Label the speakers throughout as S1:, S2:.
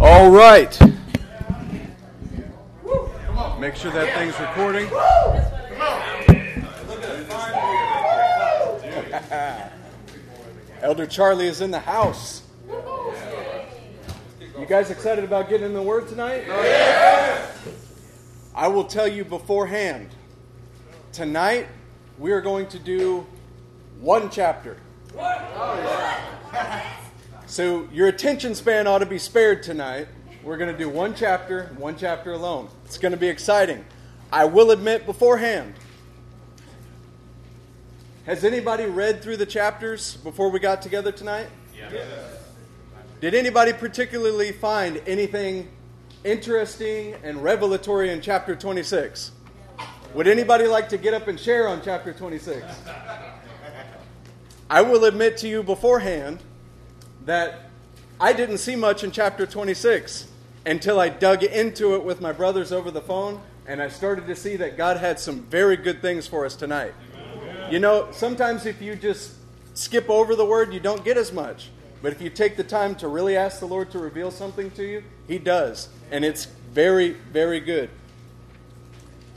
S1: All right. Make sure that thing's recording. Elder Charlie is in the house. You guys excited about getting in the Word tonight? I will tell you beforehand. Tonight, we are going to do one chapter. So your attention span ought to be spared tonight. We're going to do one chapter, one chapter alone. It's going to be exciting. I will admit beforehand. Has anybody read through the chapters before we got together tonight?
S2: Yes.
S1: Did anybody particularly find anything interesting and revelatory in chapter 26? Would anybody like to get up and share on chapter 26? I will admit to you beforehand that I didn't see much in chapter 26 until I dug into it with my brothers over the phone, and I started to see that God had some very good things for us tonight. You know, sometimes if you just skip over the word, you don't get as much. But if you take the time to really ask the Lord to reveal something to you, He does. And it's very, very good.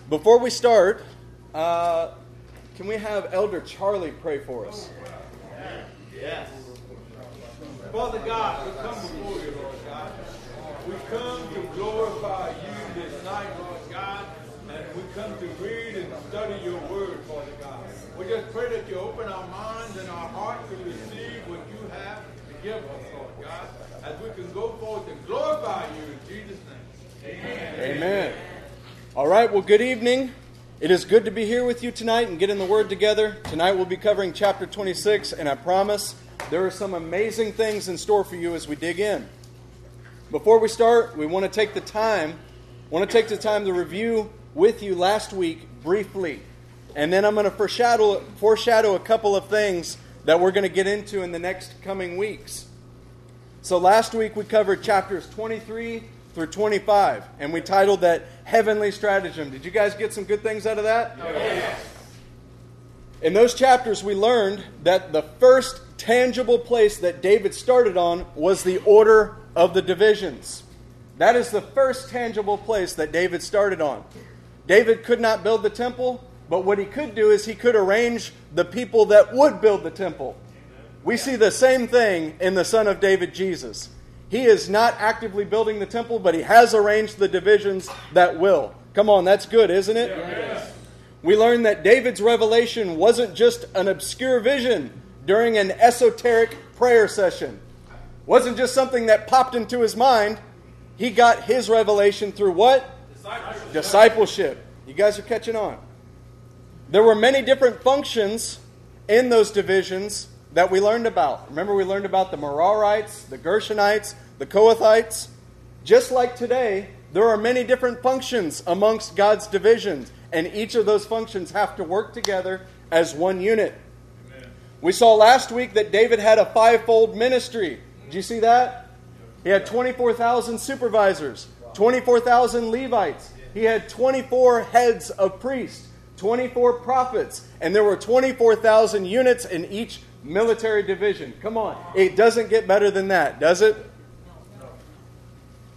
S1: Before we start, uh, can we have Elder Charlie pray for us?
S2: Yes. Father God, we come before you, Lord God. We come to glorify you this night, Lord God, and we come to read and study your word, Father God. We just pray that you open our minds and our hearts to receive what you have to give us, Lord God, as we can go forth and glorify you in Jesus' name. Amen.
S1: Amen. All right, well, good evening. It is good to be here with you tonight and get in the Word together. Tonight we'll be covering chapter 26, and I promise there are some amazing things in store for you as we dig in. Before we start, we want to take the time, want to take the time to review with you last week briefly, and then I'm going to foreshadow foreshadow a couple of things that we're going to get into in the next coming weeks. So last week we covered chapters 23 through 25, and we titled that Heavenly Stratagem. Did you guys get some good things out of that?
S2: Yes.
S1: In those chapters, we learned that the first tangible place that David started on was the order of the divisions. That is the first tangible place that David started on. David could not build the temple, but what he could do is he could arrange the people that would build the temple. We see the same thing in the Son of David, Jesus. He is not actively building the temple, but he has arranged the divisions that will. Come on, that's good, isn't it?
S2: Yes.
S1: We learn that David's revelation wasn't just an obscure vision during an esoteric prayer session. Wasn't just something that popped into his mind. He got his revelation through what?
S2: Discipleship.
S1: Discipleship. You guys are catching on. There were many different functions in those divisions that we learned about. Remember, we learned about the Merarites, the Gershonites, the Kohathites. Just like today, there are many different functions amongst God's divisions, and each of those functions have to work together as one unit. We saw last week that David had a fivefold ministry. Did you see that? He had 24,000 supervisors, 24,000 Levites. He had 24 heads of priests, 24 prophets, and there were 24,000 units in each military division. Come on. It doesn't get better than that, does it?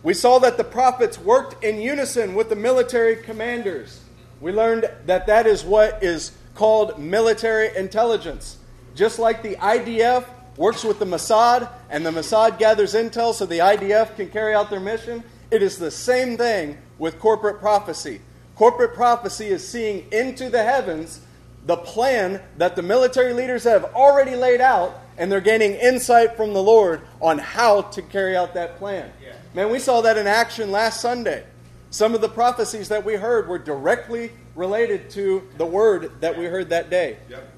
S1: We saw that the prophets worked in unison with the military commanders. We learned that that is what is called military intelligence. Just like the IDF works with the Mossad and the Mossad gathers intel so the IDF can carry out their mission, it is the same thing with corporate prophecy. Corporate prophecy is seeing into the heavens the plan that the military leaders have already laid out, and they're gaining insight from the Lord on how to carry out that plan.
S2: Yeah.
S1: Man, we saw that in action last Sunday. Some of the prophecies that we heard were directly related to the word that we heard that day.
S2: Yep.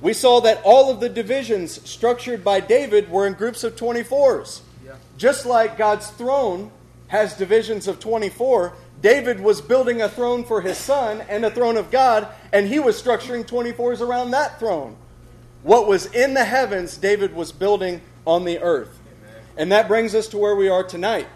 S1: We saw that all of the divisions structured by David were in groups of 24s. Just like God's throne has divisions of 24, David was building a throne for his son and a throne of God, and he was structuring 24s around that throne. What was in the heavens, David was building on the earth. And that brings us to where we are tonight.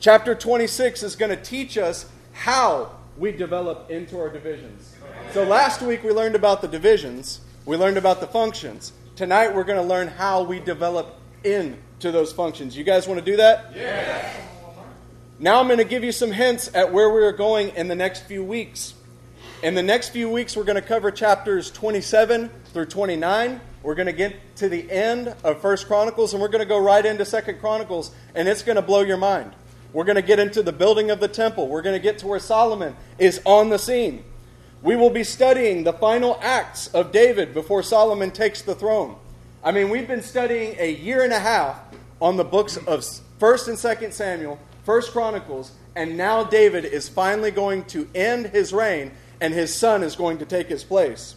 S1: Chapter 26 is going to teach us how we develop into our divisions. So last week we learned about the divisions, we learned about the functions. Tonight we're going to learn how we develop into those functions. You guys want to do that?
S2: Yes.
S1: Now I'm going to give you some hints at where we are going in the next few weeks. In the next few weeks, we're going to cover chapters 27 through 29. We're going to get to the end of First Chronicles, and we're going to go right into Second Chronicles, and it's going to blow your mind. We're going to get into the building of the temple. We're going to get to where Solomon is on the scene. We will be studying the final acts of David before Solomon takes the throne. I mean, we've been studying a year and a half on the books of 1st and 2nd Samuel, 1st Chronicles, and now David is finally going to end his reign and his son is going to take his place.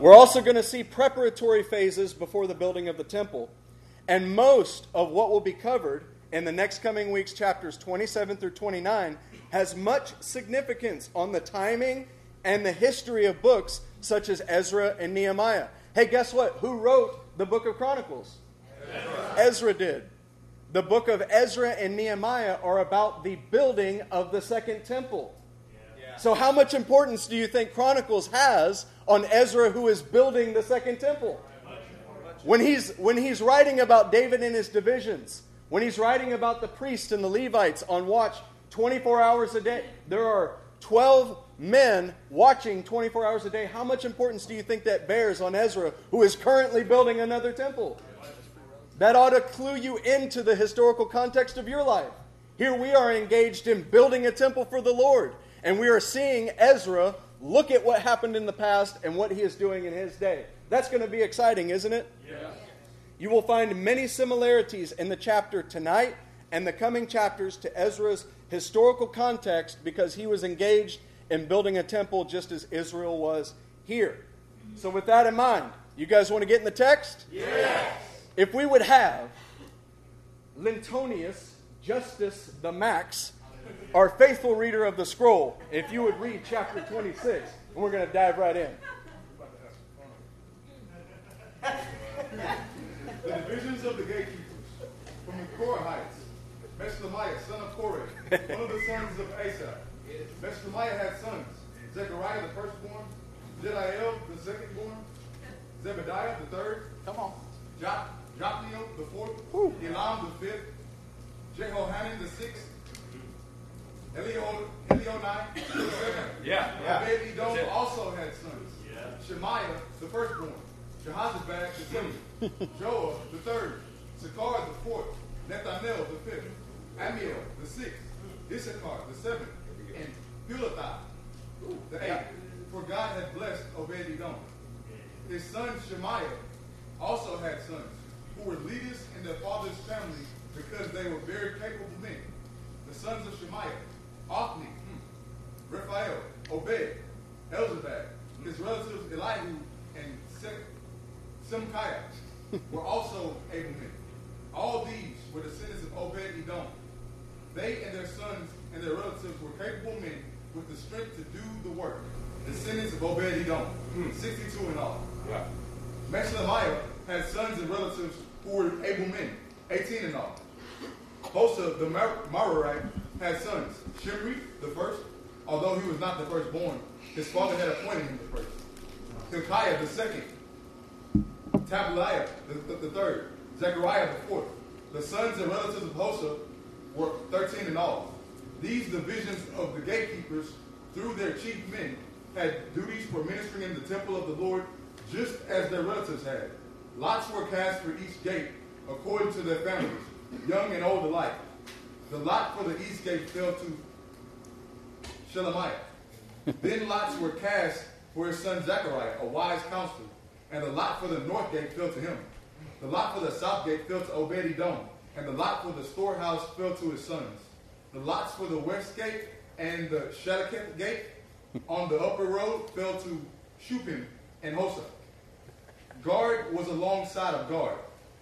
S1: We're also going to see preparatory phases before the building of the temple. And most of what will be covered in the next coming weeks, chapters 27 through 29, has much significance on the timing and the history of books such as Ezra and Nehemiah. Hey, guess what? Who wrote the book of Chronicles? Ezra, Ezra did. The book of Ezra and Nehemiah are about the building of the second temple. Yeah. So, how much importance do you think Chronicles has on Ezra, who is building the second temple? When he's, when he's writing about David and his divisions, when he's writing about the priests and the Levites on watch 24 hours a day, there are 12 men watching 24 hours a day, how much importance do you think that bears on Ezra, who is currently building another temple? That ought to clue you into the historical context of your life. Here we are engaged in building a temple for the Lord, and we are seeing Ezra look at what happened in the past and what he is doing in his day. That's going to be exciting, isn't it?
S2: Yeah.
S1: You will find many similarities in the chapter tonight and the coming chapters to Ezra's historical context because he was engaged in building a temple just as Israel was here. So, with that in mind, you guys want to get in the text?
S2: Yes.
S1: If we would have Lintonius Justus the Max, our faithful reader of the scroll, if you would read chapter 26, and we're going to dive right in.
S3: the divisions of the gatekeepers from the Korahites, Meshlemiah, son of Korah, one of the sons of Asaph. Meshlemiah had sons, Zechariah the firstborn, Jediel the secondborn, Zebediah the third,
S1: come on,
S3: jo- Jokneel the fourth, Woo. Elam the fifth, Jehohanan the sixth, Elio, Elionai the seventh.
S2: Yeah, yeah.
S3: Obed Edom also had sons. Yeah. Shemaiah the firstborn, Jehozabad the second, Joah the third, Sakar the fourth, Nethanel the fifth, Amiel the sixth, Issachar the seventh, and Pulathai the eighth. For God had blessed Obed Edom. His son Shemaiah also had sons, who were leaders in their father's family because they were very capable men. The sons of Shemaiah, Othni, hmm, Raphael, Obed, Elzabad, his relatives Elihu and Simchiah were also able men. All these were descendants of Obed Edom. They and their sons and their relatives were capable men with the strength to do the work. Descendants of Obed Edom, hmm. 62 in all. Yeah. Meshlemiah had sons and relatives who were able men, 18 in all. Hosa, the Merarite, had sons. Shimri, the first, although he was not the firstborn, his father had appointed him the first. Hilkiah, the second. Tabaliah, the, the, the, third. Zechariah, the fourth. The sons and relatives of Hosa were 13 in all. These divisions of the gatekeepers, through their chief men, had duties for ministering in the temple of the Lord, just as their relatives had. Lots were cast for each gate, according to their families, young and old alike. The lot for the east gate fell to Shelemiah. then lots were cast for his son Zechariah, a wise counselor, and the lot for the north gate fell to him. The lot for the south gate fell to Obed Edom, and the lot for the storehouse fell to his sons. The lots for the west gate and the Shalleketh gate on the upper road fell to Shupim and Hosa. Guard was alongside of guard.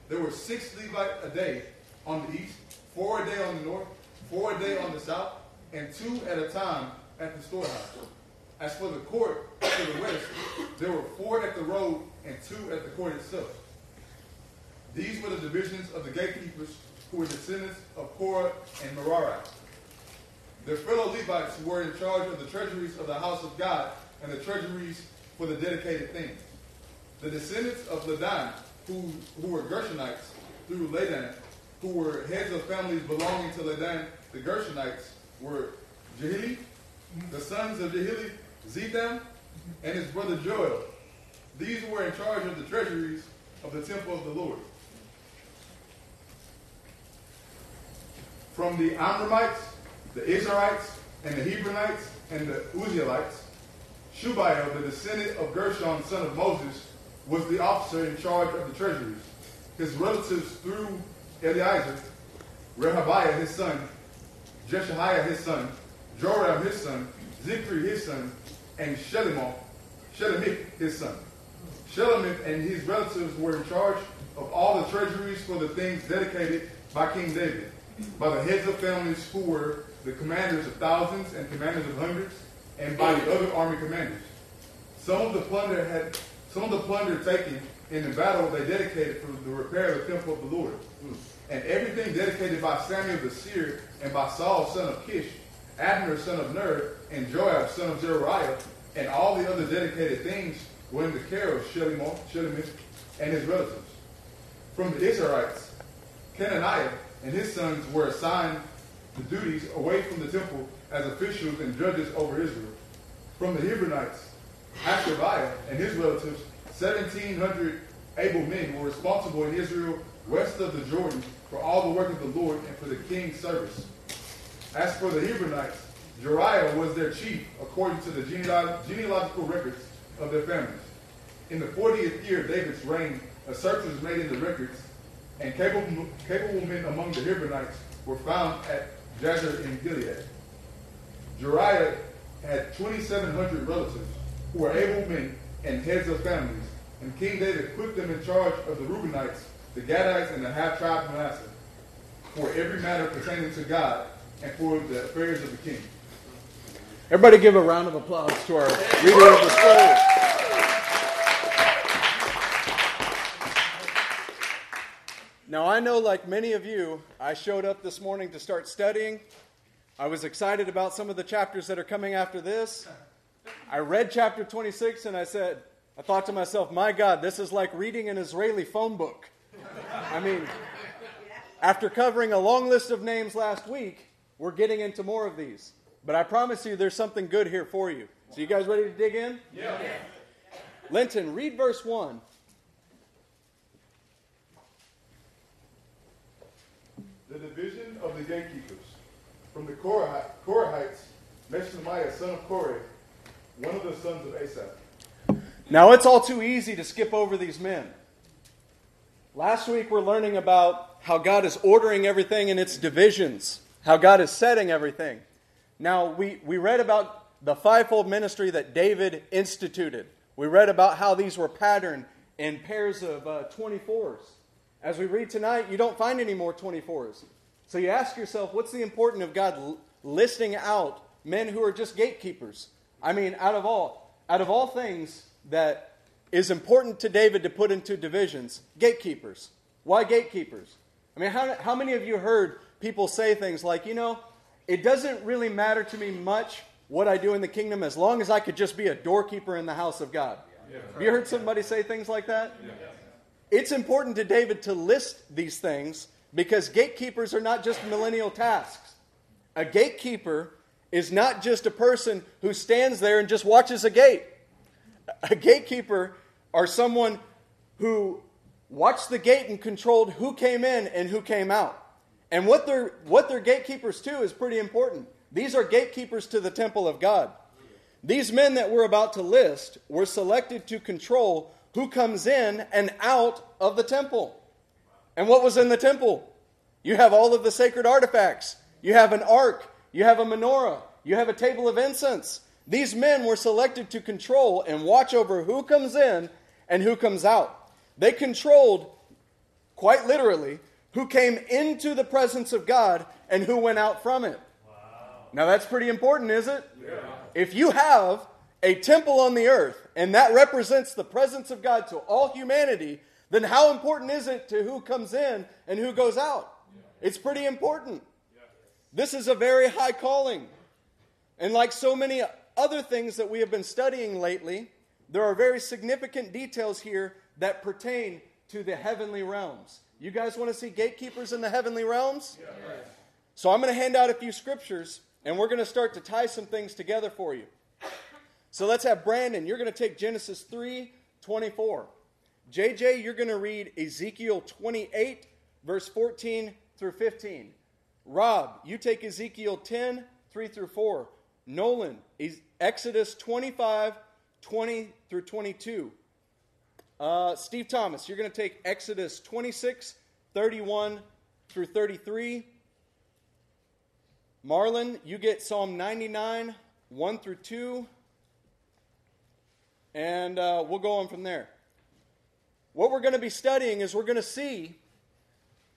S3: There were six Levites a day on the east, four a day on the north, four a day on the south, and two at a time at the storehouse. As for the court to the west, there were four at the road and two at the court itself. These were the divisions of the gatekeepers who were descendants of Korah and Merari. Their fellow Levites were in charge of the treasuries of the house of God and the treasuries for the dedicated things. The descendants of Ladan, who, who were Gershonites, through Ladan, who were heads of families belonging to Ladan, the Gershonites, were Jehili, the sons of Jehili, Zetham, and his brother Joel. These were in charge of the treasuries of the temple of the Lord. From the Amramites, the Izharites, and the Hebronites, and the Uzzielites, Shubael, the descendant of Gershon, son of Moses, was the officer in charge of the treasuries. His relatives through Eliezer, Rehabiah his son, Jeshahiah his son, Joram his son, Zikri his son, and Shelimah, Shelemith his son. Shelemith and his relatives were in charge of all the treasuries for the things dedicated by King David, by the heads of families who were the commanders of thousands and commanders of hundreds, and by the other army commanders. Some of the plunder had some of the plunder taken in the battle they dedicated for the repair of the temple of the Lord. And everything dedicated by Samuel the seer and by Saul son of Kish, Abner son of Ner, and Joab son of Zeruiah, and all the other dedicated things were in the care of Shelemith and his relatives. From the Izharites, Kenaniah and his sons were assigned the duties away from the temple as officials and judges over Israel. From the Hebronites, Hashabiah and his relatives, 1,700 able men were responsible in Israel west of the Jordan for all the work of the Lord and for the king's service. As for the Hebronites, Jeriah was their chief according to the genealogical records of their families. In the 40th year of David's reign, a search was made in the records, and capable, capable men among the Hebronites were found at Jazer in Gilead. Jeriah had 2,700 relatives who were able men and heads of families, and King David put them in charge of the Reubenites, the Gadites, and the half tribe of Manasseh for every matter pertaining to God and for the affairs of the king.
S1: Everybody give a round of applause to our reader of the story. Now, I know, like many of you, I showed up this morning to start studying. I was excited about some of the chapters that are coming after this. I read chapter 26 and I said, I thought to myself, my God, this is like reading an Israeli phone book. I mean, after covering a long list of names last week, we're getting into more of these. But I promise you, there's something good here for you. So, you guys ready to dig in?
S2: Yeah.
S1: Linton, read verse 1.
S3: The division of the gatekeepers. From the Korahites, Meshulamiah, son of Korah, one of the sons of Asaph.
S1: Now, it's all too easy to skip over these men. Last week, we're learning about how God is ordering everything in its divisions, how God is setting everything. Now, we, we read about the fivefold ministry that David instituted. We read about how these were patterned in pairs of uh, 24s. As we read tonight, you don't find any more 24s. So you ask yourself, what's the importance of God listing out men who are just gatekeepers? I mean, out of all, out of all things that is important to David to put into divisions, gatekeepers. Why gatekeepers? I mean, how, how many of you heard people say things like, you know, it doesn't really matter to me much what I do in the kingdom as long as I could just be a doorkeeper in the house of God? Yeah. Have you heard somebody say things like that? Yeah. It's important to David to list these things because gatekeepers are not just millennial tasks. A gatekeeper is not just a person who stands there and just watches a gate. A gatekeeper are someone who watched the gate and controlled who came in and who came out. And what they're, what they're gatekeepers to is pretty important. These are gatekeepers to the temple of God. These men that we're about to list were selected to control who comes in and out of the temple. And what was in the temple? You have all of the sacred artifacts. You have an ark. You have a menorah. You have a table of incense. These men were selected to control and watch over who comes in and who comes out. They controlled, quite literally, who came into the presence of God and who went out from it. Wow. Now that's pretty important, is it? Yeah. If you have a temple on the earth and that represents the presence of God to all humanity, then how important is it to who comes in and who goes out? Yeah. It's pretty important. Yeah. This is a very high calling. And like so many other things that we have been studying lately, there are very significant details here that pertain to the heavenly realms. You guys want to see gatekeepers in the heavenly realms? So I'm going to hand out a few scriptures and we're going to start to tie some things together for you. So let's have Brandon, you're going to take Genesis 3 24. JJ, you're going to read Ezekiel 28, verse 14 through 15. Rob, you take Ezekiel 10, 3 through 4. Nolan, Exodus 25, 20 through 22. Uh, Steve Thomas, you're going to take Exodus 26, 31 through 33. Marlon, you get Psalm 99, 1 through 2. And uh, we'll go on from there. What we're going to be studying is we're going to see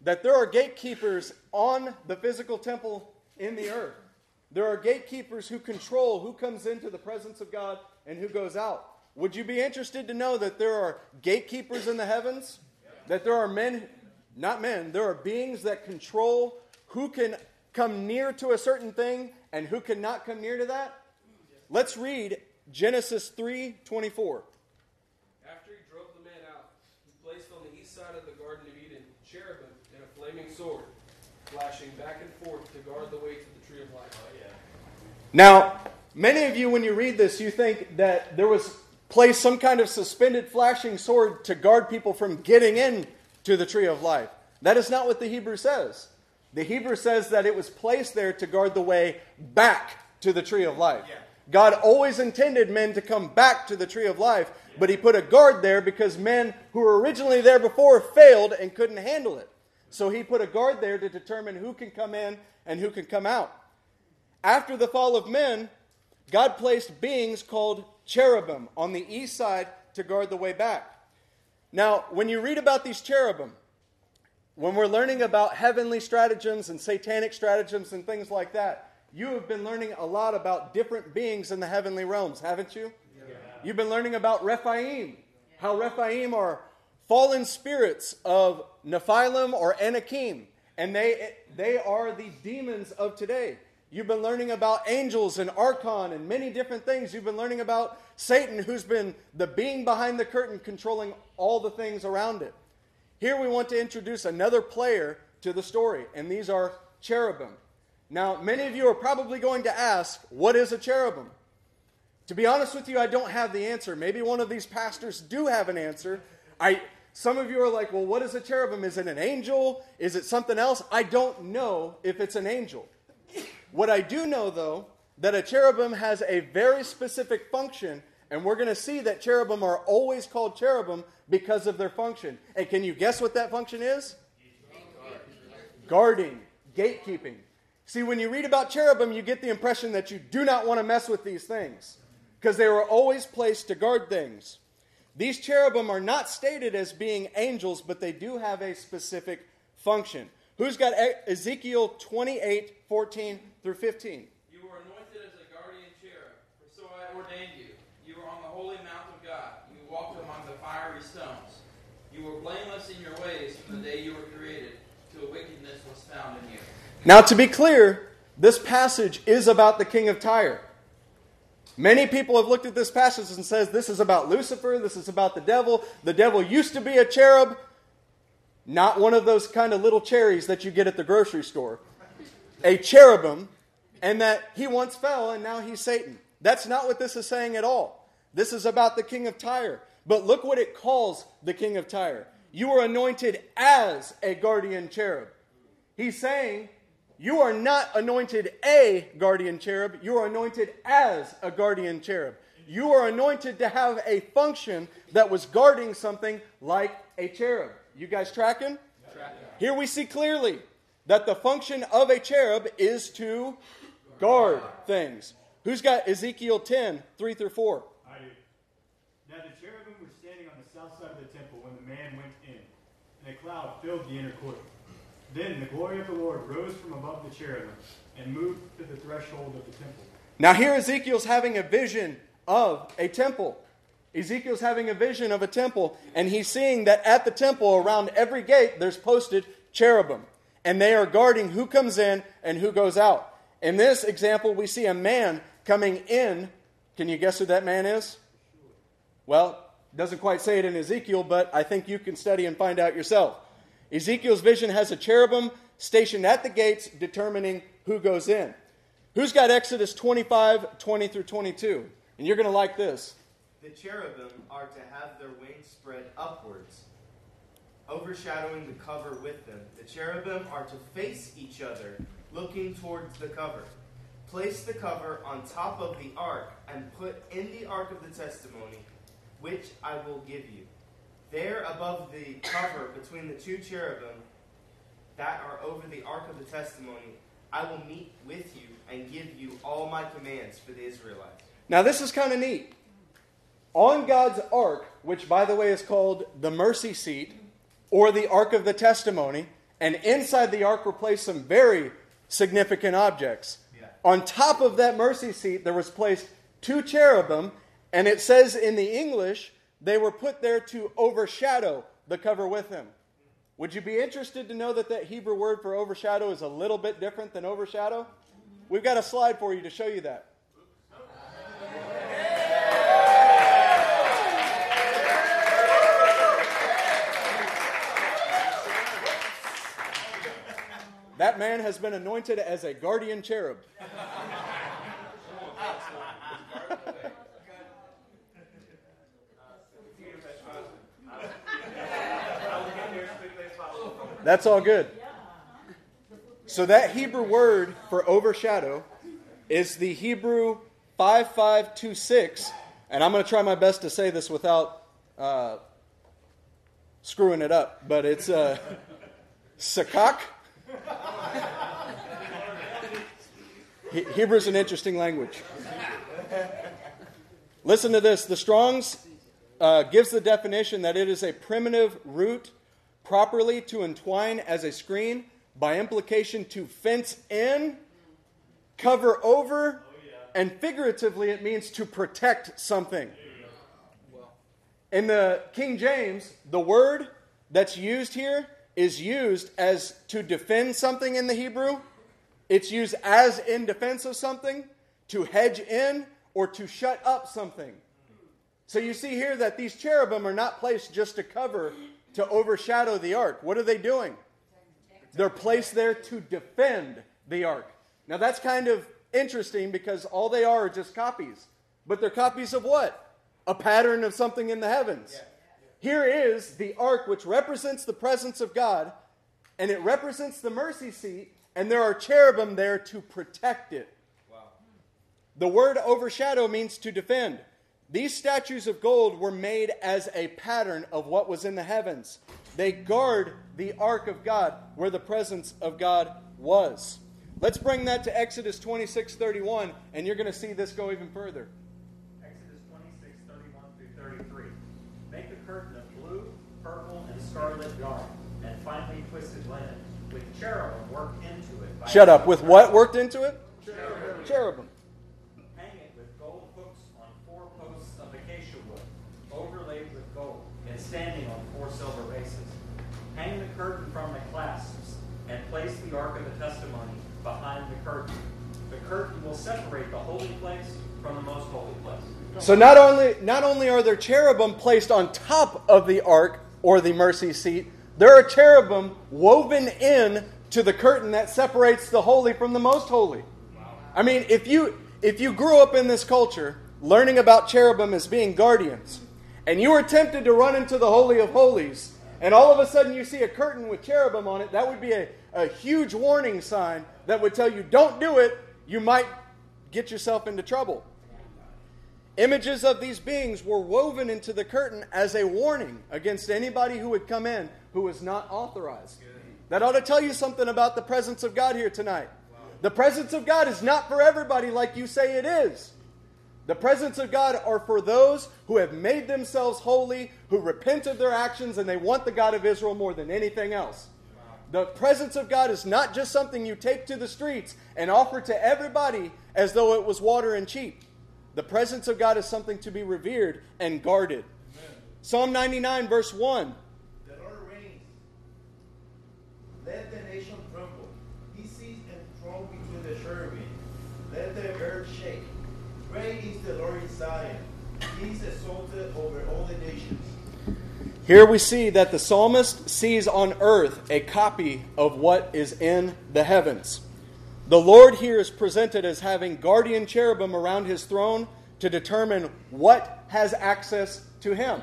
S1: that there are gatekeepers on the physical temple in the earth. There are gatekeepers who control who comes into the presence of God and who goes out. Would you be interested to know that there are gatekeepers in the heavens? That there are men, not men, there are beings that control who can come near to a certain thing and who cannot come near to that? Let's read Genesis 3 24.
S4: After he drove the man out, he placed on the east side of the Garden of Eden cherubim and a flaming sword, flashing back and forth to guard the way to the tree of life. Oh, yeah.
S1: Now, many of you, when you read this, you think that there was placed some kind of suspended flashing sword to guard people from getting in to the tree of life. That is not what the Hebrew says. The Hebrew says that it was placed there to guard the way back to the tree of life. Yeah. God always intended men to come back to the tree of life, but He put a guard there because men who were originally there before failed and couldn't handle it. So He put a guard there to determine who can come in and who can come out. After the fall of men, God placed beings called cherubim on the east side to guard the way back. Now, when you read about these cherubim, when we're learning about heavenly stratagems and satanic stratagems and things like that, you have been learning a lot about different beings in the heavenly realms, haven't you? Yeah. You've been learning about Rephaim, how Rephaim are fallen spirits of Nephilim or Anakim, and they, they are the demons of today. You've been learning about angels and archon and many different things. You've been learning about Satan, who's been the being behind the curtain controlling all the things around it. Here we want to introduce another player to the story, and these are cherubim. Now, many of you are probably going to ask, what is a cherubim? To be honest with you, I don't have the answer. Maybe one of these pastors do have an answer. I, some of you are like, well, what is a cherubim? Is it an angel? Is it something else? I don't know if it's an angel. What I do know, though, that a cherubim has a very specific function and we're going to see that cherubim are always called cherubim because of their function. And can you guess what that function is? Guarding, gatekeeping. See, when you read about cherubim, you get the impression that you do not want to mess with these things because they were always placed to guard things. These cherubim are not stated as being angels, but they do have a specific function. Who's got Ezekiel 28 14 through 15?
S4: You were anointed as a guardian cherub, for so I ordained you You were on the holy mount of God. You walked among the fiery stones. You were blameless in your ways from the day you were created, till wickedness was found in you.
S1: Now, to be clear, this passage is about the king of Tyre. Many people have looked at this passage and says this is about Lucifer, this is about the devil. The devil used to be a cherub, not one of those kind of little cherries that you get at the grocery store. A cherubim, and that he once fell and now he's Satan. That's not what this is saying at all. This is about the king of Tyre. But look what it calls the king of Tyre. You are anointed as a guardian cherub. He's saying, You are not anointed a guardian cherub, you are anointed as a guardian cherub. You are anointed to have a function that was guarding something like a cherub. You guys tracking? tracking. Here we see clearly that the function of a cherub is to guard things. Who's got Ezekiel 10, 3 through 4? I do.
S5: Now the cherubim were standing on the south side of the temple when the man went in, and a cloud filled the inner court. Then the glory of the Lord rose from above the cherubim and moved to the threshold of the temple.
S1: Now here Ezekiel's having a vision of a temple. Ezekiel's having a vision of a temple, and he's seeing that at the temple, around every gate, there's posted cherubim. And they are guarding who comes in and who goes out. In this example, we see a man coming in. Can you guess who that man is? Well, doesn't quite say it in Ezekiel, but I think you can study and find out yourself. Ezekiel's vision has a cherubim stationed at the gates determining who goes in. Who's got Exodus 25, 20 through 22? And you're going to like this.
S6: The cherubim are to have their wings spread upwards, overshadowing the cover with them. The cherubim are to face each other, looking towards the cover. Place the cover on top of the ark and put in the ark of the testimony, which I will give you. There above the cover between the two cherubim that are over the ark of the testimony, I will meet with you and give you all my commands for the Israelites.
S1: Now, this is kind of neat. On God's ark, which by the way is called the mercy seat or the ark of the testimony, and inside the ark were placed some very significant objects.
S6: Yeah.
S1: On top of that mercy seat, there was placed two cherubim, and it says in the English, they were put there to overshadow the cover with him. Would you be interested to know that that Hebrew word for overshadow is a little bit different than overshadow? We've got a slide for you to show you that. That man has been anointed as a guardian cherub. That's all good. So that Hebrew word for overshadow is the Hebrew 5526, and I'm going to try my best to say this without uh, screwing it up, but it's uh, sakak. He- Hebrew's an interesting language. Listen to this. The Strong's uh, gives the definition that it is a primitive root properly to entwine as a screen, by implication to fence in, cover over, and figuratively it means to protect something. In the King James, the word that's used here is used as to defend something in the Hebrew. It's used as in defense of something, to hedge in, or to shut up something. So you see here that these cherubim are not placed just to cover, to overshadow the ark. What are they doing? They're placed there to defend the ark. Now that's kind of interesting because all they are are just copies. But they're copies of what? A pattern of something in the heavens. Here is the ark which represents the presence of God, and it represents the mercy seat, and there are cherubim there to protect it. The word overshadow means to defend. These statues of gold were made as a pattern of what was in the heavens. They guard the ark of God, where the presence of God was. Let's bring that to Exodus 26 31, and you're going to see this go even further.
S5: Exodus 26, 31 through 33. Make a curtain of blue, purple, and scarlet yarn, and finely twisted linen, with cherubim worked into it.
S1: Shut up. With what worked into it? Cherubim.
S5: Hang it with gold hooks on four posts of acacia wood, overlaid with gold, and standing on four silver bases. Hang the curtain from the clasps, and place the ark of the testimony behind the curtain. The curtain will separate the holy place from the most holy place.
S1: So not only not only are there cherubim placed on top of the ark or the mercy seat, there are cherubim woven in to the curtain that separates the holy from the most holy. I mean, if you if you grew up in this culture learning about cherubim as being guardians, and you were tempted to run into the holy of holies, and all of a sudden you see a curtain with cherubim on it, that would be a, a huge warning sign that would tell you don't do it, you might get yourself into trouble. Images of these beings were woven into the curtain as a warning against anybody who would come in who was not authorized. That ought to tell you something about the presence of God here tonight. The presence of God is not for everybody like you say it is. The presence of God are for those who have made themselves holy, who repent of their actions, and they want the God of Israel more than anything else. The presence of God is not just something you take to the streets and offer to everybody as though it was water and cheap. The presence of God is something to be revered and guarded. Psalm 99, verse 1.
S7: The Lord reigns. Let the nation tremble. He sits enthroned between the cherubim. Let the earth shake. Great is the Lord in Zion. He is exalted over all the nations.
S1: Here we see that the psalmist sees on earth a copy of what is in the heavens. The Lord here is presented as having guardian cherubim around his throne to determine what has access to him.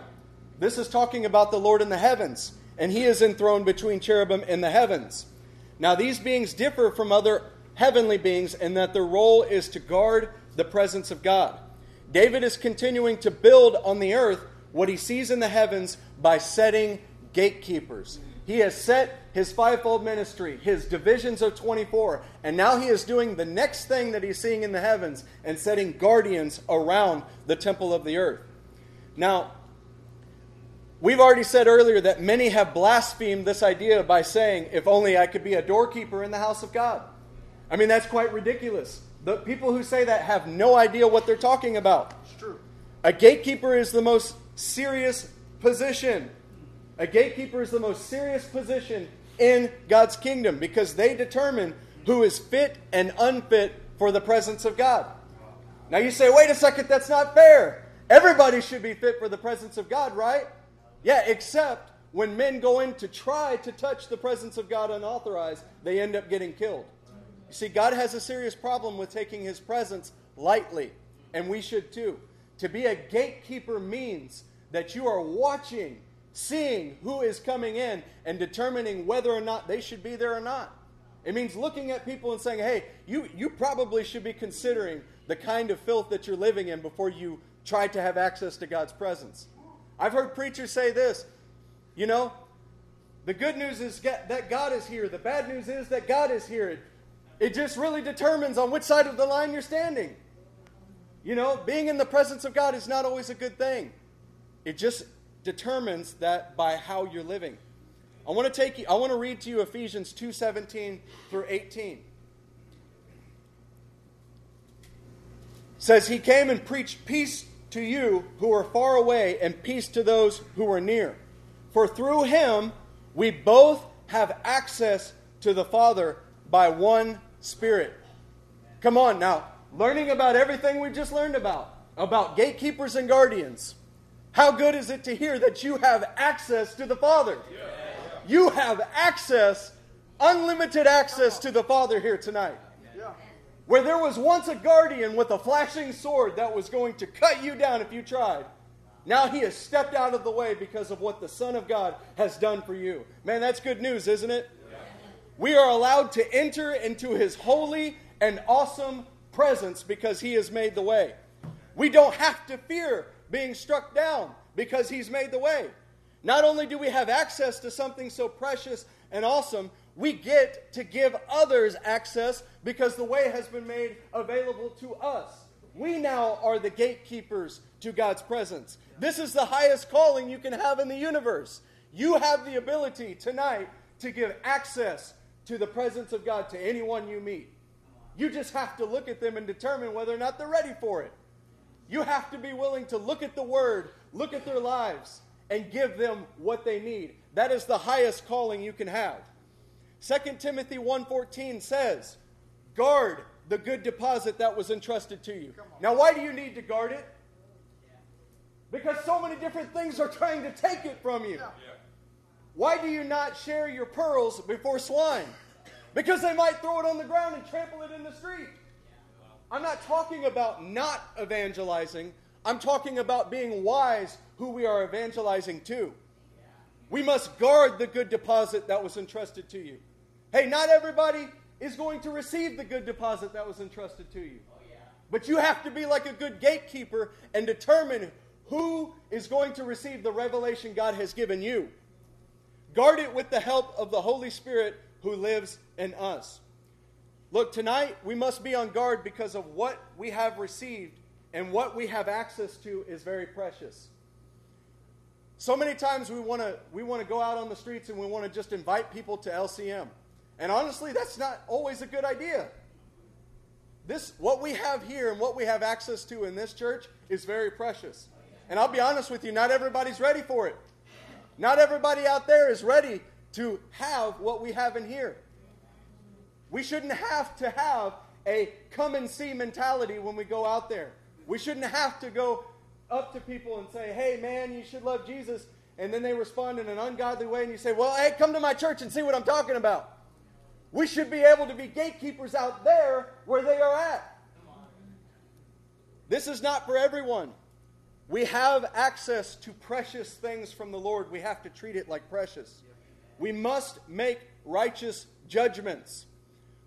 S1: This is talking about the Lord in the heavens, and he is enthroned between cherubim in the heavens. Now, these beings differ from other heavenly beings in that their role is to guard the presence of God. David is continuing to build on the earth what he sees in the heavens by setting gatekeepers. He has set his fivefold ministry, his divisions of 24, and now he is doing the next thing that he's seeing in the heavens and setting guardians around the temple of the earth. Now, we've already said earlier that many have blasphemed this idea by saying, if only I could be a doorkeeper in the house of God. I mean, that's quite ridiculous. The people who say that have no idea what they're talking about. It's true. A gatekeeper is the most serious position a gatekeeper is the most serious position in God's kingdom because they determine who is fit and unfit for the presence of God. Now you say, wait a second, that's not fair. Everybody should be fit for the presence of God, right? Yeah, except when men go in to try to touch the presence of God unauthorized, they end up getting killed. You see, God has a serious problem with taking his presence lightly, and we should too. To be a gatekeeper means that you are watching seeing who is coming in and determining whether or not they should be there or not. It means looking at people and saying, hey, you, you probably should be considering the kind of filth that you're living in before you try to have access to God's presence. I've heard preachers say this you know, the good news is that God is here, the bad news is that God is here. It just really determines on which side of the line you're standing. You know, being in the presence of God is not always a good thing. It just determines that by how you're living. I want to take you, I want to read to you Ephesians 2:17 through 18. It says he came and preached peace to you who are far away and peace to those who are near. For through him we both have access to the Father by one Spirit. Come on now, learning about everything we just learned about, about gatekeepers and guardians, how good is it to hear that you have access to the Father? You have access, unlimited access to the Father here tonight. Where there was once a guardian with a flashing sword that was going to cut you down if you tried, now he has stepped out of the way because of what the Son of God has done for you. Man, that's good news, isn't it? We are allowed to enter into his holy and awesome presence because he has made the way. We don't have to fear being struck down because he's made the way. Not only do we have access to something so precious and awesome, we get to give others access because the way has been made available to us. We now are the gatekeepers to God's presence. This is the highest calling you can have in the universe. You have the ability tonight to give access to the presence of God to anyone you meet. You just have to look at them and determine whether or not they're ready for it. You have to be willing to look at the Word, look at their lives, and give them what they need. That is the highest calling you can have. 2 Timothy 1:14 says, "Guard the good deposit that was entrusted to you." Now, why do you need to guard it? Because so many different things are trying to take it from you. Why do you not share your pearls before swine? Because they might throw it on the ground and trample it in the street. I'm not talking about not evangelizing. I'm talking about being wise who we are evangelizing to. We must guard the good deposit that was entrusted to you. Hey, not everybody is going to receive the good deposit that was entrusted to you. But you have to be like a good gatekeeper and determine who is going to receive the revelation God has given you. Guard it with the help of the Holy Spirit who lives in us. Look, tonight we must be on guard because of what we have received and what we have access to is very precious. So many times we want to we want to go out on the streets and we want to just invite people to LCM. And honestly, that's not always a good idea. This what we have here and what we have access to in this church is very precious. And I'll be honest with you, not everybody's ready for it. Not everybody out there is ready to have what we have in here. We shouldn't have to have a come and see mentality when we go out there. We shouldn't have to go up to people and say, hey, man, you should love Jesus. and then they respond in an ungodly way, and you say, Well, hey, come to my church and see what I'm talking about. We should be able to be gatekeepers out there where they are at. This is not for everyone. We have access to precious things from the Lord. We have to treat it like precious. We must make righteous judgments.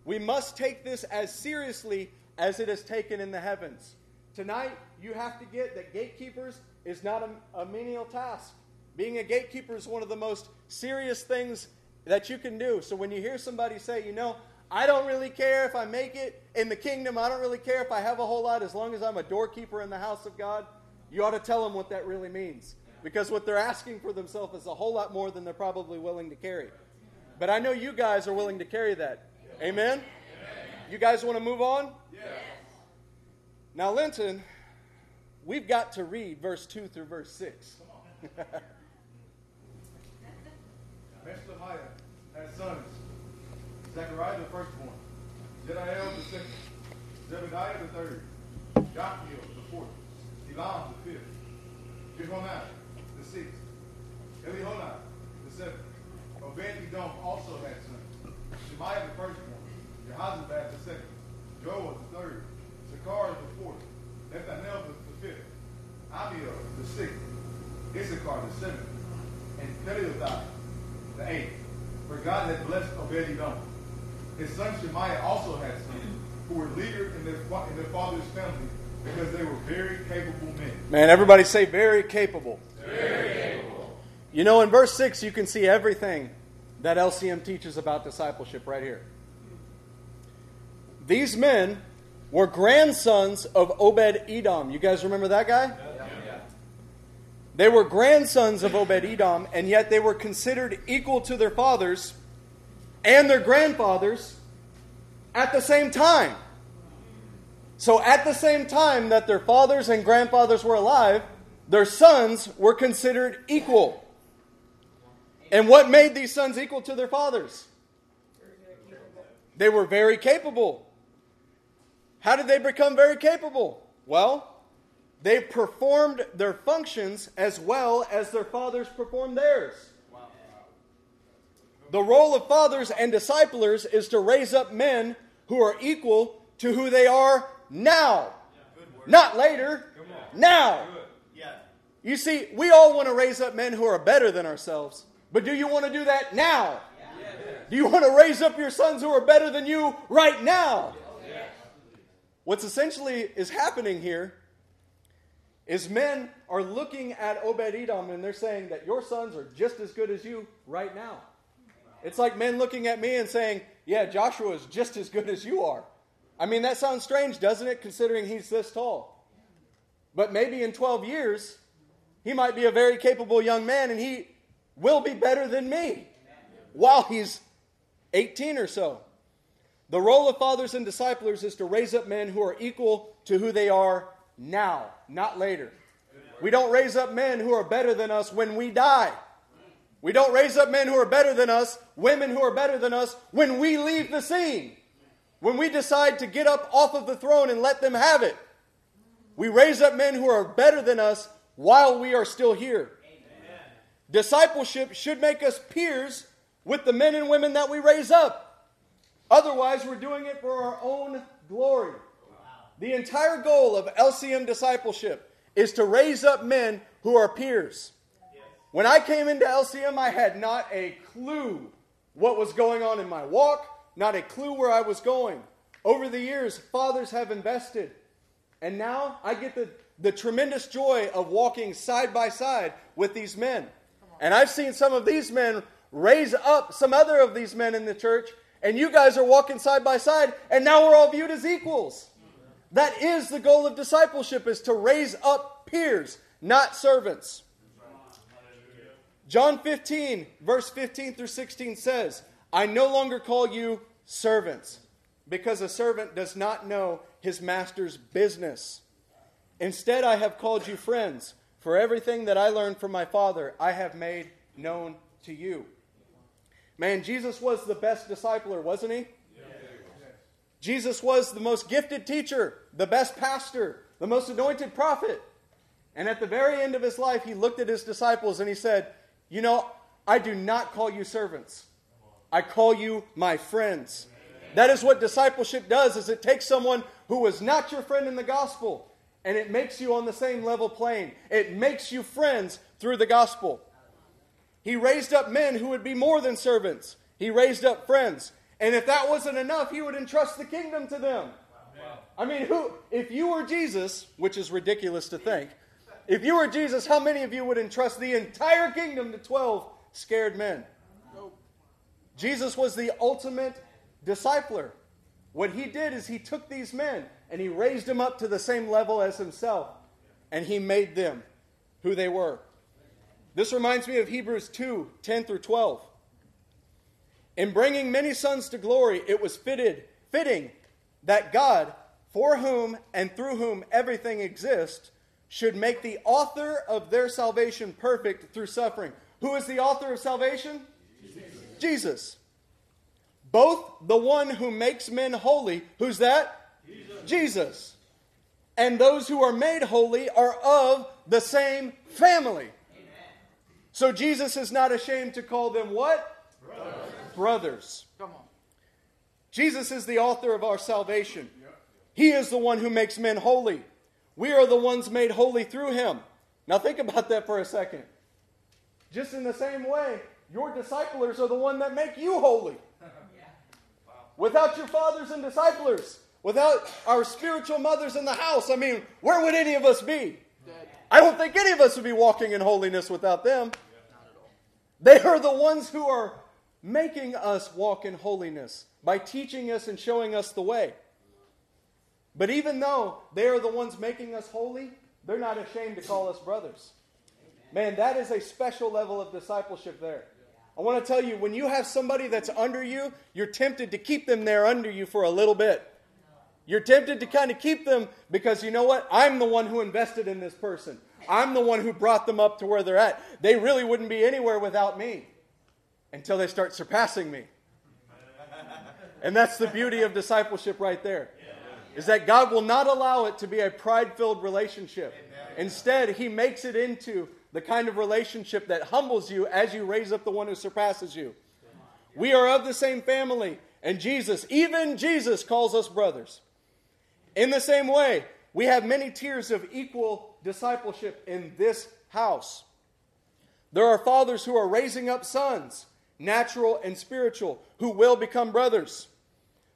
S1: We must take this as seriously as it is taken in the heavens. Tonight, you have to get that gatekeepers is not a, a menial task. Being a gatekeeper is one of the most serious things that you can do. So when you hear somebody say, you know, I don't really care if I make it in the kingdom, I don't really care if I have a whole lot as long as I'm a doorkeeper in the house of God, you ought to tell them what that really means. Because what they're asking for themselves is a whole lot more than they're probably willing to carry. But I know you guys are willing to carry that. Amen? You guys want to move on? Yes. Now, Linton, we've got to read verse 2 through verse 6.
S3: Meshlemiah had sons. Zechariah the firstborn, Jediael the second, Zebadiah the third, Jokhiel Elam the fifth, Jehonai the sixth, Eliehoenai the seventh. Obed-Edom also had sons. Shemaiah the firstborn, Jehozabad the second, Joel the third, Sakar the fourth, Nathanael the, the fifth, Ammiel the sixth, Issachar the seventh, and Peullethai the eighth. For God had blessed Obed-Edom. His son Shemaiah also had sons, who were leaders in their, in their father's family because they were very capable men.
S1: Man, everybody say very capable. Very capable. You know, in verse 6, you can see everything that LCM teaches about discipleship right here. These men were grandsons of Obed Edom. You guys remember that guy? They were grandsons of Obed Edom, and yet they were considered equal to their fathers and their grandfathers at the same time. So, at the same time that their fathers and grandfathers were alive, their sons were considered equal. And what made these sons equal to their fathers? They were very capable. How did they become very capable? Well, they performed their functions as well as their fathers performed theirs. The role of fathers and disciplers is to raise up men who are equal to who they are now. Not later, now. You see, we all want to raise up men who are better than ourselves. But do you want to do that now? Do you want to raise up your sons who are better than you right now? What's essentially is happening here is men are looking at Obed Edom and they're saying that your sons are just as good as you right now. It's like men looking at me and saying, Yeah, Joshua is just as good as you are. I mean, that sounds strange, doesn't it, considering he's this tall? But maybe in 12 years, he might be a very capable young man and he will be better than me while he's 18 or so. The role of fathers and disciplers is to raise up men who are equal to who they are now, not later. We don't raise up men who are better than us when we die. We don't raise up men who are better than us, women who are better than us, when we leave the scene. When we decide to get up off of the throne and let them have it. We raise up men who are better than us while we are still here. Discipleship should make us peers with the men and women that we raise up. Otherwise, we're doing it for our own glory. The entire goal of LCM discipleship is to raise up men who are peers. When I came into LCM, I had not a clue what was going on in my walk, not a clue where I was going. Over the years, fathers have invested. And now I get the, the tremendous joy of walking side by side with these men. And I've seen some of these men raise up some other of these men in the church, and you guys are walking side by side, and now we're all viewed as equals. That is the goal of discipleship is to raise up peers, not servants. John 15, verse 15 through 16 says, I no longer call you servants, because a servant does not know his master's business. Instead, I have called you friends, for everything that I learned from my Father, I have made known to you. Man, Jesus was the best discipler, wasn't he? Jesus was the most gifted teacher, the best pastor, the most anointed prophet. And at the very end of his life, he looked at his disciples and he said, You know, I do not call you servants. I call you my friends. That is what discipleship does is it takes someone who was not your friend in the gospel and it makes you on the same level plane. It makes you friends through the gospel. He raised up men who would be more than servants. He raised up friends. And if that wasn't enough, he would entrust the kingdom to them. I mean, who if you were Jesus, which is ridiculous to think, if you were Jesus, how many of you would entrust the entire kingdom to 12 scared men? Jesus was the ultimate discipler. What he did is he took these men and he raised them up to the same level as himself, and he made them who they were. This reminds me of Hebrews 2 10 through 12. In bringing many sons to glory, it was fitted, fitting that God, for whom and through whom everything exists, should make the author of their salvation perfect through suffering. Who is the author of salvation? Jesus. Both the one who makes men holy, who's that? Jesus. Jesus. And those who are made holy are of the same family. So Jesus is not ashamed to call them what? Brothers. Brothers. Come on. Jesus is the author of our salvation. He is the one who makes men holy. We are the ones made holy through him. Now think about that for a second. Just in the same way, your disciplers are the one that make you holy. Without your fathers and disciplers, without our spiritual mothers in the house, I mean, where would any of us be? I don't think any of us would be walking in holiness without them. They are the ones who are making us walk in holiness by teaching us and showing us the way. But even though they are the ones making us holy, they're not ashamed to call us brothers. Man, that is a special level of discipleship there. I want to tell you, when you have somebody that's under you, you're tempted to keep them there under you for a little bit. You're tempted to kind of keep them because you know what? I'm the one who invested in this person. I'm the one who brought them up to where they're at. They really wouldn't be anywhere without me until they start surpassing me. And that's the beauty of discipleship right there. Is that God will not allow it to be a pride filled relationship. Instead, He makes it into the kind of relationship that humbles you as you raise up the one who surpasses you. We are of the same family, and Jesus, even Jesus, calls us brothers. In the same way, we have many tiers of equal discipleship in this house. There are fathers who are raising up sons, natural and spiritual, who will become brothers.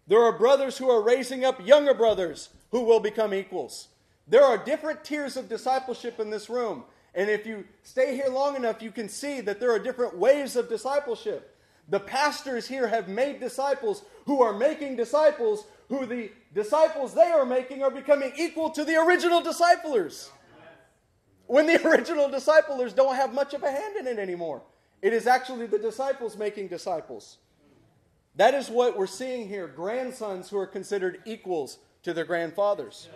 S1: There are brothers who are raising up younger brothers who will become equals. There are different tiers of discipleship in this room. And if you stay here long enough, you can see that there are different waves of discipleship. The pastors here have made disciples who are making disciples who the disciples they are making are becoming equal to the original disciplers. When the original disciplers don't have much of a hand in it anymore. It is actually the disciples making disciples. That is what we're seeing here grandsons who are considered equals to their grandfathers.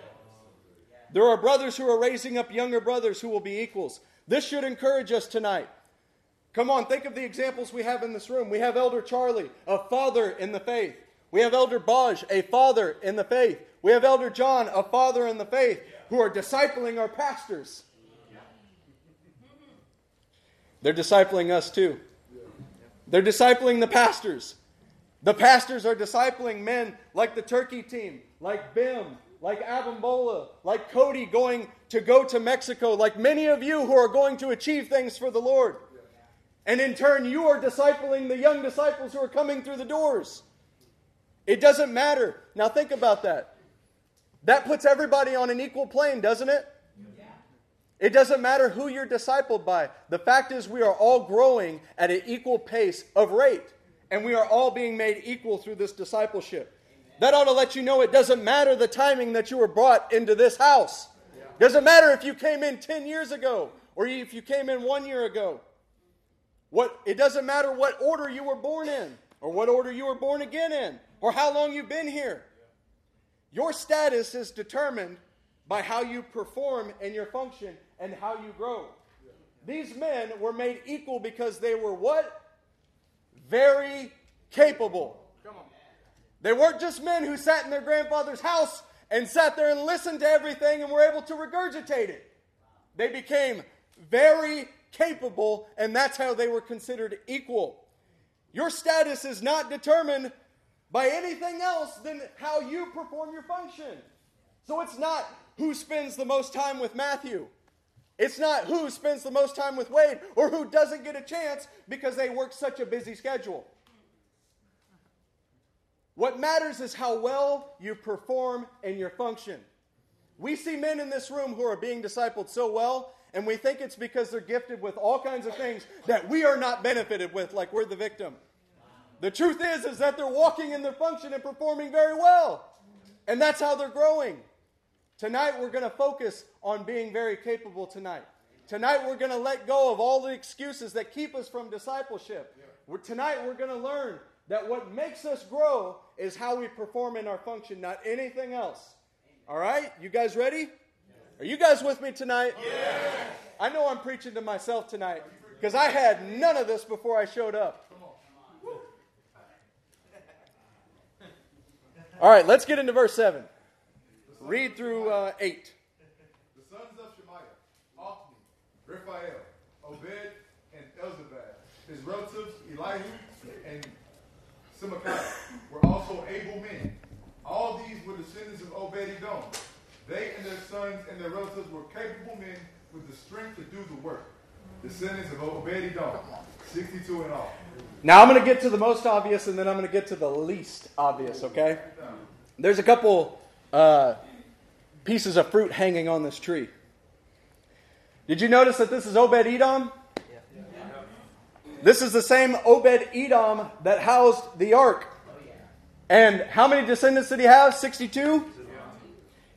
S1: There are brothers who are raising up younger brothers who will be equals. This should encourage us tonight. Come on, think of the examples we have in this room. We have Elder Charlie, a father in the faith. We have Elder Baj, a father in the faith. We have Elder John, a father in the faith, who are discipling our pastors. They're discipling us too. They're discipling the pastors. The pastors are discipling men like the Turkey team, like Bim, like Abimbola, like Cody going to go to Mexico, like many of you who are going to achieve things for the Lord. And in turn, you are discipling the young disciples who are coming through the doors. It doesn't matter. Now, think about that. That puts everybody on an equal plane, doesn't it? It doesn't matter who you're discipled by. The fact is, we are all growing at an equal pace of rate, and we are all being made equal through this discipleship. That ought to let you know it doesn't matter the timing that you were brought into this house. Doesn't matter if you came in 10 years ago or if you came in one year ago. What, it doesn't matter what order you were born in or what order you were born again in or how long you've been here. Your status is determined by how you perform in your function and how you grow. These men were made equal because they were what? Very capable. They weren't just men who sat in their grandfather's house and sat there and listened to everything and were able to regurgitate it. They became very capable, and that's how they were considered equal. Your status is not determined by anything else than how you perform your function. So it's not who spends the most time with Matthew. It's not who spends the most time with Wade or who doesn't get a chance because they work such a busy schedule. What matters is how well you perform in your function. We see men in this room who are being discipled so well, and we think it's because they're gifted with all kinds of things that we are not benefited with, like we're the victim. The truth is, is that they're walking in their function and performing very well. And that's how they're growing. Tonight, we're going to focus on being very capable tonight. Tonight, we're going to let go of all the excuses that keep us from discipleship. We're, tonight, we're going to learn that what makes us grow is how we perform in our function, not anything else. All right? You guys ready? Are you guys with me tonight? Yes. I know I'm preaching to myself tonight because I had none of this before I showed up. All right, let's get into verse 7. Read through uh, 8.
S3: The sons of Shemaiah, Othni, Rephael, Obed, and Elzabad. His relatives, Elihu and Semachiah, were also able men. All these were descendants of Obed Edom. They and their sons and their relatives were capable men with the strength to do the work. Descendants of Obed Edom, 62 in all.
S1: Now I'm going to get to the most obvious and then I'm going to get to the least obvious, okay? There's a couple uh, pieces of fruit hanging on this tree. Did you notice that this is Obed Edom? This is the same Obed Edom that housed the ark. And how many descendants did he have? 62?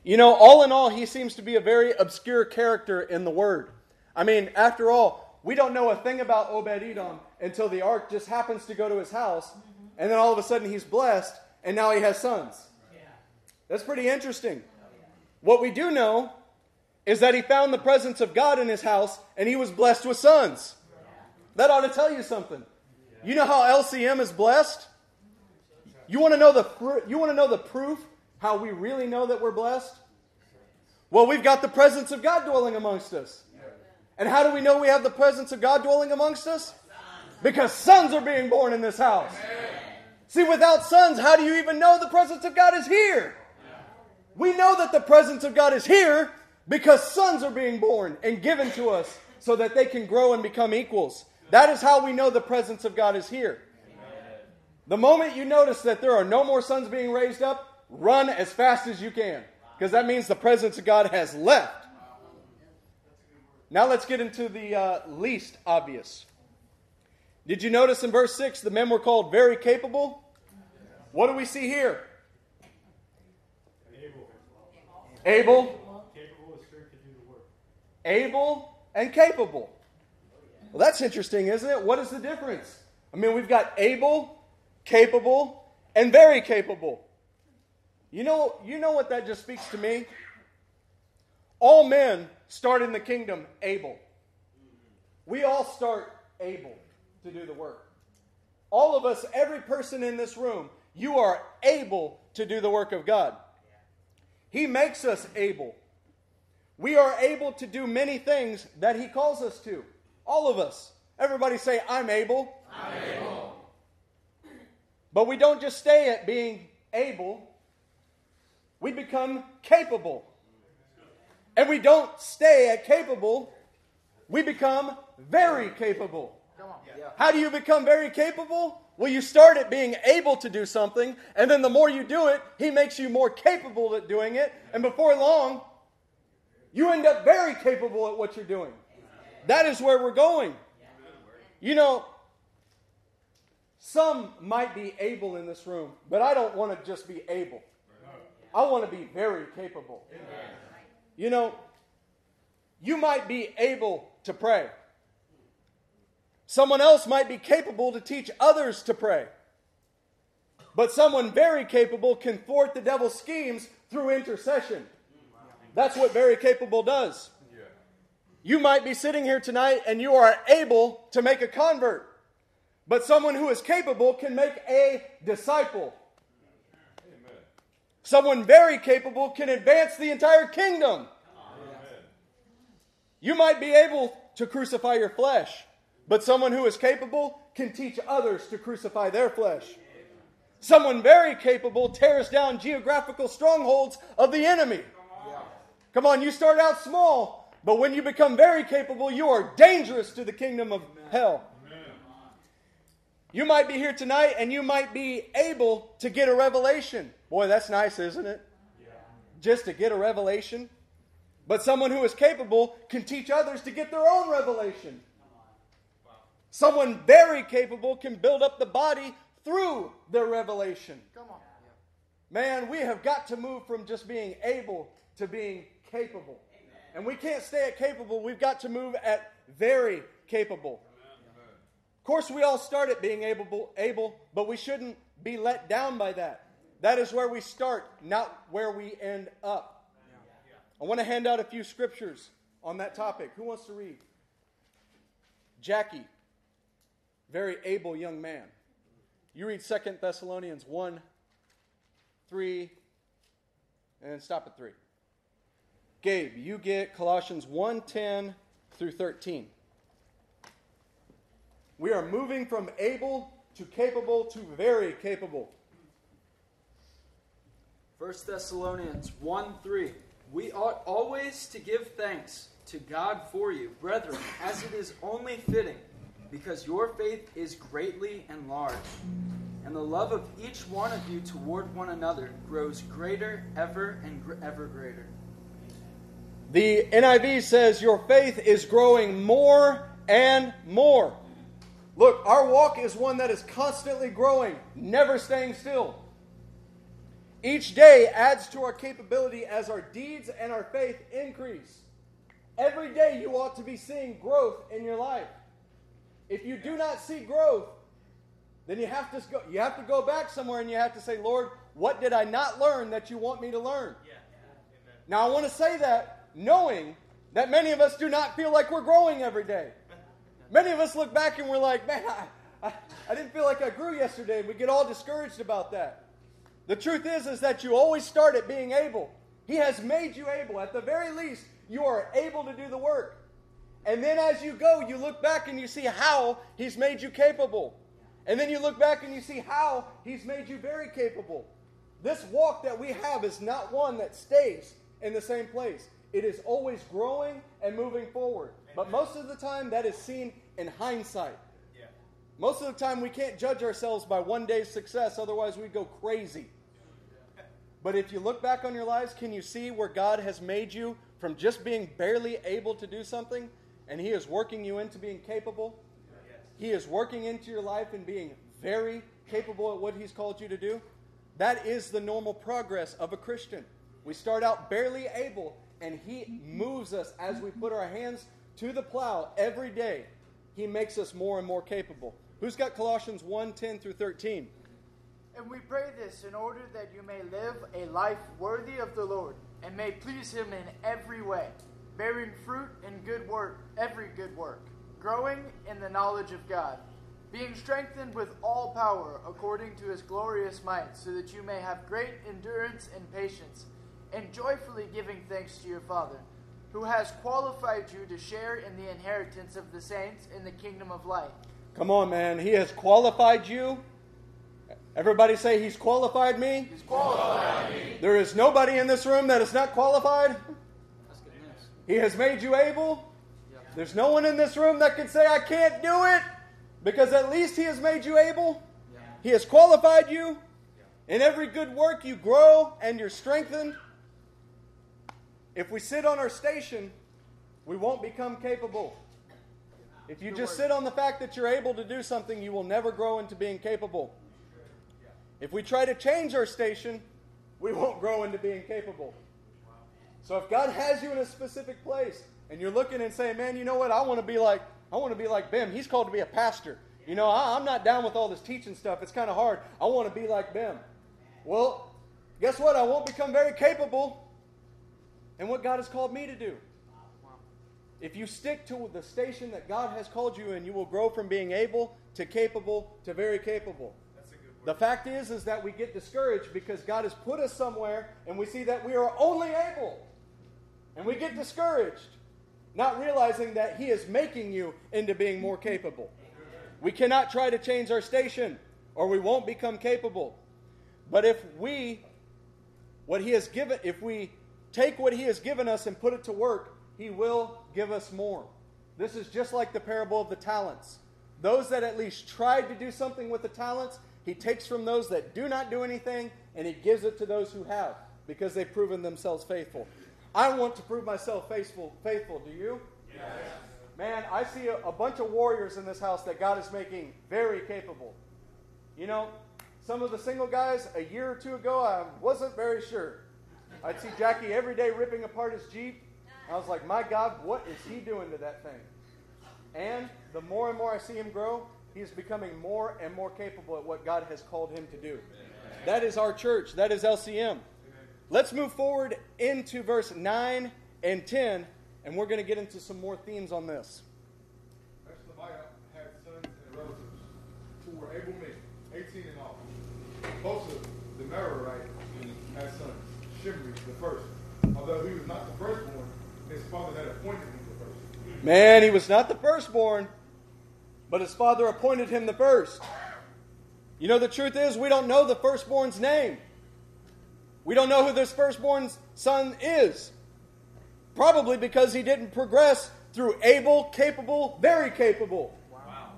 S1: You know, all in all, he seems to be a very obscure character in the word. I mean, after all, we don't know a thing about Obed Edom until the ark just happens to go to his house, and then all of a sudden he's blessed, and now he has sons. That's pretty interesting. What we do know is that he found the presence of God in his house, and he was blessed with sons. That ought to tell you something. You know how LCM is blessed? You want to know the fr- you want to know the proof how we really know that we're blessed? Well, we've got the presence of God dwelling amongst us. And how do we know we have the presence of God dwelling amongst us? Because sons are being born in this house. See, without sons, how do you even know the presence of God is here? We know that the presence of God is here because sons are being born and given to us so that they can grow and become equals. That is how we know the presence of God is here. The moment you notice that there are no more sons being raised up, run as fast as you can because that means the presence of God has left. Now let's get into the uh, least obvious. Did you notice in verse 6 the men were called very capable? What do we see here? Able.
S5: Capable of strength to do the work.
S1: Able and capable. Well, that's interesting, isn't it? What is the difference? I mean, we've got able, capable, and very capable. You know, you know what that just speaks to me? All men start in the kingdom able. We all start able to do the work. All of us, every person in this room, you are able to do the work of God. He makes us able. We are able to do many things that He calls us to. All of us. Everybody say, I'm able.
S2: I'm able.
S1: But we don't just stay at being able, we become capable. And we don't stay at capable, we become very capable. How do you become very capable? Well, you start at being able to do something, and then the more you do it, He makes you more capable at doing it. And before long, you end up very capable at what you're doing. That is where we're going. You know, some might be able in this room, but I don't want to just be able. I want to be very capable. You know, you might be able to pray. Someone else might be capable to teach others to pray. But someone very capable can thwart the devil's schemes through intercession. That's what very capable does. You might be sitting here tonight and you are able to make a convert. But someone who is capable can make a disciple. Someone very capable can advance the entire kingdom. You might be able to crucify your flesh, but someone who is capable can teach others to crucify their flesh. Someone very capable tears down geographical strongholds of the enemy. Come on, you start out small, but when you become very capable, you are dangerous to the kingdom of hell. You might be here tonight and you might be able to get a revelation. Boy, that's nice, isn't it? Just to get a revelation. But someone who is capable can teach others to get their own revelation. Someone very capable can build up the body through their revelation. Come on. Man, we have got to move from just being able to being capable. And we can't stay at capable, we've got to move at very capable. Of course, we all start at being able, able, but we shouldn't be let down by that. That is where we start, not where we end up. I want to hand out a few scriptures on that topic. Who wants to read? Jackie, very able young man. You read Second Thessalonians 1, 3, and stop at 3. Gabe, you get Colossians 1, 10 through 13. We are moving from able to capable to very capable.
S8: 1 Thessalonians 1 3. We ought always to give thanks to God for you, brethren, as it is only fitting, because your faith is greatly enlarged, and the love of each one of you toward one another grows greater ever and gr- ever greater.
S1: The NIV says your faith is growing more and more. Look, our walk is one that is constantly growing, never staying still. Each day adds to our capability as our deeds and our faith increase. Every day you ought to be seeing growth in your life. If you do not see growth, then you have to go, you have to go back somewhere and you have to say, Lord, what did I not learn that you want me to learn? Yeah. Now I want to say that knowing that many of us do not feel like we're growing every day. Many of us look back and we're like, man, I, I, I didn't feel like I grew yesterday. We get all discouraged about that. The truth is, is that you always start at being able. He has made you able. At the very least, you are able to do the work. And then as you go, you look back and you see how He's made you capable. And then you look back and you see how He's made you very capable. This walk that we have is not one that stays in the same place. It is always growing and moving forward. But most of the time, that is seen in hindsight. Most of the time, we can't judge ourselves by one day's success, otherwise, we'd go crazy. But if you look back on your lives, can you see where God has made you from just being barely able to do something and He is working you into being capable? He is working into your life and being very capable at what He's called you to do? That is the normal progress of a Christian. We start out barely able, and He moves us as we put our hands to the plow every day. He makes us more and more capable. Who's got Colossians 1 10 through 13?
S9: And we pray this in order that you may live a life worthy of the Lord and may please him in every way, bearing fruit in good work, every good work, growing in the knowledge of God, being strengthened with all power according to his glorious might, so that you may have great endurance and patience, and joyfully giving thanks to your Father, who has qualified you to share in the inheritance of the saints in the kingdom of light.
S1: Come on, man. He has qualified you. Everybody say, He's qualified me.
S9: He's qualified me.
S1: There is nobody in this room that is not qualified. He has made you able. There's no one in this room that can say, I can't do it, because at least He has made you able. He has qualified you. In every good work, you grow and you're strengthened. If we sit on our station, we won't become capable. If you just sit on the fact that you're able to do something, you will never grow into being capable. If we try to change our station, we won't grow into being capable. So if God has you in a specific place and you're looking and saying, "Man, you know what? I want to be like I want to be like Bim. He's called to be a pastor. You know, I, am not down with all this teaching stuff. It's kind of hard. I want to be like Bim." Well, guess what? I won't become very capable in what God has called me to do. If you stick to the station that God has called you in, you will grow from being able to capable to very capable. The fact is, is that we get discouraged because God has put us somewhere and we see that we are only able. And we get discouraged. not realizing that He is making you into being more capable. We cannot try to change our station or we won't become capable. But if we, what He has given, if we take what He has given us and put it to work, He will give us more. This is just like the parable of the talents. Those that at least tried to do something with the talents, He takes from those that do not do anything and He gives it to those who have because they've proven themselves faithful. I want to prove myself faithful. Faithful, do you? Yes. Man, I see a, a bunch of warriors in this house that God is making very capable. You know, some of the single guys a year or two ago, I wasn't very sure. I'd see Jackie every day ripping apart his Jeep. I was like, my God, what is he doing to that thing? And the more and more I see him grow, he's becoming more and more capable at what God has called him to do. That is our church. That is LCM. Let's move forward into verse 9 and 10, and we're going to get into some more themes on this.
S3: Had sons and relatives who were able men, 18 in all. Hosah, the Merarite, sons. Shimri, the first. Although he was not the firstborn, his father had appointed him the first.
S1: Man, he was not the firstborn, but his father appointed him the first. You know, the truth is, we don't know the firstborn's name. We don't know who this firstborn son is. Probably because he didn't progress through able, capable, very capable. Wow.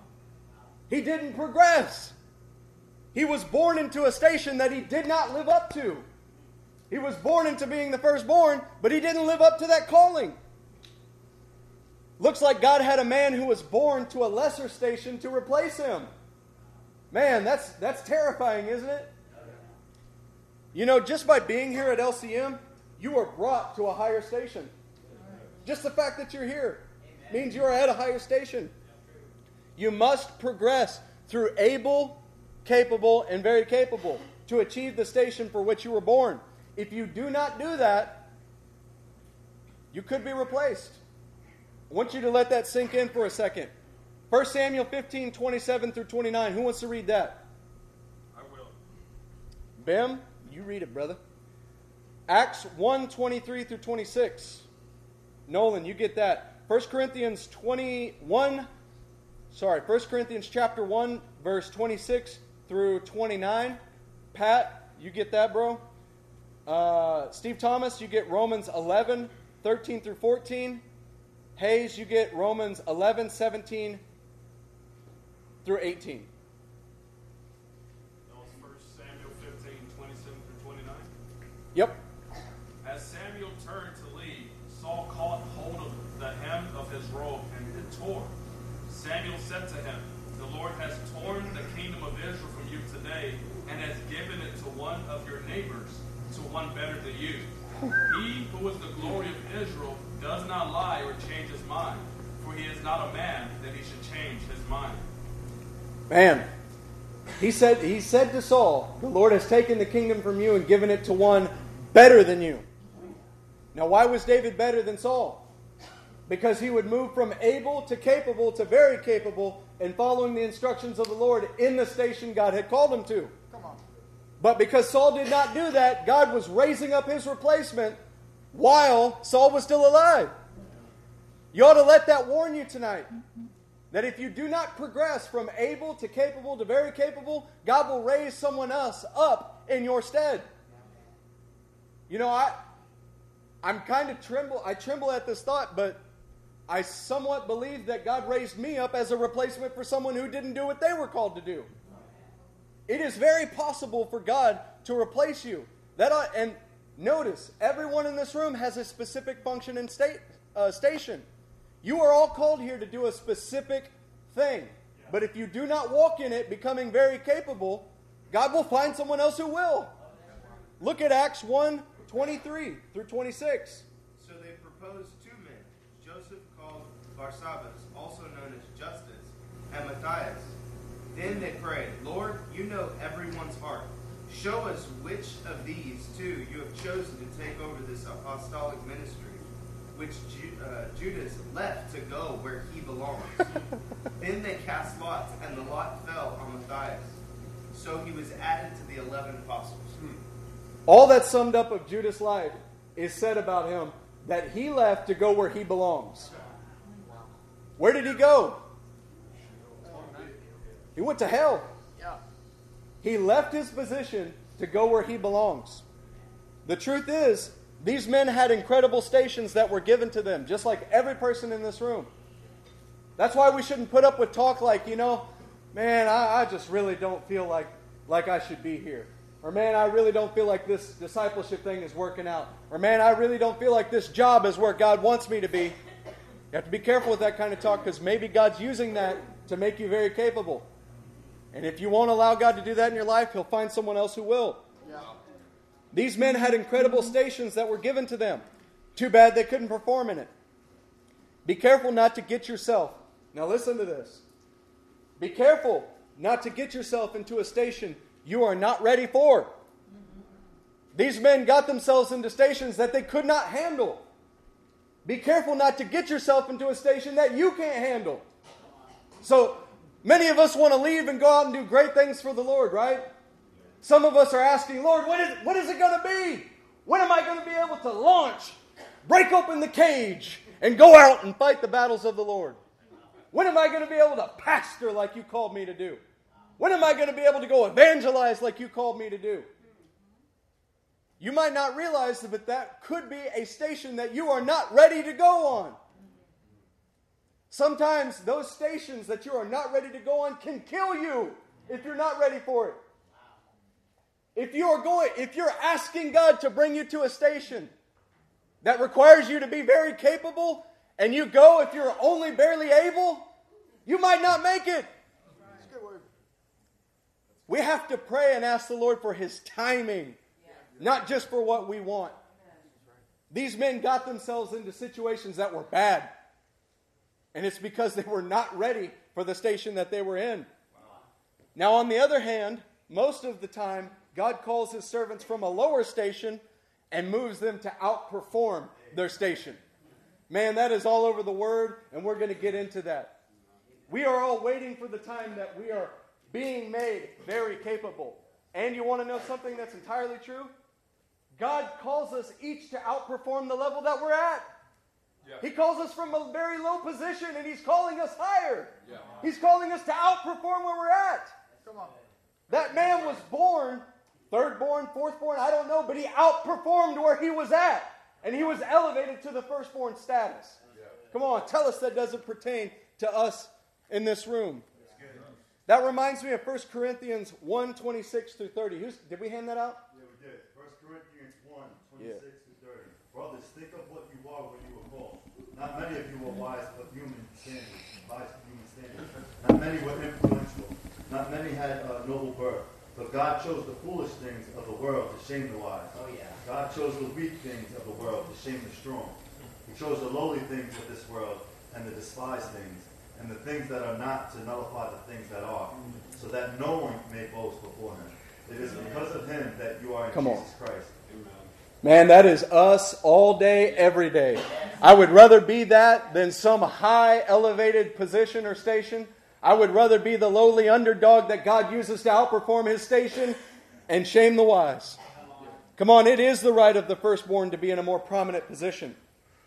S1: He didn't progress. He was born into a station that he did not live up to. He was born into being the firstborn, but he didn't live up to that calling. Looks like God had a man who was born to a lesser station to replace him. Man, that's, that's terrifying, isn't it? You know, just by being here at LCM, you are brought to a higher station. Just the fact that you're here means you are at a higher station. You must progress through able, capable, and very capable to achieve the station for which you were born. If you do not do that, you could be replaced. I want you to let that sink in for a second. 1 Samuel 15, 27 through 29. Who wants to read that?
S10: I will.
S1: Bim? You read it, brother. Acts 1 23 through 26. Nolan, you get that. 1 Corinthians 21, sorry, 1 Corinthians chapter 1, verse 26 through 29. Pat, you get that, bro? Uh, Steve Thomas, you get Romans 11, 13 through 14. Hayes, you get Romans 11, 17 through 18. Yep.
S10: As Samuel turned to leave, Saul caught hold of the hem of his robe and it tore. Samuel said to him, The Lord has torn the kingdom of Israel from you today and has given it to one of your neighbors, to one better than you. He who is the glory of Israel does not lie or change his mind, for he is not a man that he should change his mind.
S1: Man, he said, he said to Saul, The Lord has taken the kingdom from you and given it to one better than you. Now, why was David better than Saul? Because he would move from able to capable to very capable in following the instructions of the Lord in the station God had called him to. But because Saul did not do that, God was raising up his replacement while Saul was still alive. You ought to let that warn you tonight. That if you do not progress from able to capable to very capable, God will raise someone else up in your stead. You know, I I'm kind of tremble I tremble at this thought, but I somewhat believe that God raised me up as a replacement for someone who didn't do what they were called to do. It is very possible for God to replace you. That ought, and notice, everyone in this room has a specific function and state, uh, station. You are all called here to do a specific thing. But if you do not walk in it, becoming very capable, God will find someone else who will. Look at Acts 1 23 through 26.
S6: So they proposed two men, Joseph called Barsabbas, also known as Justus, and Matthias. Then they prayed, Lord, you know everyone's heart. Show us which of these two you have chosen to take over this apostolic ministry, which Ju- uh, Judas left to go where he belongs. then they cast lots, and the lot fell on Matthias. So he was added to the eleven apostles.
S1: All that summed up of Judas' life is said about him that he left to go where he belongs. Where did he go? He went to hell.
S9: Yeah.
S1: He left his position to go where he belongs. The truth is, these men had incredible stations that were given to them, just like every person in this room. That's why we shouldn't put up with talk like, you know, man, I, I just really don't feel like, like I should be here. Or, man, I really don't feel like this discipleship thing is working out. Or, man, I really don't feel like this job is where God wants me to be. You have to be careful with that kind of talk because maybe God's using that to make you very capable. And if you won't allow God to do that in your life, He'll find someone else who will.
S9: Yeah.
S1: These men had incredible stations that were given to them. Too bad they couldn't perform in it. Be careful not to get yourself. Now, listen to this. Be careful not to get yourself into a station you are not ready for. These men got themselves into stations that they could not handle. Be careful not to get yourself into a station that you can't handle. So, many of us want to leave and go out and do great things for the Lord, right? Some of us are asking, Lord, what is, what is it going to be? When am I going to be able to launch, break open the cage, and go out and fight the battles of the Lord? When am I going to be able to pastor like you called me to do? When am I going to be able to go evangelize like you called me to do? You might not realize that, but that could be a station that you are not ready to go on. Sometimes those stations that you are not ready to go on can kill you if you're not ready for it. If you are going, if you're asking God to bring you to a station that requires you to be very capable, and you go if you're only barely able, you might not make it. We have to pray and ask the Lord for His timing, not just for what we want. These men got themselves into situations that were bad, and it's because they were not ready for the station that they were in. Now, on the other hand, most of the time, God calls His servants from a lower station and moves them to outperform their station. Man, that is all over the Word, and we're going to get into that. We are all waiting for the time that we are being made very capable. And you want to know something that's entirely true? God calls us each to outperform the level that we're at.
S2: Yeah.
S1: He calls us from a very low position and He's calling us higher.
S2: Yeah.
S1: He's calling us to outperform where we're at.
S9: Come on.
S1: That man was born, third born, fourth born, I don't know, but he outperformed where he was at. And he was elevated to the firstborn status. Come on, tell us that doesn't pertain to us in this room. That reminds me of 1 Corinthians 1 26 through 30. Who's, did we hand that out?
S11: Yeah, we did. 1 Corinthians 1, 26
S1: Yeah.
S11: to 30. Brothers, think of what you are when you were called. Not many of you were wise of human standards, wise of human standards. Not many were influential. Not many had a noble birth. But God chose the foolish things of the world to shame the wise.
S6: Oh, yeah.
S11: God chose the weak things of the world to shame the strong. He chose the lowly things of this world and the despised things, and the things that are not to nullify the things that are, so that no one may boast before him. It is because of him that you are in
S1: Come on.
S11: Jesus Christ.
S1: Man, that is us all day, every day. I would rather be that than some high elevated position or station. I would rather be the lowly underdog that God uses to outperform his station and shame the wise. Come on, it is the right of the firstborn to be in a more prominent position.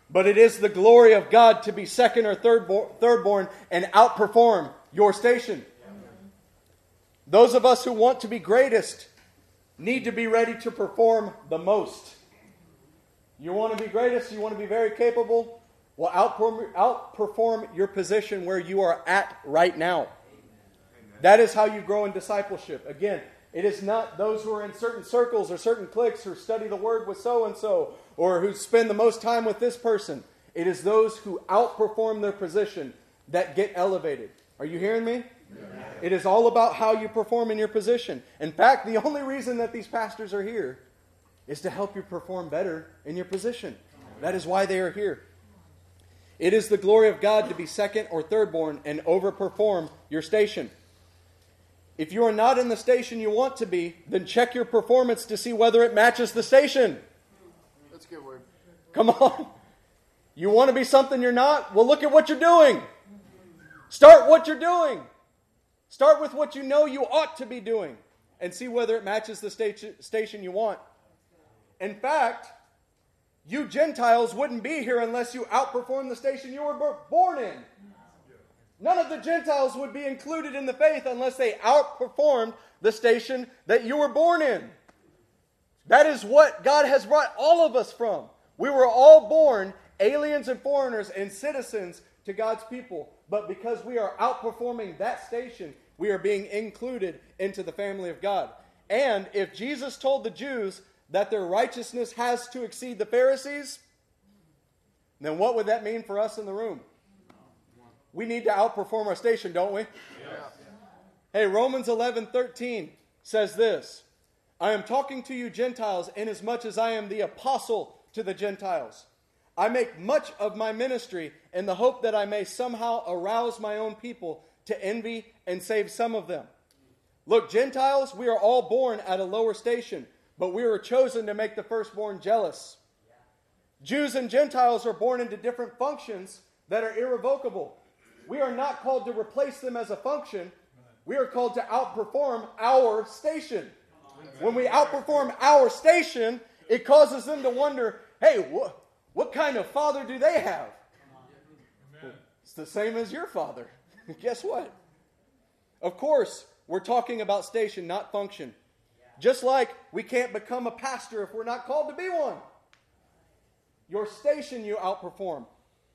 S1: But it is the glory of God to be second or third bo- thirdborn and outperform your station. Those of us who want to be greatest need to be ready to perform the most. You want to be greatest, you want to be very capable, well, outperform, outperform your position where you are at right now. That is how you grow in discipleship. Again, it is not those who are in certain circles or certain cliques who study the word with so and so or who spend the most time with this person. It is those who outperform their position that get elevated. Are you hearing me? It is all about how you perform in your position. In fact, the only reason that these pastors are here is to help you perform better in your position. That is why they are here. It is the glory of God to be second or third born and overperform your station. If you are not in the station you want to be, then check your performance to see whether it matches the station.
S9: That's a good word.
S1: Come on. You want to be something you're not? Well, look at what you're doing. Start what you're doing. Start with what you know you ought to be doing and see whether it matches the station, station you want. In fact, you Gentiles wouldn't be here unless you outperformed the station you were born in. None of the Gentiles would be included in the faith unless they outperformed the station that you were born in. That is what God has brought all of us from. We were all born aliens and foreigners and citizens to God's people. But because we are outperforming that station, we are being included into the family of God. And if Jesus told the Jews that their righteousness has to exceed the Pharisees, then what would that mean for us in the room? We need to outperform our station, don't we? Yes. Hey, Romans 11 13 says this I am talking to you, Gentiles, inasmuch as I am the apostle to the Gentiles. I make much of my ministry in the hope that I may somehow arouse my own people to envy and save some of them. Look, Gentiles, we are all born at a lower station, but we were chosen to make the firstborn jealous. Jews and Gentiles are born into different functions that are irrevocable. We are not called to replace them as a function, we are called to outperform our station. When we outperform our station, it causes them to wonder hey, wh- what kind of father do they have? It's the same as your father. Guess what? Of course, we're talking about station, not function. Just like we can't become a pastor if we're not called to be one. Your station you outperform,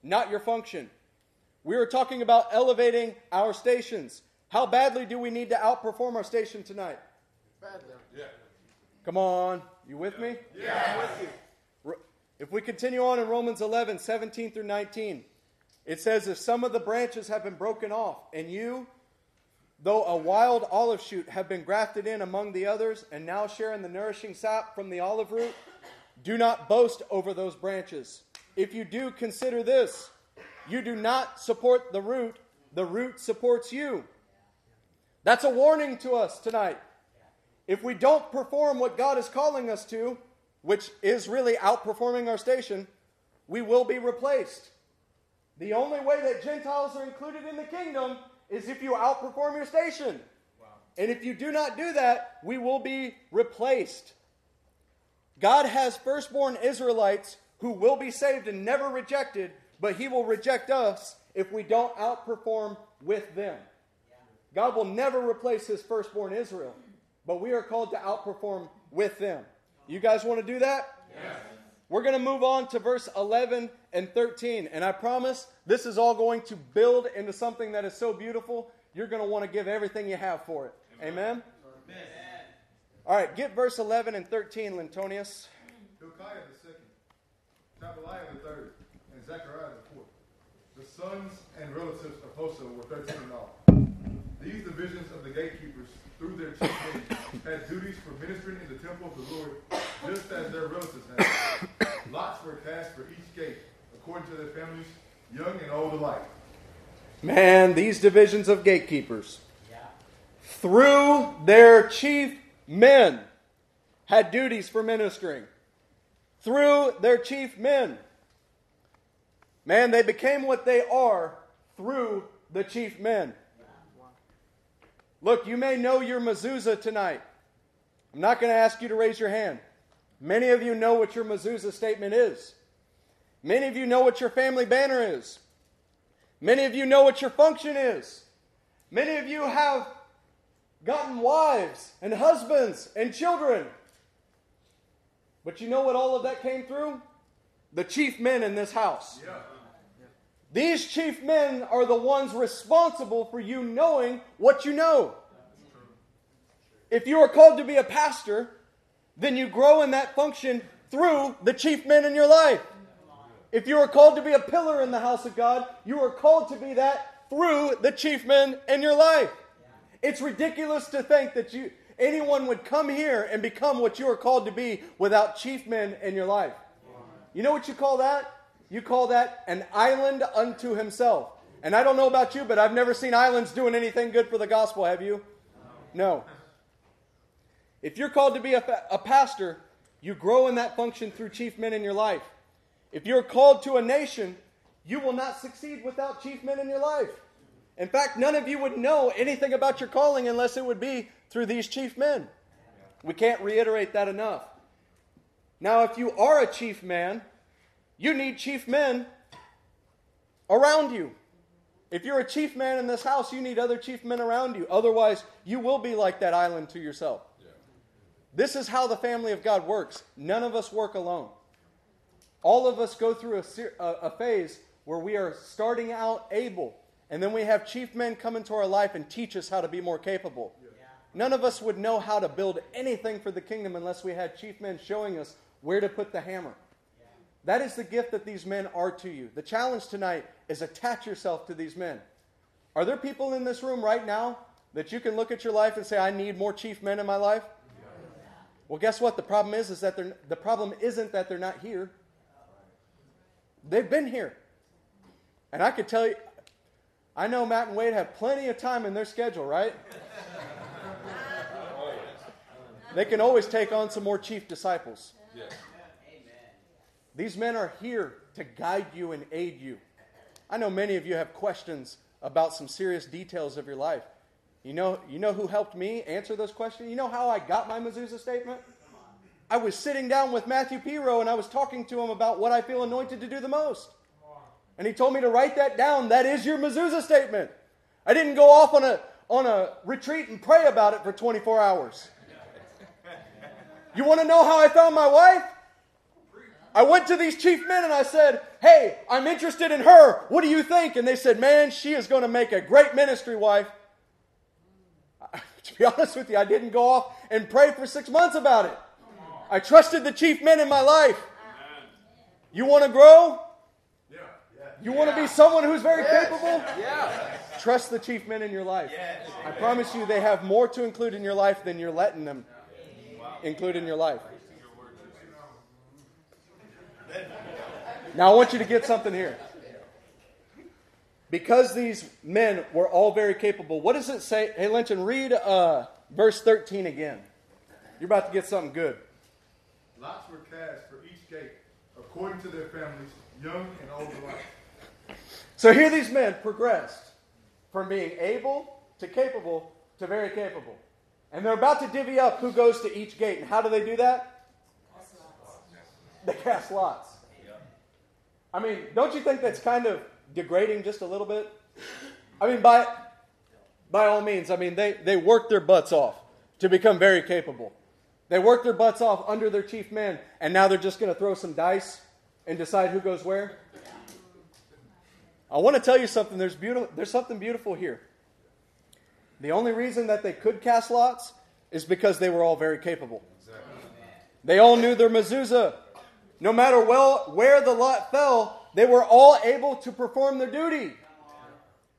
S1: not your function. We are talking about elevating our stations. How badly do we need to outperform our station tonight?
S9: Badly.
S3: Yeah.
S1: Come on. You with me?
S3: Yeah.
S1: with you. If we continue on in Romans 11, 17 through 19, it says, If some of the branches have been broken off, and you, though a wild olive shoot, have been grafted in among the others, and now share in the nourishing sap from the olive root, do not boast over those branches. If you do, consider this you do not support the root, the root supports you. That's a warning to us tonight. If we don't perform what God is calling us to, which is really outperforming our station, we will be replaced. The only way that Gentiles are included in the kingdom is if you outperform your station. Wow. And if you do not do that, we will be replaced. God has firstborn Israelites who will be saved and never rejected, but He will reject us if we don't outperform with them. God will never replace His firstborn Israel, but we are called to outperform with them. You guys want to do that? Yes. We're going to move on to verse 11 and 13. And I promise this is all going to build into something that is so beautiful, you're going to want to give everything you have for it. Amen? Amen. All right, get verse 11 and 13, Lintonius.
S3: Hilkiah the second, Tebaliah the third, and Zechariah the fourth. The sons and relatives of Hosah were 13 in all. These divisions of the gatekeepers through their chief had duties for ministering in the temple of the Lord, just as their relatives had. Lots were cast for each gate, according to their families, young and old alike.
S1: Man, these divisions of gatekeepers, yeah. through their chief men, had duties for ministering. Through their chief men. Man, they became what they are through the chief men. Look, you may know your mezuzah tonight. I'm not going to ask you to raise your hand. Many of you know what your mezuzah statement is. Many of you know what your family banner is. Many of you know what your function is. Many of you have gotten wives and husbands and children. But you know what all of that came through? The chief men in this house. Yeah. These chief men are the ones responsible for you knowing what you know. If you are called to be a pastor, then you grow in that function through the chief men in your life. If you are called to be a pillar in the house of God, you are called to be that through the chief men in your life. It's ridiculous to think that you anyone would come here and become what you are called to be without chief men in your life. You know what you call that? You call that an island unto himself. And I don't know about you, but I've never seen islands doing anything good for the gospel, have you? No. If you're called to be a, a pastor, you grow in that function through chief men in your life. If you're called to a nation, you will not succeed without chief men in your life. In fact, none of you would know anything about your calling unless it would be through these chief men. We can't reiterate that enough. Now, if you are a chief man, you need chief men around you. If you're a chief man in this house, you need other chief men around you. Otherwise, you will be like that island to yourself. This is how the family of God works. None of us work alone. All of us go through a, a, phase where we are starting out able, and then we have chief men come into our life and teach us how to be more capable. None of us would know how to build anything for the kingdom unless we had chief men showing us where to put the hammer. That is the gift that these men are to you. The challenge tonight is attach yourself to these men. Are there people in this room right now that you can look at your life and say, I need more chief men in my life? Well, guess what? The problem is, is that the problem isn't that they're not here. They've been here. And I could tell you, I know Matt and Wade have plenty of time in their schedule, right? They can always take on some more chief disciples. These men are here to guide you and aid you. I know many of you have questions about some serious details of your life. You know, you know who helped me answer those questions? You know how I got my Mezuzah statement? I was sitting down with Matthew Piro and I was talking to him about what I feel anointed to do the most. And he told me to write that down. That is your Mezuzah statement. I didn't go off on a, on a retreat and pray about it for 24 hours. You want to know how I found my wife? I went to these chief men and I said, Hey, I'm interested in her. What do you think? And they said, Man, she is going to make a great ministry wife. To be honest with you, I didn't go off and pray for six months about it. I trusted the chief men in my life. You want to grow? You want to be someone who's very capable?
S8: Yeah.
S1: Trust the chief men in your life. I promise you, they have more to include in your life than you're letting them include in your life. Now, I want you to get something here. Because these men were all very capable, what does it say? Hey, Lynchon, read uh, verse 13 again. You're about to get something good.
S3: Lots were cast for each gate, according to their families, young and old alike.
S1: So here these men progressed from being able to capable to very capable. And they're about to divvy up who goes to each gate. And how do they do that? They cast lots. I mean, don't you think that's kind of degrading just a little bit? I mean, by, by all means, I mean, they, they worked their butts off to become very capable. They worked their butts off under their chief men, and now they're just going to throw some dice and decide who goes where? I want to tell you something. There's, beautiful, there's something beautiful here. The only reason that they could cast lots is because they were all very capable. They all knew their mezuzah. No matter well, where the lot fell, they were all able to perform their duty.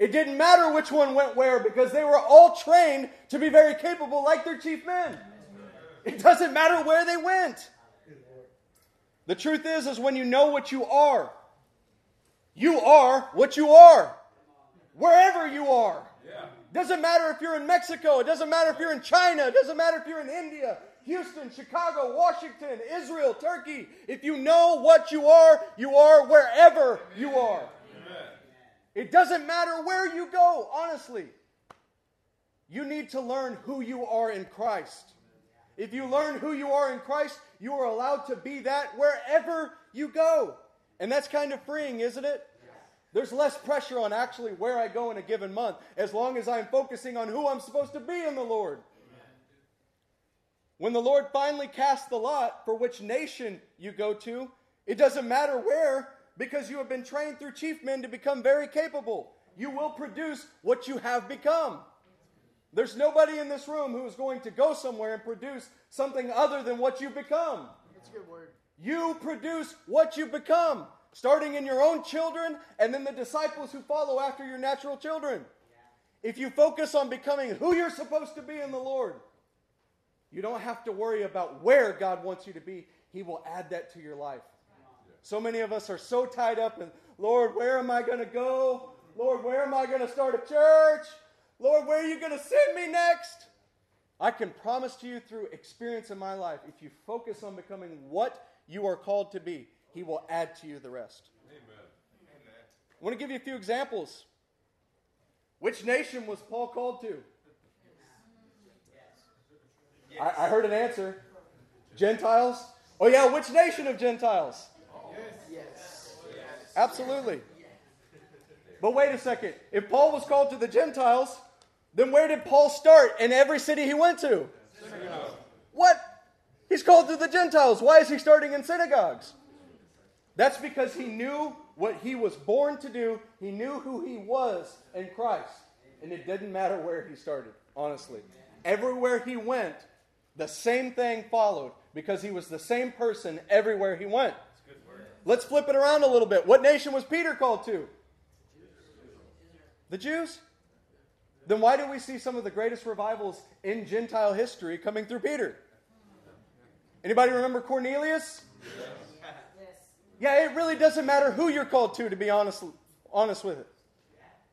S1: It didn't matter which one went where because they were all trained to be very capable, like their chief men. It doesn't matter where they went. The truth is, is when you know what you are, you are what you are, wherever you are. Doesn't matter if you're in Mexico. It doesn't matter if you're in China. It doesn't matter if you're in India, Houston, Chicago, Washington, Israel, Turkey. If you know what you are, you are wherever you are. It doesn't matter where you go, honestly. You need to learn who you are in Christ. If you learn who you are in Christ, you are allowed to be that wherever you go. And that's kind of freeing, isn't it? There's less pressure on actually where I go in a given month as long as I'm focusing on who I'm supposed to be in the Lord. When the Lord finally casts the lot for which nation you go to, it doesn't matter where because you have been trained through chief men to become very capable. You will produce what you have become. There's nobody in this room who is going to go somewhere and produce something other than what you become.
S9: That's a good word.
S1: You produce what you become, starting in your own children and then the disciples who follow after your natural children. If you focus on becoming who you're supposed to be in the Lord, you don't have to worry about where God wants you to be. He will add that to your life. So many of us are so tied up in, Lord, where am I going to go? Lord, where am I going to start a church? Lord, where are you going to send me next? I can promise to you through experience in my life, if you focus on becoming what you are called to be, He will add to you the rest. Amen. I want to give you a few examples. Which nation was Paul called to? I, I heard an answer. Gentiles? Oh, yeah, which nation of Gentiles? Absolutely. But wait a second. If Paul was called to the Gentiles, then where did Paul start in every city he went to? What? He's called to the Gentiles. Why is he starting in synagogues? That's because he knew what he was born to do. He knew who he was in Christ. And it didn't matter where he started, honestly. Everywhere he went, the same thing followed because he was the same person everywhere he went. Let's flip it around a little bit. What nation was Peter called to? The Jews? Then why do we see some of the greatest revivals in Gentile history coming through Peter? Anybody remember Cornelius? Yeah, it really doesn't matter who you're called to, to be honest, honest with it.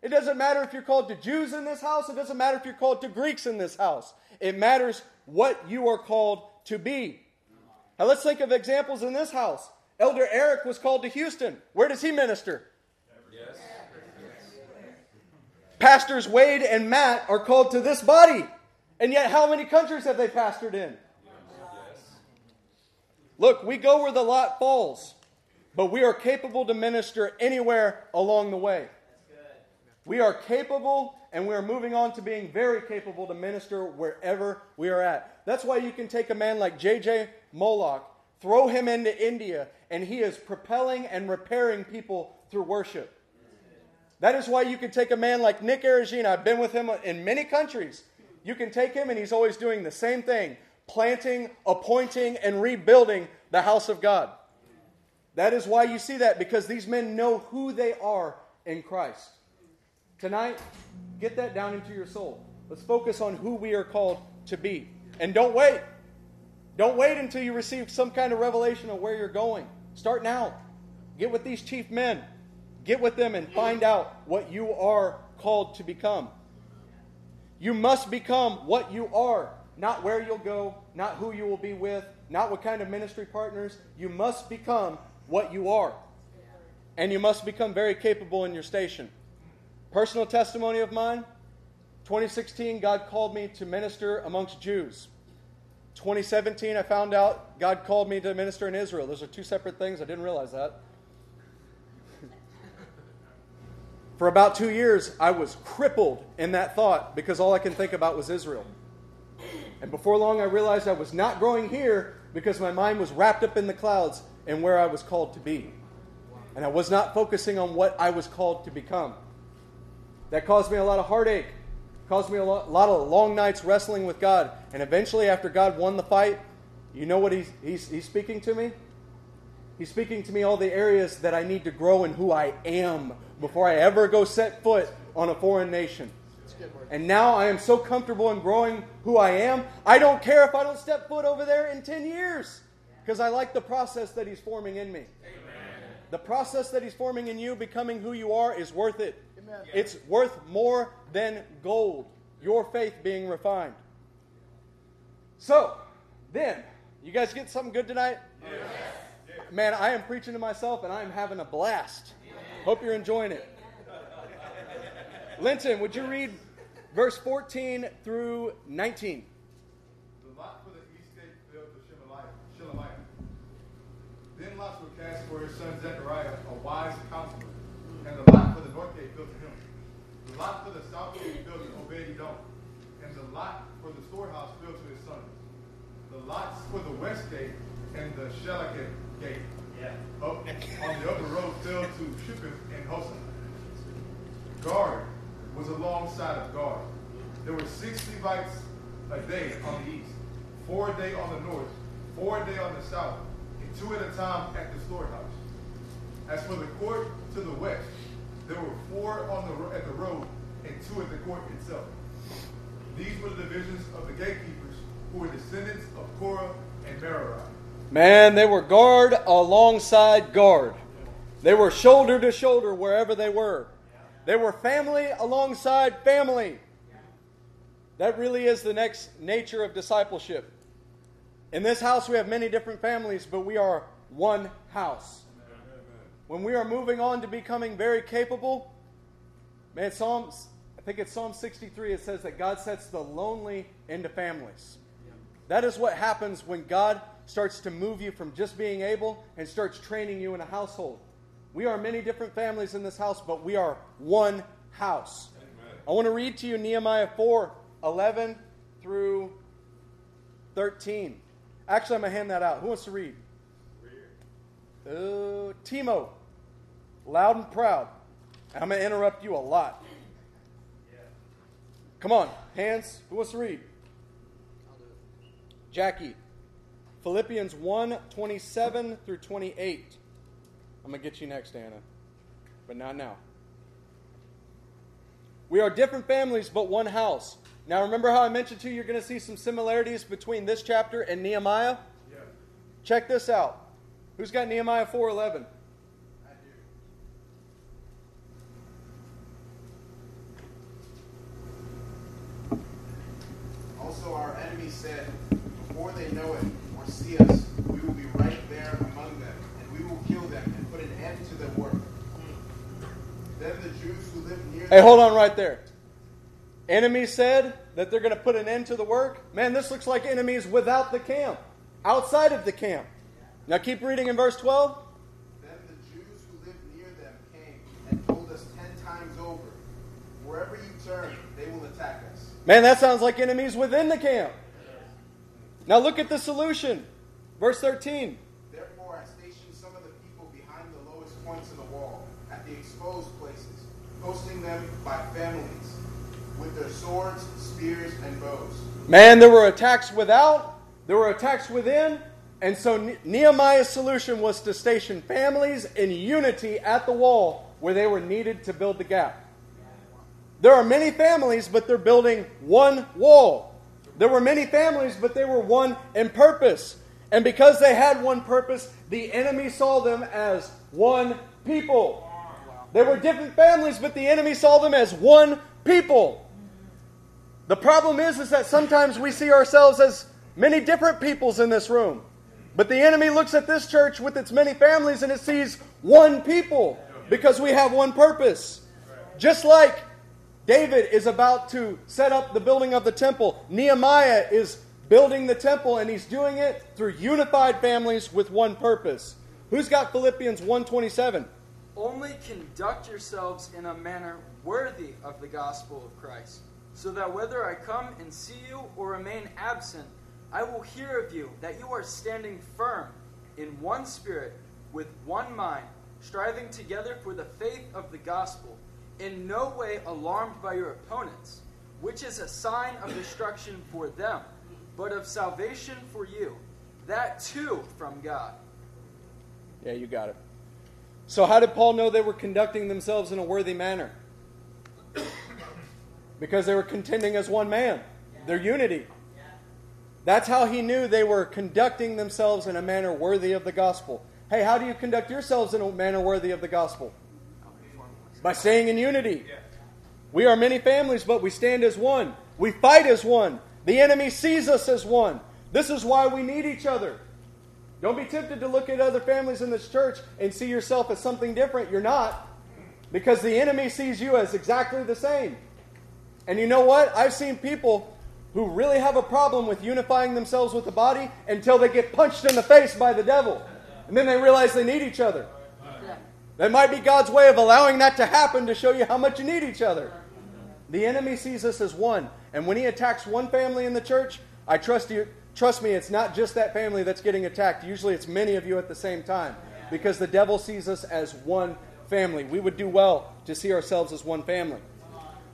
S1: It doesn't matter if you're called to Jews in this house. It doesn't matter if you're called to Greeks in this house. It matters what you are called to be. Now let's think of examples in this house. Elder Eric was called to Houston. Where does he minister?
S10: Yes.
S1: Pastors Wade and Matt are called to this body. And yet, how many countries have they pastored in? Look, we go where the lot falls, but we are capable to minister anywhere along the way. We are capable, and we are moving on to being very capable to minister wherever we are at. That's why you can take a man like J.J. Moloch, throw him into India, and he is propelling and repairing people through worship. That is why you can take a man like Nick Aragina. I've been with him in many countries. You can take him, and he's always doing the same thing planting, appointing, and rebuilding the house of God. That is why you see that, because these men know who they are in Christ. Tonight, get that down into your soul. Let's focus on who we are called to be. And don't wait. Don't wait until you receive some kind of revelation of where you're going. Start now. Get with these chief men. Get with them and find out what you are called to become. You must become what you are, not where you'll go, not who you will be with, not what kind of ministry partners. You must become what you are. And you must become very capable in your station. Personal testimony of mine 2016, God called me to minister amongst Jews. 2017, I found out God called me to minister in Israel. Those are two separate things. I didn't realize that. For about two years, I was crippled in that thought because all I can think about was Israel. And before long, I realized I was not growing here because my mind was wrapped up in the clouds and where I was called to be. And I was not focusing on what I was called to become. That caused me a lot of heartache, caused me a lot, lot of long nights wrestling with God. And eventually, after God won the fight, you know what he's, he's, he's speaking to me? He's speaking to me all the areas that I need to grow in who I am before I ever go set foot on a foreign nation. And now I am so comfortable in growing who I am, I don't care if I don't step foot over there in 10 years because I like the process that He's forming in me. Amen. The process that He's forming in you, becoming who you are, is worth it. Amen. It's worth more than gold, your faith being refined. So, then, you guys get something good tonight? Yes. Man, I am preaching to myself and I am having a blast. Hope you're enjoying it. Linton, would you read verse 14 through 19?
S3: The lot for the east gate fell to Shelemiah. Then lots were cast for his son Zechariah, a wise counselor. And the lot for the north gate fell to him. The lot for the south gate fell to Obed-Edom. And the lot for the storehouse fell to his sons. The lots for the west gate and the Shalleketh gate yeah. Oh, up on the upper road fell to Shuppim and Hosah. Guard was alongside of guard. There were six Levites a day on the east, four a day on the north, four a day on the south, and two at a time at the storehouse. As for the court to the west, there were four on the at the road and two at the court itself. These were the divisions of the gatekeepers, who were descendants of Korah and Merari.
S1: Man, they were guard alongside guard. They were shoulder to shoulder wherever they were. They were family alongside family. That really is the next nature of discipleship. In this house, we have many different families, but we are one house. When we are moving on to becoming very capable, man, Psalms, I think it's Psalm 63, it says that God sets the lonely into families. That is what happens when God starts to move you from just being able and starts training you in a household. We are many different families in this house, but we are one house. I want to read to you Nehemiah 4 11 through 13. Actually, I'm going to hand that out. Who wants to read? Uh, Timo, loud and proud. I'm going to interrupt you a lot. Come on, hands. Who wants to read? Jackie, Philippians 1 27 through 28. I'm going to get you next, Anna, but not now. We are different families, but one house. Now, remember how I mentioned to you, you're going to see some similarities between this chapter and Nehemiah?
S3: Yeah.
S1: Check this out. Who's got Nehemiah 4:11?
S12: Also, our enemies said, Before they know it see us, we will be right there among them, and we will kill them and put an end to their work. Then the Jews who lived near
S1: Hey, hold on right there. Enemies said that they're going to put an end to the work. Man, this looks like enemies without the camp, outside of the camp. Now keep reading in verse 12.
S12: Then the Jews who lived near them came and told us ten times over, Wherever you turn, they will attack us.
S1: Man, that sounds like enemies within the camp. Now look at the solution. Verse 13.
S12: Therefore, I stationed some of the people behind the lowest points of the wall, at the exposed places, posting them by families, with their swords, spears, and bows.
S1: Man, there were attacks without, there were attacks within, and so Nehemiah's solution was to station families in unity at the wall where they were needed to build the gap. There are many families, but they're building one wall. There were many families, but they were one in purpose. And because they had one purpose, the enemy saw them as one people. They were different families, but the enemy saw them as one people. The problem is, is that sometimes we see ourselves as many different peoples in this room. But the enemy looks at this church with its many families and it sees one people because we have one purpose. Just like David is about to set up the building of the temple, Nehemiah is building the temple and he's doing it through unified families with one purpose. Who's got Philippians 127?
S8: Only conduct yourselves in a manner worthy of the gospel of Christ, so that whether I come and see you or remain absent, I will hear of you that you are standing firm in one spirit, with one mind, striving together for the faith of the gospel, in no way alarmed by your opponents, which is a sign of destruction for them, but of salvation for you, that too from God.
S1: Yeah, you got it. So, how did Paul know they were conducting themselves in a worthy manner? because they were contending as one man, their unity. That's how he knew they were conducting themselves in a manner worthy of the gospel. Hey, how do you conduct yourselves in a manner worthy of the gospel? By staying in unity. We are many families, but we stand as one. We fight as one. The enemy sees us as one. This is why we need each other. Don't be tempted to look at other families in this church and see yourself as something different. You're not. Because the enemy sees you as exactly the same. And you know what? I've seen people who really have a problem with unifying themselves with the body until they get punched in the face by the devil. And then they realize they need each other. That might be God's way of allowing that to happen to show you how much you need each other. The enemy sees us as one. And when he attacks one family in the church, I trust you trust me, it's not just that family that's getting attacked. Usually it's many of you at the same time. Because the devil sees us as one family. We would do well to see ourselves as one family.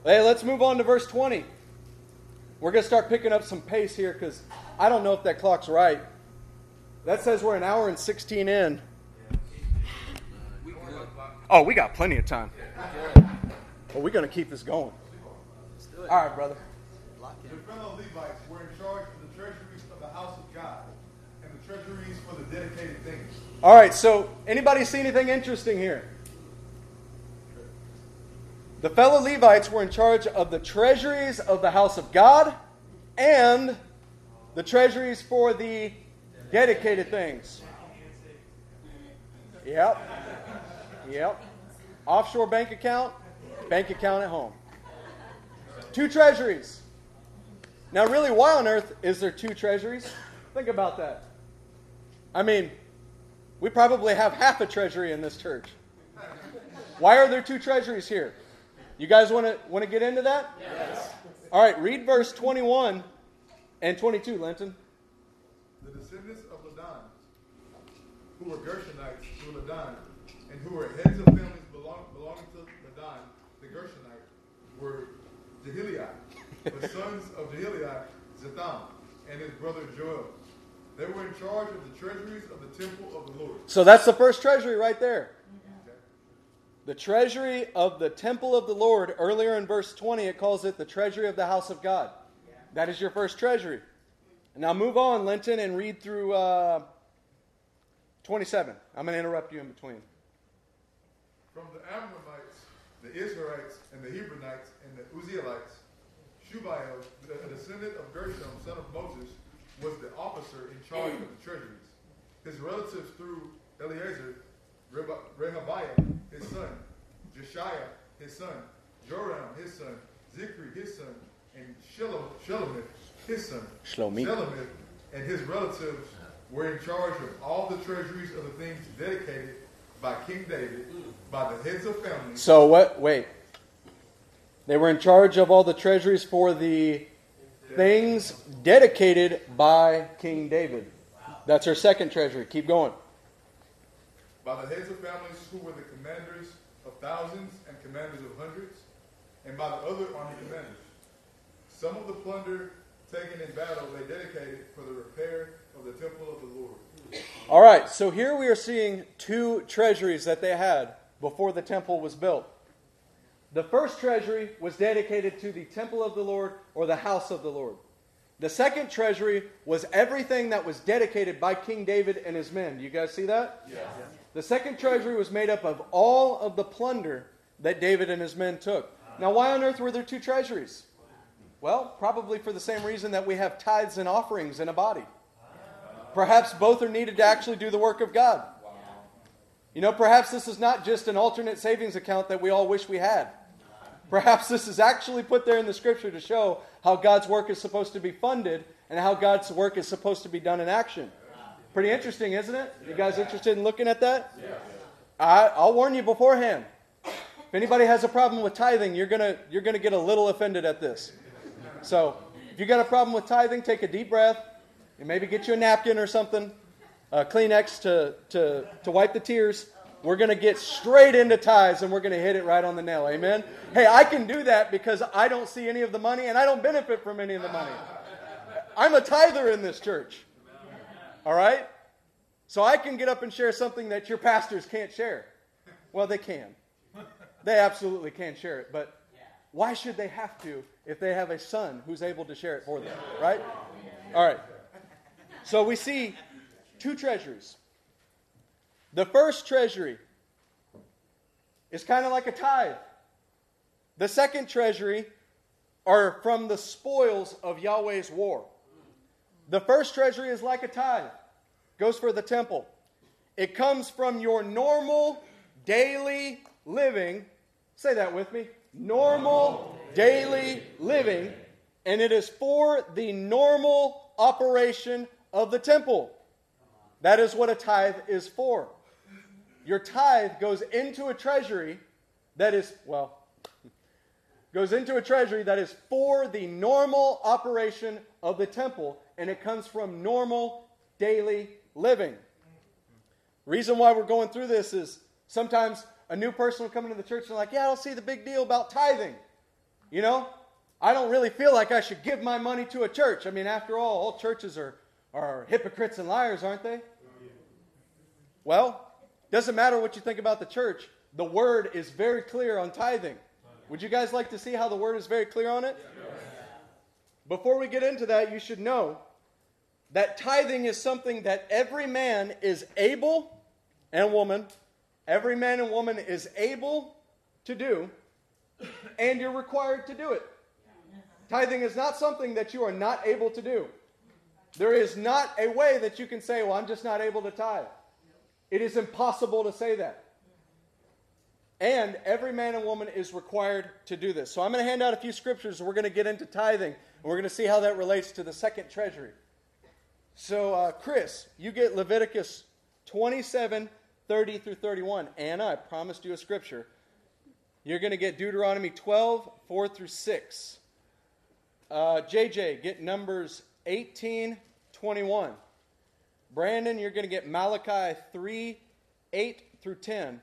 S1: Hey, let's move on to verse 20. We're going to start picking up some pace here because I don't know if that clock's right. That says we're an hour and 16 in. Oh, we got plenty of time. Well, we're going to keep this going. All right, brother.
S3: The fellow Levites were in charge of the treasuries of the house of God and the treasuries for the dedicated things.
S1: All right, so anybody see anything interesting here? The fellow Levites were in charge of the treasuries of the house of God and the treasuries for the dedicated things. Yep. Yep. Offshore bank account, bank account at home. Two treasuries. Now, really, why on earth is there two treasuries? Think about that. I mean, we probably have half a treasury in this church. Why are there two treasuries here? You guys want to want to get into that?
S3: Yes.
S1: All right, read verse 21 and 22, Linton.
S3: The descendants of Ladan, who were Gershonites through Ladan, and who were heads of families belong, belonging to Ladan, the Gershonite, were Jehiliah. the sons of Jehiliah, Zetham, and his brother Joel. They were in charge of the treasuries of the temple of the Lord.
S1: So that's the first treasury right there. The treasury of the temple of the Lord, earlier in verse 20, it calls it the treasury of the house of God. That is your first treasury. Now move on, Linton, and read through uh, 27. I'm going to interrupt you in between.
S3: From the Amramites, the Izharites, and the Hebronites, and the Uzzielites, Shubael, a descendant of Gershom, son of Moses, was the officer in charge of the treasuries. His relatives through Eliezer, Rehabiah, his son, Jeshaiah, his son, Joram, his son, Zikri, his son, and Shelomith, his son. Shelomith and his relatives were in charge of all the treasuries of the things dedicated by King David, by the heads of families.
S1: So what? Wait. They were in charge of all the treasuries for the things dedicated by King David. That's her second treasury. Keep going.
S3: By the heads of families who were the commanders of thousands and commanders of hundreds, and by the other army commanders. Some of the plunder taken in battle they dedicated for the repair of the temple of the Lord.
S1: All right, so here we are seeing two treasuries that they had before the temple was built. The first treasury was dedicated to the temple of the Lord or the house of the Lord. The second treasury was everything that was dedicated by King David and his men. Do you guys see that?
S3: Yeah.
S1: The second treasury was made up of all of the plunder that David and his men took. Now, why on earth were there two treasuries? Well, probably for the same reason that we have tithes and offerings in a body. Perhaps both are needed to actually do the work of God. You know, perhaps this is not just an alternate savings account that we all wish we had. Perhaps this is actually put there in the scripture to show how God's work is supposed to be funded and how God's work is supposed to be done in action. Pretty interesting, isn't it? You guys interested in looking at that? I, I'll warn you beforehand. If anybody has a problem with tithing, you're gonna you're gonna get a little offended at this. So, if you got a problem with tithing, take a deep breath and maybe get you a napkin or something, a Kleenex to to to wipe the tears. We're going to get straight into tithes and we're going to hit it right on the nail. Amen. Hey, I can do that because I don't see any of the money and I don't benefit from any of the money. I'm a tither in this church. All right? So I can get up and share something that your pastors can't share. Well, they can. They absolutely can share it, but why should they have to if they have a son who's able to share it for them, right? All right. So we see two treasuries. The first treasury is kind of like a tithe. The second treasury are from the spoils of Yahweh's war. The first treasury is like a tithe, goes for the temple. It comes from your normal daily living. Say that with me. Normal daily living, and it is for the normal operation of the temple. That is what a tithe is for. Your tithe goes into a treasury that is, well, goes into a treasury that is for the normal operation of the temple, and it comes from normal daily living. Reason why we're going through this is sometimes a new person will come into the church and like, yeah, I don't see the big deal about tithing. You know, I don't really feel like I should give my money to a church. I mean, after all, all churches are, are hypocrites and liars, aren't they? Oh, well, doesn't matter what you think about the church, the word is very clear on tithing. Would you guys like to see how the word is very clear on it? Before we get into that, you should know that tithing is something that every man is able and woman, every man and woman is able to do, and you're required to do it. Tithing is not something that you are not able to do. There is not a way that you can say, Well, I'm just not able to tithe. It is impossible to say that. And every man and woman is required to do this. So I'm going to hand out a few scriptures. We're going to get into tithing, and we're going to see how that relates to the second treasury. So, uh, Chris, you get Leviticus 27 30 through 31. Anna, I promised you a scripture. you're going to get Deuteronomy 12, 4 through 6. Uh, JJ, get Numbers 18, 21. Brandon, you're going to get Malachi 3, 8 through 10.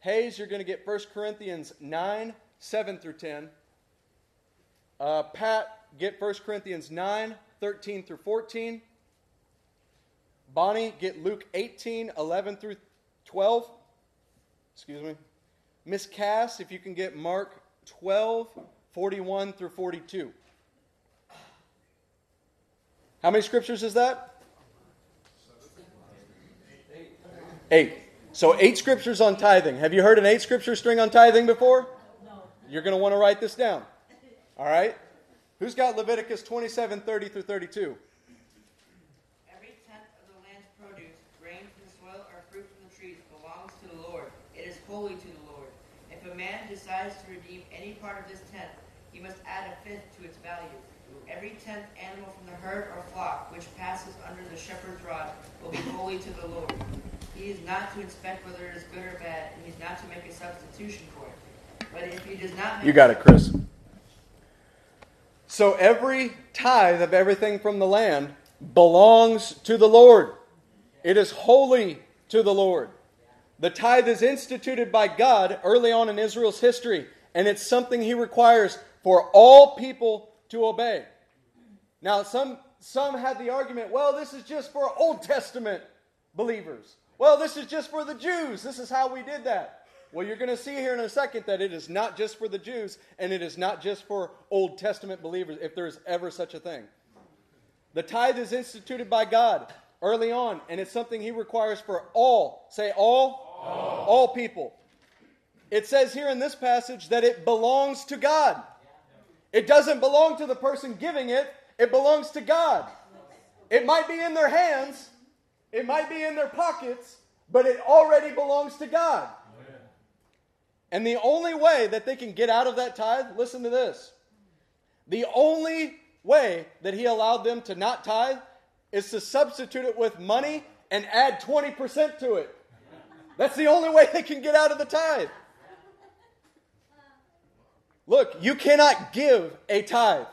S1: Hayes, you're going to get 1 Corinthians 9, 7 through 10. Uh, Pat, get 1 Corinthians 9, 13 through 14. Bonnie, get Luke 18, 11 through 12. Excuse me. Miss Cass, if you can get Mark 12, 41 through 42. How many scriptures is that? Eight. So eight scriptures on tithing. Have you heard an eight scripture string on tithing before? No. You're going to want to write this down. All right? Who's got Leviticus 27, 30 through 32?
S13: Every tenth of the land's produce, grain from the soil or fruit from the trees, belongs to the Lord. It is holy to the Lord. If a man decides to redeem any part of this tenth, he must add a fifth to its value. Every tenth animal from the herd or flock which passes under the shepherd's rod will be holy to the Lord. He is not to inspect whether it is good or bad, and he is not to make a substitution for it. But if he does not make
S1: You got it, Chris. So every tithe of everything from the land belongs to the Lord. It is holy to the Lord. The tithe is instituted by God early on in Israel's history, and it's something He requires for all people to obey. Now, some, some had the argument well, this is just for Old Testament believers. Well, this is just for the Jews. This is how we did that. Well, you're going to see here in a second that it is not just for the Jews and it is not just for Old Testament believers, if there's ever such a thing. The tithe is instituted by God early on, and it's something He requires for all. Say all? All, all people. It says here in this passage that it belongs to God. It doesn't belong to the person giving it, it belongs to God. It might be in their hands, it might be in their pockets, but it already belongs to God. And the only way that they can get out of that tithe, listen to this. The only way that he allowed them to not tithe is to substitute it with money and add 20% to it. That's the only way they can get out of the tithe. Look, you cannot give a tithe.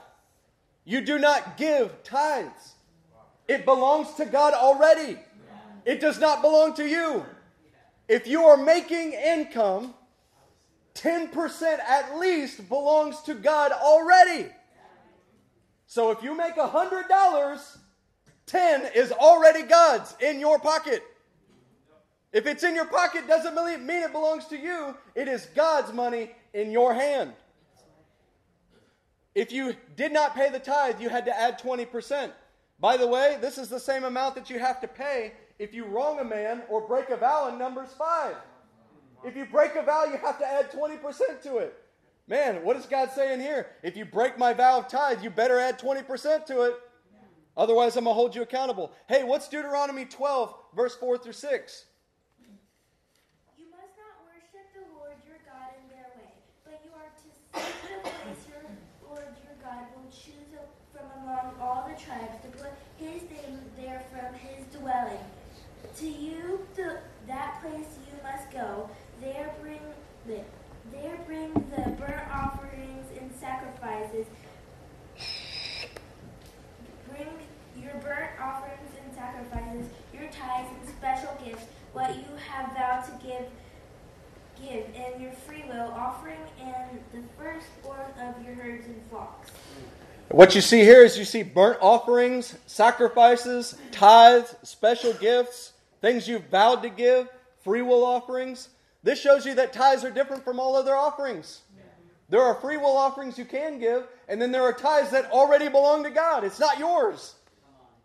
S1: You do not give tithes. It belongs to God already. It does not belong to you. If you are making income, 10% at least belongs to God already. So if you make $100, 10 is already God's in your pocket. If it's in your pocket doesn't mean it belongs to you. It is God's money in your hand. If you did not pay the tithe, you had to add 20%. By the way, this is the same amount that you have to pay if you wrong a man or break a vow in Numbers 5. If you break a vow, you have to add 20% to it. Man, what is God saying here? If you break my vow of tithe, you better add 20% to it. Otherwise, I'm going to hold you accountable. Hey, what's Deuteronomy 12, verse 4 through 6?
S14: You must not worship the Lord your God in their way, but you are to seek the place your Lord your God will choose from among all the tribes to put his name there from his dwelling. To you, to that place you must go. There bring the, there bring the burnt offerings and sacrifices. Bring your burnt offerings and sacrifices, your tithes and special gifts, what you have vowed to give give, and your free will offering and the firstborn of your herds and flocks.
S1: What you see here is you see burnt offerings, sacrifices, tithes, special gifts, things you've vowed to give, free will offerings. This shows you that tithes are different from all other offerings. There are free will offerings you can give, and then there are tithes that already belong to God. It's not yours.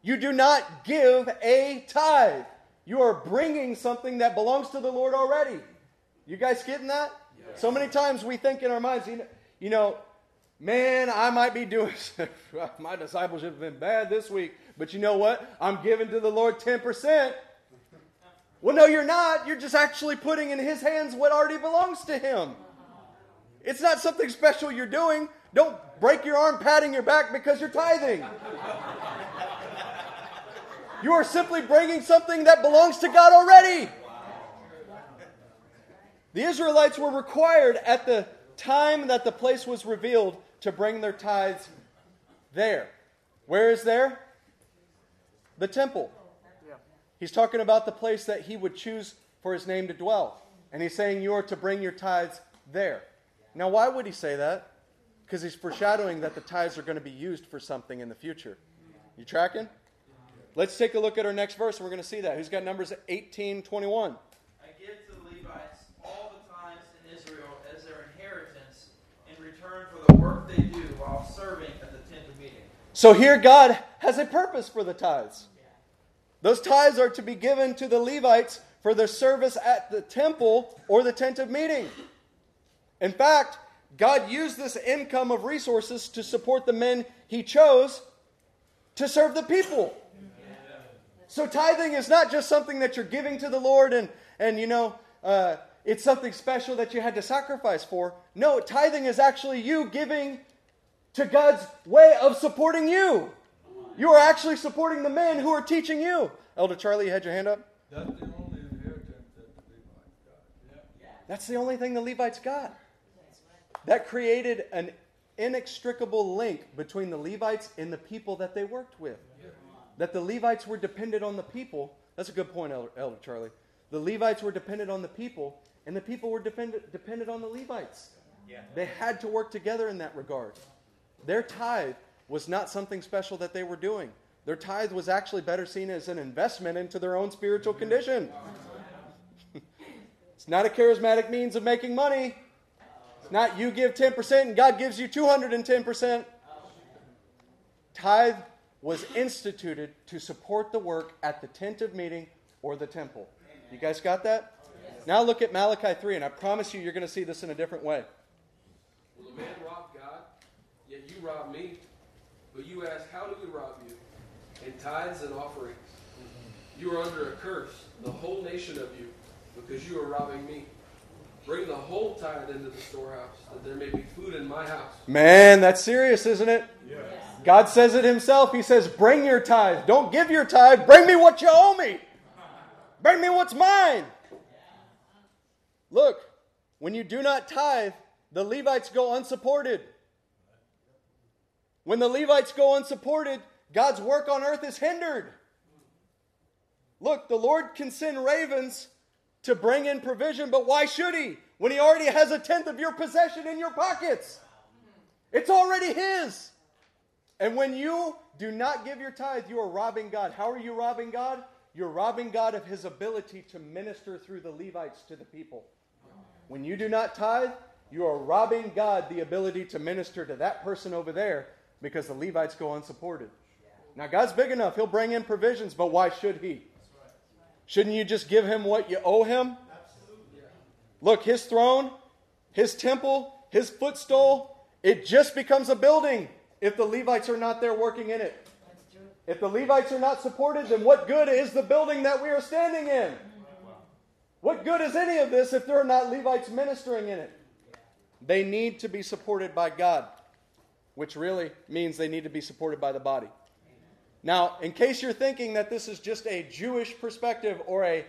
S1: You do not give a tithe. You are bringing something that belongs to the Lord already. You guys getting that? Yes. So many times we think in our minds, you know, you know man, I might be doing, my discipleship has been bad this week, but you know what? I'm giving to the Lord 10%. Well, no, you're not. You're just actually putting in His hands what already belongs to Him. It's not something special you're doing. Don't break your arm patting your back because you're tithing. You are simply bringing something that belongs to God already. The Israelites were required at the time that the place was revealed to bring their tithes there. Where is there? The temple. He's talking about the place that he would choose for his name to dwell. And he's saying you are to bring your tithes there. Now, why would he say that? Because he's foreshadowing that the tithes are going to be used for something in the future. You tracking? Let's take a look at our next verse, and we're going to see that. Who's got Numbers 18 21?
S4: I give to the Levites all the tithes in Israel as their inheritance in return for the work they do while serving at the tent of meeting.
S1: So here God has a purpose for the tithes. Those tithes are to be given to the Levites for their service at the temple or the tent of meeting. In fact, God used this income of resources to support the men he chose to serve the people. So tithing is not just something that you're giving to the Lord and, and you know, uh, it's something special that you had to sacrifice for. No, tithing is actually you giving to God's way of supporting you. You are actually supporting the men who are teaching you. Elder Charlie, you had your hand up?
S2: That's the only inheritance that the Levites got.
S1: That's the only thing the Levites got. That created an inextricable link between the Levites and the people that they worked with. That the Levites were dependent on the people. That's a good point, Elder, Elder Charlie. The Levites were dependent on the people, and the people were dependent, dependent on the Levites.
S6: Yeah.
S1: They had to work together in that regard. Their tithe was not something special that they were doing. Their tithe was actually better seen as an investment into their own spiritual condition. it's not a charismatic means of making money. It's not you give 10% and God gives you 210%. Tithe was instituted to support the work at the tent of meeting or the temple. You guys got that? Now look at Malachi 3, and I promise you, you're going to see this in a different way.
S15: Will a man rob God? Yet you rob me. But you ask, How do we rob you? In tithes and offerings. Mm-hmm. You are under a curse, the whole nation of you, because you are robbing me. Bring the whole tithe into the storehouse, that there may be food in my house.
S1: Man, that's serious, isn't it? God says it himself. He says, Bring your tithe. Don't give your tithe. Bring me what you owe me. Bring me what's mine. Look, when you do not tithe, the Levites go unsupported. When the Levites go unsupported, God's work on earth is hindered. Look, the Lord can send ravens to bring in provision, but why should He when He already has a tenth of your possession in your pockets? It's already His. And when you do not give your tithe, you are robbing God. How are you robbing God? You're robbing God of His ability to minister through the Levites to the people. When you do not tithe, you are robbing God the ability to minister to that person over there because the Levites go unsupported. Now, God's big enough, He'll bring in provisions, but why should He? Shouldn't you just give Him what you owe Him? Look, His throne, His temple, His footstool, it just becomes a building if the Levites are not there working in it. If the Levites are not supported, then what good is the building that we are standing in? What good is any of this if there are not Levites ministering in it? They need to be supported by God, which really means they need to be supported by the body. Now, in case you're thinking that this is just a Jewish perspective or a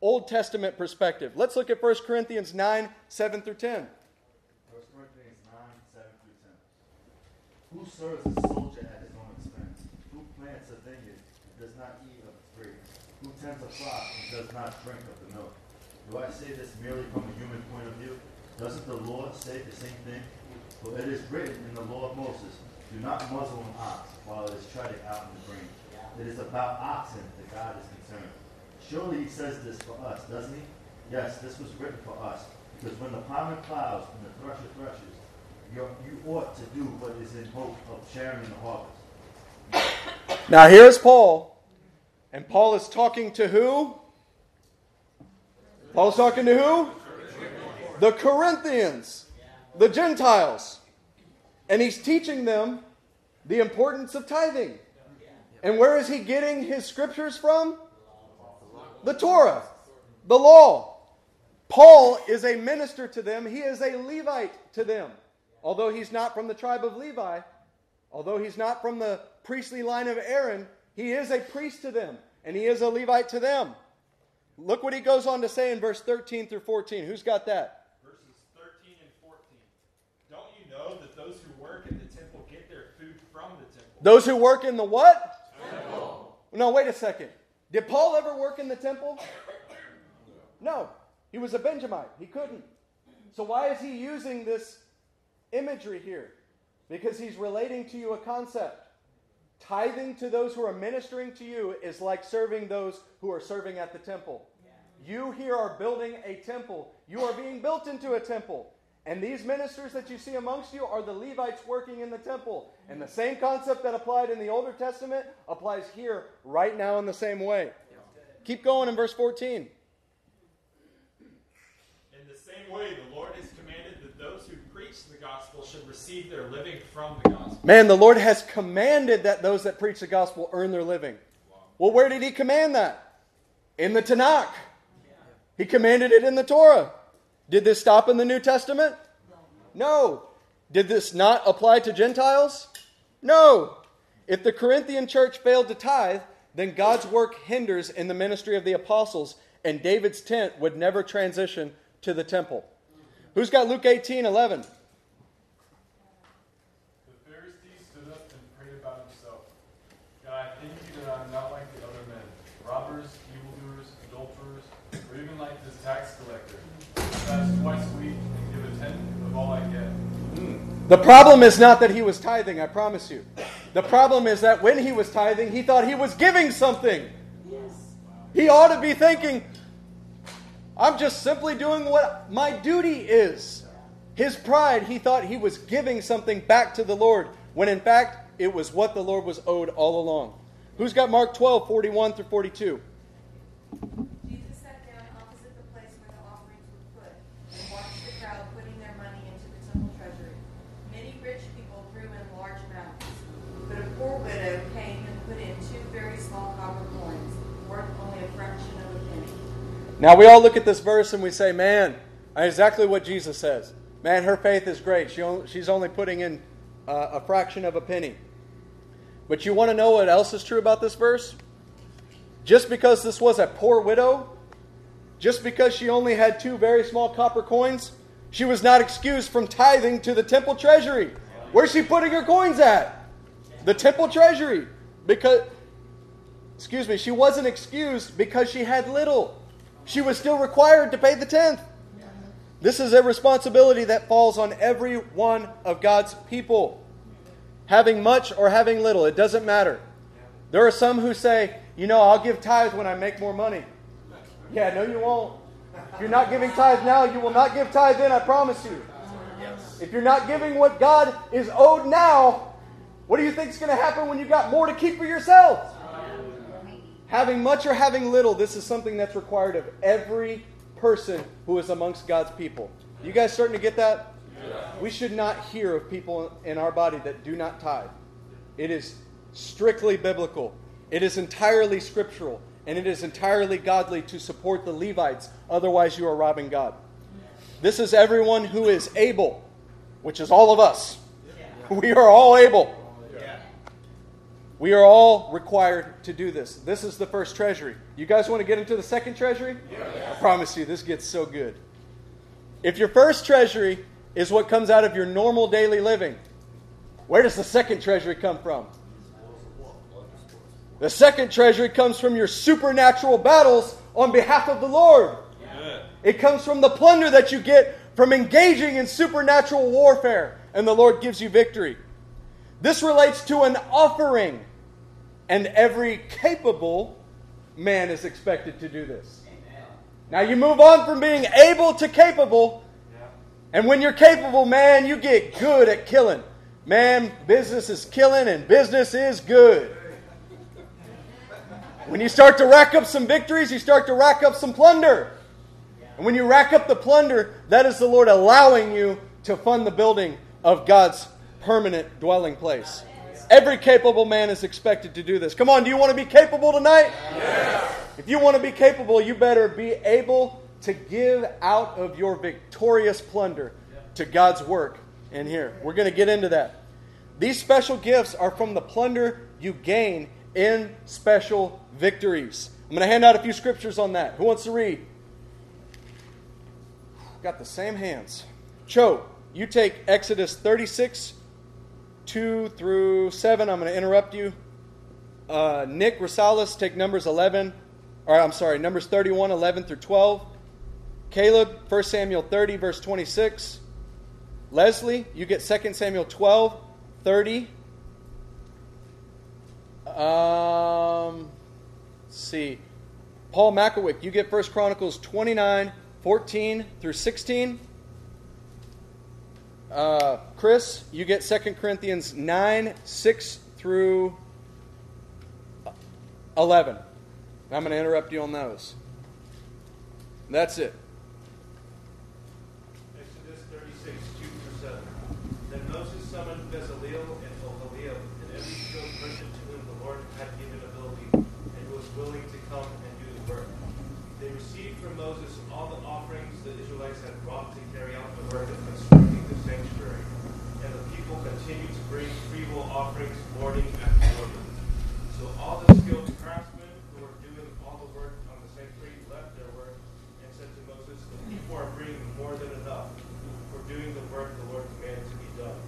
S1: Old Testament perspective, let's look at 1 Corinthians 9, 7 through 10.
S11: 1 Corinthians 9, 7 through 10. Who serves a soldier at his own expense? Who plants a vineyard and does not eat of its grapes? Who tends a flock and does not drink of the milk? Do I say this merely from a human point of view? Doesn't the Lord say the same thing? For it is written in the law of Moses, do not muzzle an ox while it is treading out in the grain. It is about oxen that God is concerned. Surely he says this for us, doesn't he? Yes, this was written for us, because when the plowman plows and the thresher threshes, you you ought to do what is in hope of sharing the harvest.
S1: Now, here's Paul, and Paul is talking to who? Paul's talking to who? The Corinthians, the Gentiles. And he's teaching them the importance of tithing. And where is he getting his scriptures from? The Torah, the law. Paul is a minister to them, he is a Levite to them. Although he's not from the tribe of Levi, although he's not from the priestly line of Aaron, he is a priest to them, and he is a Levite to them. Look what he goes on to say in verse 13 through 14. Who's got that?
S10: Verses 13 and 14. Don't you know that those who work in the temple get their food from the temple?
S1: Those who work in the what? Temple. No, wait a second. Did Paul ever work in the temple? No. He was a Benjamite. He couldn't. So why is he using this imagery here? Because he's relating to you a concept. Tithing to those who are ministering to you is like serving those who are serving at the temple. You here are building a temple. You are being built into a temple. And these ministers that you see amongst you are the Levites working in the temple. And the same concept that applied in the Older Testament applies here right now in the same way. Keep going in verse 14.
S10: In the same way, the Lord has commanded that those who preach the gospel should receive their living from the gospel.
S1: Man, the Lord has commanded that those that preach the gospel earn their living. Well, where did He command that? In the Tanakh. He commanded it in the Torah. Did this stop in the New Testament? No. Did this not apply to Gentiles? No. If the Corinthian church failed to tithe, then God's work hinders in the ministry of the apostles, and David's tent would never transition to the temple. Who's got Luke 18 11?
S10: The Pharisee stood up and prayed about himself. God, I thank you that I'm not like the other men, robbers, evildoers, adulterers, or even like this tax collector. I fast twice a week and give a tenth of all I get.
S1: The problem is not that he was tithing, I promise you. The problem is that when he was tithing, he thought he was giving something. He ought to be thinking, I'm just simply doing what my duty is. His pride, he thought he was giving something back to the Lord, when in fact, it was what the Lord was owed all along. Who's got Mark 12, 41 through 42?
S16: Jesus sat down opposite the place where the offerings were put, and watched the crowd putting their money into the temple treasury. Many rich people threw in large amounts, but a poor widow came and put in two very small copper coins, worth only a fraction of a penny.
S1: Now, we all look at this verse and we say, man, exactly what Jesus says. Man, her faith is great. She only, she's only putting in uh, a fraction of a penny. But you want to know what else is true about this verse? Just because this was a poor widow, just because she only had two very small copper coins, she was not excused from tithing to the temple treasury. Where's she putting her coins at? The temple treasury. Because, excuse me, she wasn't excused because she had little. She was still required to pay the tenth. This is a responsibility that falls on every one of God's people. Having much or having little, it doesn't matter. There are some who say, you know, I'll give tithes when I make more money. Yeah, no, you won't. If you're not giving tithes now, you will not give tithes then, I promise you. If you're not giving what God is owed now, what do you think is going to happen when you've got more to keep for yourself? Having much or having little, this is something that's required of every person who is amongst God's people. You guys starting to get that? We should not hear of people in our body that do not tithe. It is strictly biblical, it is entirely scriptural, and it is entirely godly to support the Levites. Otherwise, you are robbing God. This is everyone who is able, which is all of us. We are all able. We are all required to do this. This is the first treasury. You guys want to get into the second treasury? I promise you, this gets so good. If your first treasury is what comes out of your normal daily living, where does the second treasury come from? The second treasury comes from your supernatural battles on behalf of the Lord. It comes from the plunder that you get from engaging in supernatural warfare, and the Lord gives you victory. This relates to an offering, and every capable man is expected to do this. Now you move on from being able to capable, and when you're capable, man, you get good at killing. Man, business is killing, and business is good. When you start to rack up some victories, you start to rack up some plunder. And when you rack up the plunder, that is the Lord allowing you to fund the building of God's permanent dwelling place. Every capable man is expected to do this. Come on, do you want to be capable tonight? Yes. If you want to be capable, you better be able to give out of your victorious plunder to God's work in here. We're going to get into that. These special gifts are from the plunder you gain in special victories. I'm going to hand out a few scriptures on that. Who wants to read? Got the same hands. Cho, you take Exodus 36, 2 through 7. I'm going to interrupt you. Uh, Nick Rosales, take Numbers 11, or I'm sorry, Numbers 31, 11 through 12. Caleb, 1 Samuel 30, verse 26. Leslie, you get 2 Samuel 12, 30. Um, see. Paul Makowick, you get 1 Chronicles 29, 14 through 16. Uh, Chris, you get 2 Corinthians 9, 6 through 11. I'm going to interrupt you on those. That's it.
S6: Exodus 36, 2 through 7. Then Moses summoned Bezaleel and Oholiab and every skilled person to whom the Lord had given ability and who was willing to come and do the work. They received from Moses all the offerings the Israelites had brought to carry out the work of constructing the sanctuary. And the people continued to bring freewill offerings morning after morning. So all the skilled craftsmen who were doing all the work on the sanctuary left their work and said to Moses, The people are bringing more than enough for doing the work the Lord commanded to be done.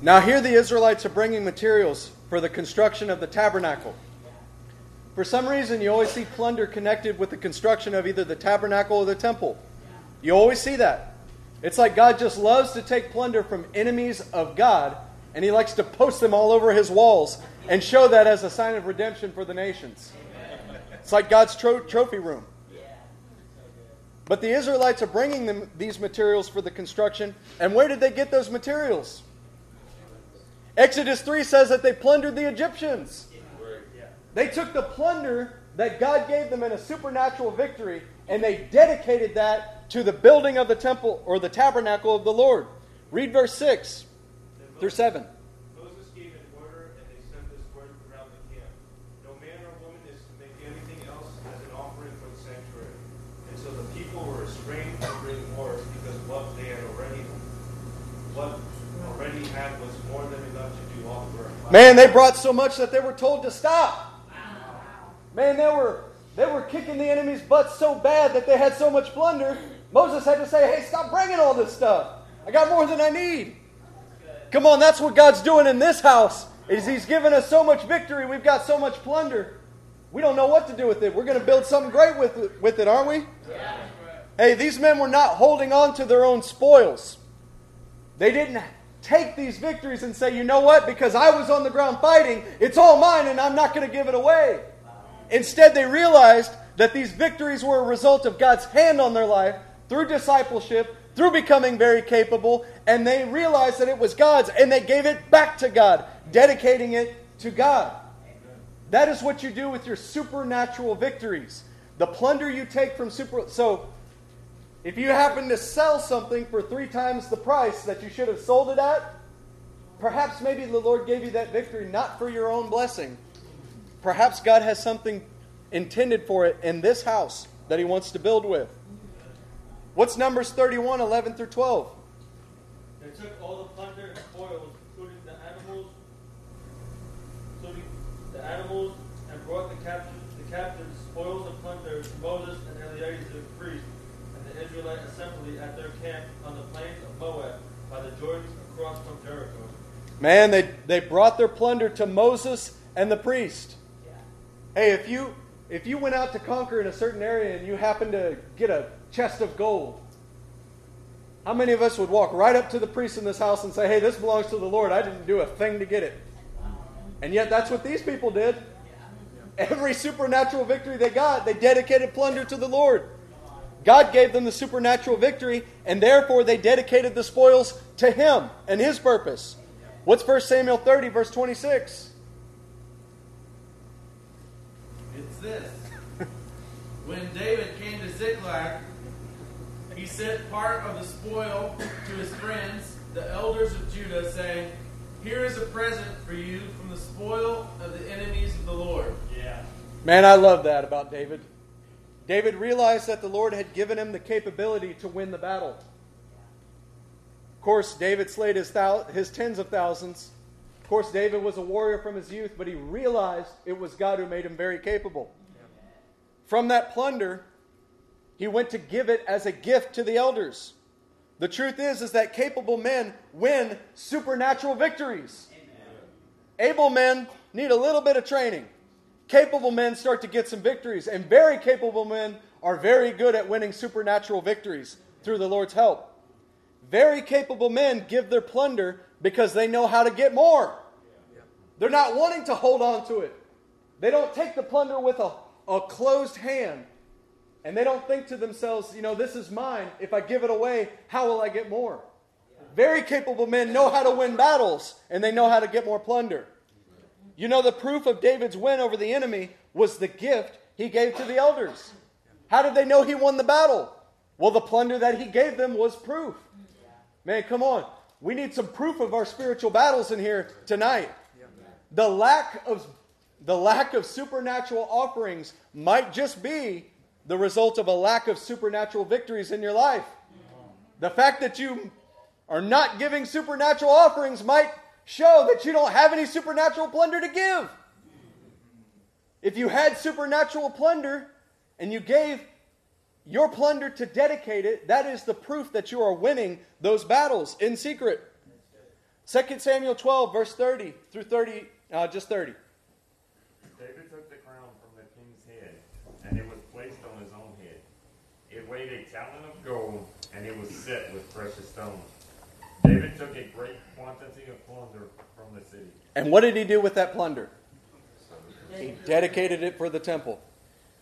S1: Now, here the Israelites are bringing materials for the construction of the tabernacle. For some reason, you always see plunder connected with the construction of either the tabernacle or the temple. You always see that. It's like God just loves to take plunder from enemies of God, and He likes to post them all over His walls and show that as a sign of redemption for the nations. It's like God's tro- trophy room. But the Israelites are bringing them these materials for the construction, and where did they get those materials? Exodus 3 says that they plundered the Egyptians. They took the plunder that God gave them in a supernatural victory and they dedicated that to the building of the temple or the tabernacle of the Lord. Read verse 6 through 7.
S6: Moses gave an order, and they sent this word throughout the camp. No man or woman is to make anything else as an offering for the sanctuary. And so the people were restrained from bringing more because what they had already what already had was more than enough to do all the work.
S1: Man, they brought so much that they were told to stop. Man, they were they were kicking the enemy's butts so bad that they had so much plunder. Moses had to say, "Hey, stop bringing all this stuff. I got more than I need." Come on, that's what God's doing in this house. Is He's given us so much victory. We've got so much plunder. We don't know what to do with it. We're going to build something great with it, with it aren't we? Hey, these men were not holding on to their own spoils. They didn't take these victories and say, you know what, because I was on the ground fighting, it's all mine and I'm not going to give it away. Instead, they realized that these victories were a result of God's hand on their life through discipleship, through becoming very capable, and they realized that it was God's and they gave it back to God, dedicating it to God. That is what you do with your supernatural victories. The plunder you take from super. So, if you happen to sell something for three times the price that you should have sold it at, perhaps maybe the Lord gave you that victory not for your own blessing. Perhaps God has something intended for it in this house that He wants to build with. What's Numbers 31, 11 through 12?
S17: They took all the plunder and spoils, including the animals, including the animals, and brought the captives, the captives, spoils of plunder to Moses and Eleazar the priest, and the Israelite assembly at their camp on the plains of Moab, by the Jordan across from Jericho.
S1: Man, they, they brought their plunder to Moses and the priest. Hey, if you if you went out to conquer in a certain area and you happened to get a chest of gold, how many of us would walk right up to the priest in this house and say, Hey, this belongs to the Lord. I didn't do a thing to get it. And yet that's what these people did. Every supernatural victory they got, they dedicated plunder to the Lord. God gave them the supernatural victory, and therefore they dedicated the spoils to Him and His purpose. What's 1 Samuel 30, verse 26?
S8: It's this. when David came to Ziklag, he sent part of the spoil to his friends, the elders of Judah, saying, Here is a present for you from the spoil of the enemies of the Lord.
S17: Yeah.
S1: Man, I love that about David. David realized that the Lord had given him the capability to win the battle. Of course, David slayed his, thou- his tens of thousands. Of course, David was a warrior from his youth, but he realized it was God who made him very capable. from that plunder, he went to give it as a gift to the elders. The truth is, is that capable men win supernatural victories. Able men need a little bit of training. Capable men start to get some victories, and very capable men are very good at winning supernatural victories through the Lord's help. Very capable men give their plunder because they know how to get more. They're not wanting to hold on to it. They don't take the plunder with a, a closed hand. And they don't think to themselves, you know, this is mine. If I give it away, how will I get more? Very capable men know how to win battles and they know how to get more plunder. You know, the proof of David's win over the enemy was the gift he gave to the elders. How did they know he won the battle? Well, the plunder that he gave them was proof. Man, come on. We need some proof of our spiritual battles in here tonight. The lack of the lack of supernatural offerings might just be the result of a lack of supernatural victories in your life. The fact that you are not giving supernatural offerings might show that you don't have any supernatural plunder to give. If you had supernatural plunder and you gave your plunder to dedicate it, that is the proof that you are winning those battles in secret. 2 Samuel 12, verse 30 through 30, uh, just 30.
S18: David took the crown from the king's head, and it was placed on his own head. It weighed a talent of gold, and it was set with precious stones. David took a great quantity of plunder from the city.
S1: And what did he do with that plunder? He dedicated it for the temple.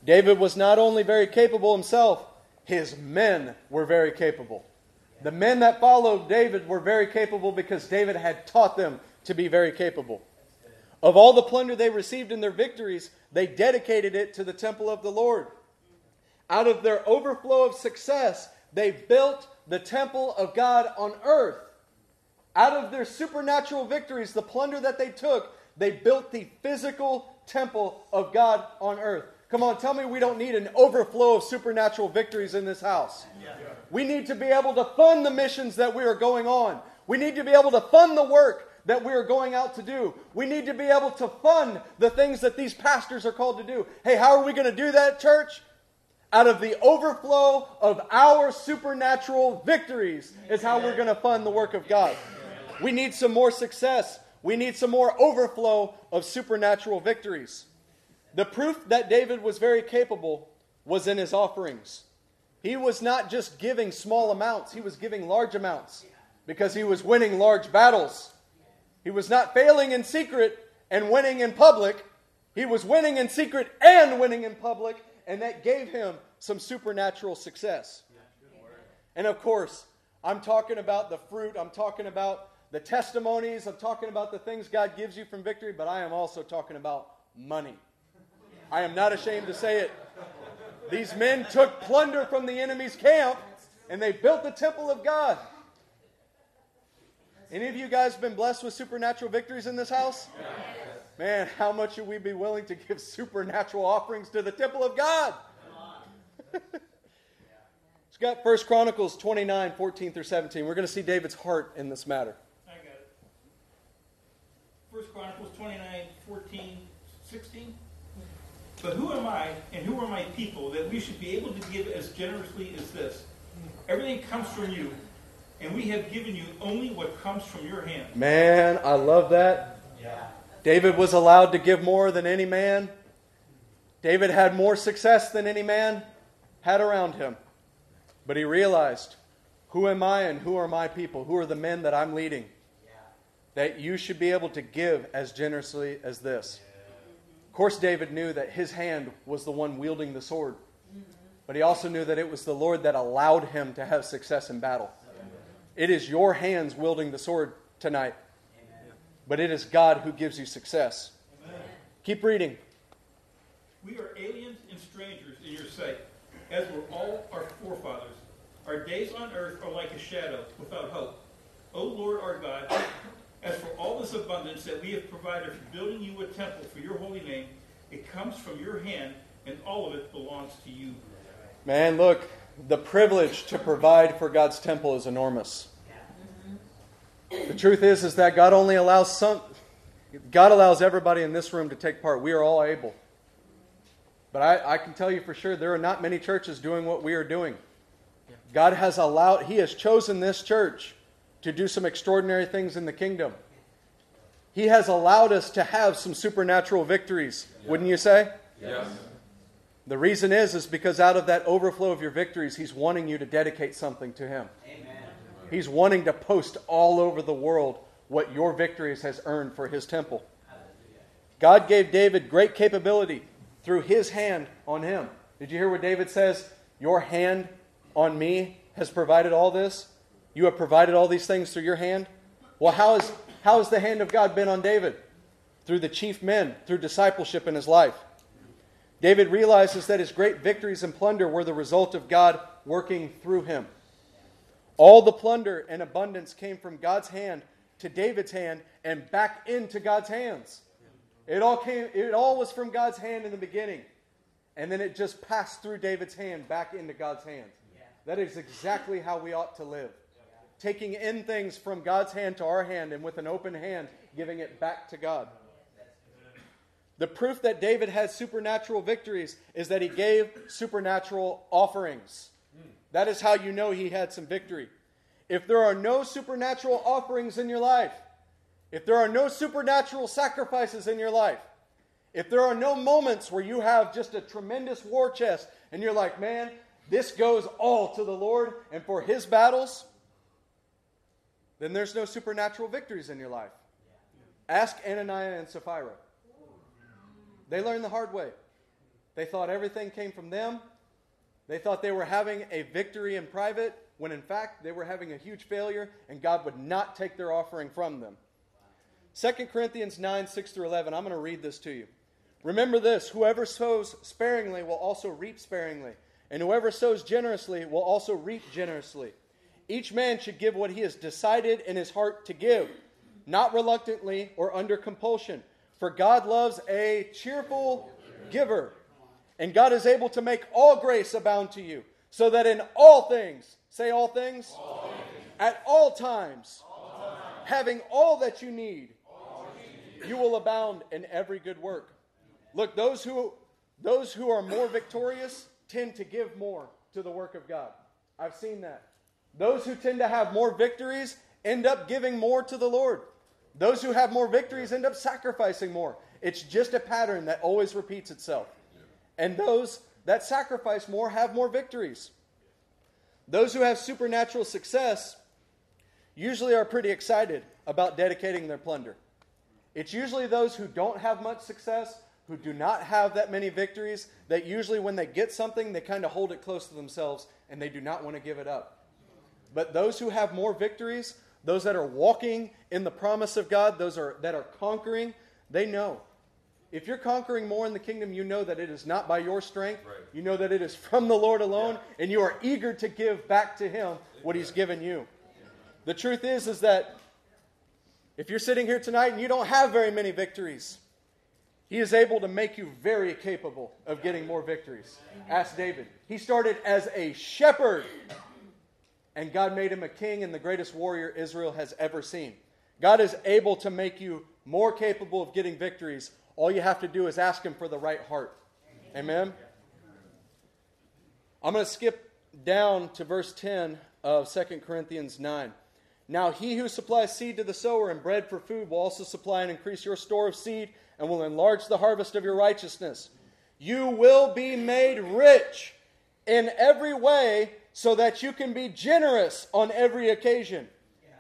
S1: David was not only very capable himself, his men were very capable. The men that followed David were very capable because David had taught them to be very capable. Of all the plunder they received in their victories, they dedicated it to the temple of the Lord. Out of their overflow of success, they built the temple of God on earth. Out of their supernatural victories, the plunder that they took, they built the physical temple of God on earth. Come on, tell me we don't need an overflow of supernatural victories in this house. We need to be able to fund the missions that we are going on. We need to be able to fund the work that we are going out to do. We need to be able to fund the things that these pastors are called to do. Hey, how are we going to do that, church? Out of the overflow of our supernatural victories is how we're going to fund the work of God. We need some more success. We need some more overflow of supernatural victories. The proof that David was very capable was in his offerings. He was not just giving small amounts, he was giving large amounts because he was winning large battles. He was not failing in secret and winning in public. He was winning in secret and winning in public, and that gave him some supernatural success. And of course, I'm talking about the fruit, I'm talking about the testimonies, I'm talking about the things God gives you from victory, but I am also talking about money. I am not ashamed to say it. These men took plunder from the enemy's camp and they built the temple of God. Any of you guys been blessed with supernatural victories in this house? Man, how much should we be willing to give supernatural offerings to the temple of God? It's got 1 Chronicles 29, 14 through 17. We're going to see David's heart in this matter.
S19: I got it. First Chronicles 29, 14, 16. But who am I and who are my people that we should be able to give as generously as this? Everything comes from you, and we have given you only what comes from your hand.
S1: Man, I love that. Yeah. David was allowed to give more than any man. David had more success than any man had around him. But he realized, who am I and who are my people? Who are the men that I'm leading? That you should be able to give as generously as this. Of course, David knew that his hand was the one wielding the sword. But he also knew that it was the Lord that allowed him to have success in battle. It is your hands wielding the sword tonight. But it is God who gives you success. Keep reading.
S19: We are aliens and strangers in your sight, as were all our forefathers. Our days on earth are like a shadow, without hope. O Lord our God, as for all this abundance that we have provided for building you a temple for your holy name, it comes from your hand, and all of it belongs to you.
S1: Man, look, the privilege to provide for God's temple is enormous. The truth is is that God only allows some God allows everybody in this room to take part. We are all able. But I, I can tell you for sure there are not many churches doing what we are doing. God has allowed, He has chosen this church to do some extraordinary things in the kingdom. He has allowed us to have some supernatural victories, wouldn't you say?
S10: Yes.
S1: The reason is is because out of that overflow of your victories, he's wanting you to dedicate something to him.
S13: Amen.
S1: He's wanting to post all over the world what your victories has earned for his temple. God gave David great capability through his hand on him. Did you hear what David says? Your hand on me has provided all this. You have provided all these things through your hand. Well, how, is, how has the hand of God been on David? Through the chief men, through discipleship in his life. David realizes that his great victories and plunder were the result of God working through him. All the plunder and abundance came from God's hand to David's hand and back into God's hands. It all came it all was from God's hand in the beginning. And then it just passed through David's hand back into God's hands. That is exactly how we ought to live. Taking in things from God's hand to our hand and with an open hand giving it back to God. The proof that David had supernatural victories is that he gave supernatural offerings. That is how you know he had some victory. If there are no supernatural offerings in your life, if there are no supernatural sacrifices in your life, if there are no moments where you have just a tremendous war chest and you're like, man, this goes all to the Lord and for his battles, then there's no supernatural victories in your life. Ask Ananias and Sapphira. They learned the hard way. They thought everything came from them. They thought they were having a victory in private, when in fact they were having a huge failure, and God would not take their offering from them. 2 Corinthians 9 6 through 11. I'm going to read this to you. Remember this whoever sows sparingly will also reap sparingly, and whoever sows generously will also reap generously. Each man should give what he has decided in his heart to give, not reluctantly or under compulsion for God loves a cheerful giver. And God is able to make all grace abound to you, so that in all things, say all things,
S10: all things.
S1: at all times,
S10: all times,
S1: having all that you need, you, you will abound in every good work. Look, those who those who are more victorious tend to give more to the work of God. I've seen that. Those who tend to have more victories end up giving more to the Lord. Those who have more victories end up sacrificing more. It's just a pattern that always repeats itself. And those that sacrifice more have more victories. Those who have supernatural success usually are pretty excited about dedicating their plunder. It's usually those who don't have much success, who do not have that many victories, that usually when they get something, they kind of hold it close to themselves and they do not want to give it up. But those who have more victories, those that are walking in the promise of God, those are, that are conquering, they know. If you're conquering more in the kingdom, you know that it is not by your strength.
S10: Right.
S1: You know that it is from the Lord alone, yeah. and you are eager to give back to Him what He's given you. The truth is, is that if you're sitting here tonight and you don't have very many victories, He is able to make you very capable of getting more victories. Ask David. He started as a shepherd and God made him a king and the greatest warrior Israel has ever seen. God is able to make you more capable of getting victories. All you have to do is ask him for the right heart. Amen? I'm going to skip down to verse 10 of 2 Corinthians 9. Now, he who supplies seed to the sower and bread for food will also supply and increase your store of seed and will enlarge the harvest of your righteousness. You will be made rich in every way so that you can be generous on every occasion.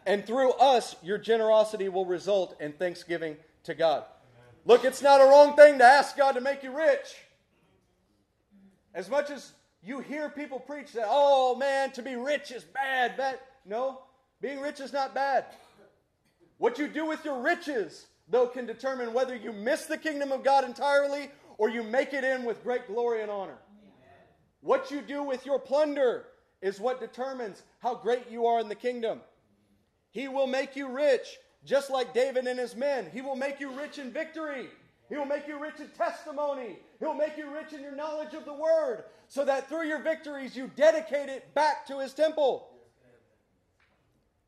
S1: And through us, your generosity will result in thanksgiving to God. Look, it's not a wrong thing to ask God to make you rich. As much as you hear people preach that, oh man, to be rich is bad, bad. No, being rich is not bad. What you do with your riches, though, can determine whether you miss the kingdom of God entirely or you make it in with great glory and honor. What you do with your plunder is what determines how great you are in the kingdom. He will make you rich, just like David and his men. He will make you rich in victory. He will make you rich in testimony. He will make you rich in your knowledge of the word, so that through your victories you dedicate it back to his temple,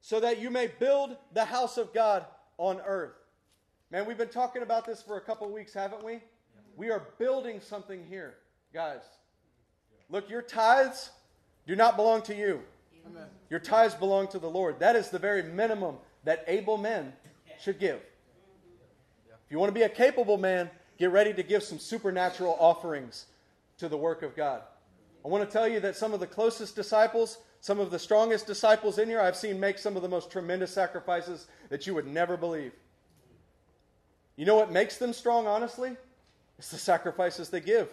S1: so that you may build the house of God on earth. Man, we've been talking about this for a couple weeks, haven't we? We are building something here. Guys, look, your tithes do not belong to you.
S9: Amen.
S1: Your tithes belong to the Lord. That is the very minimum that able men should give. If you want to be a capable man, get ready to give some supernatural offerings to the work of God. I want to tell you that some of the closest disciples, some of the strongest disciples in here, I've seen make some of the most tremendous sacrifices that you would never believe. You know what makes them strong, honestly? It's the sacrifices they give.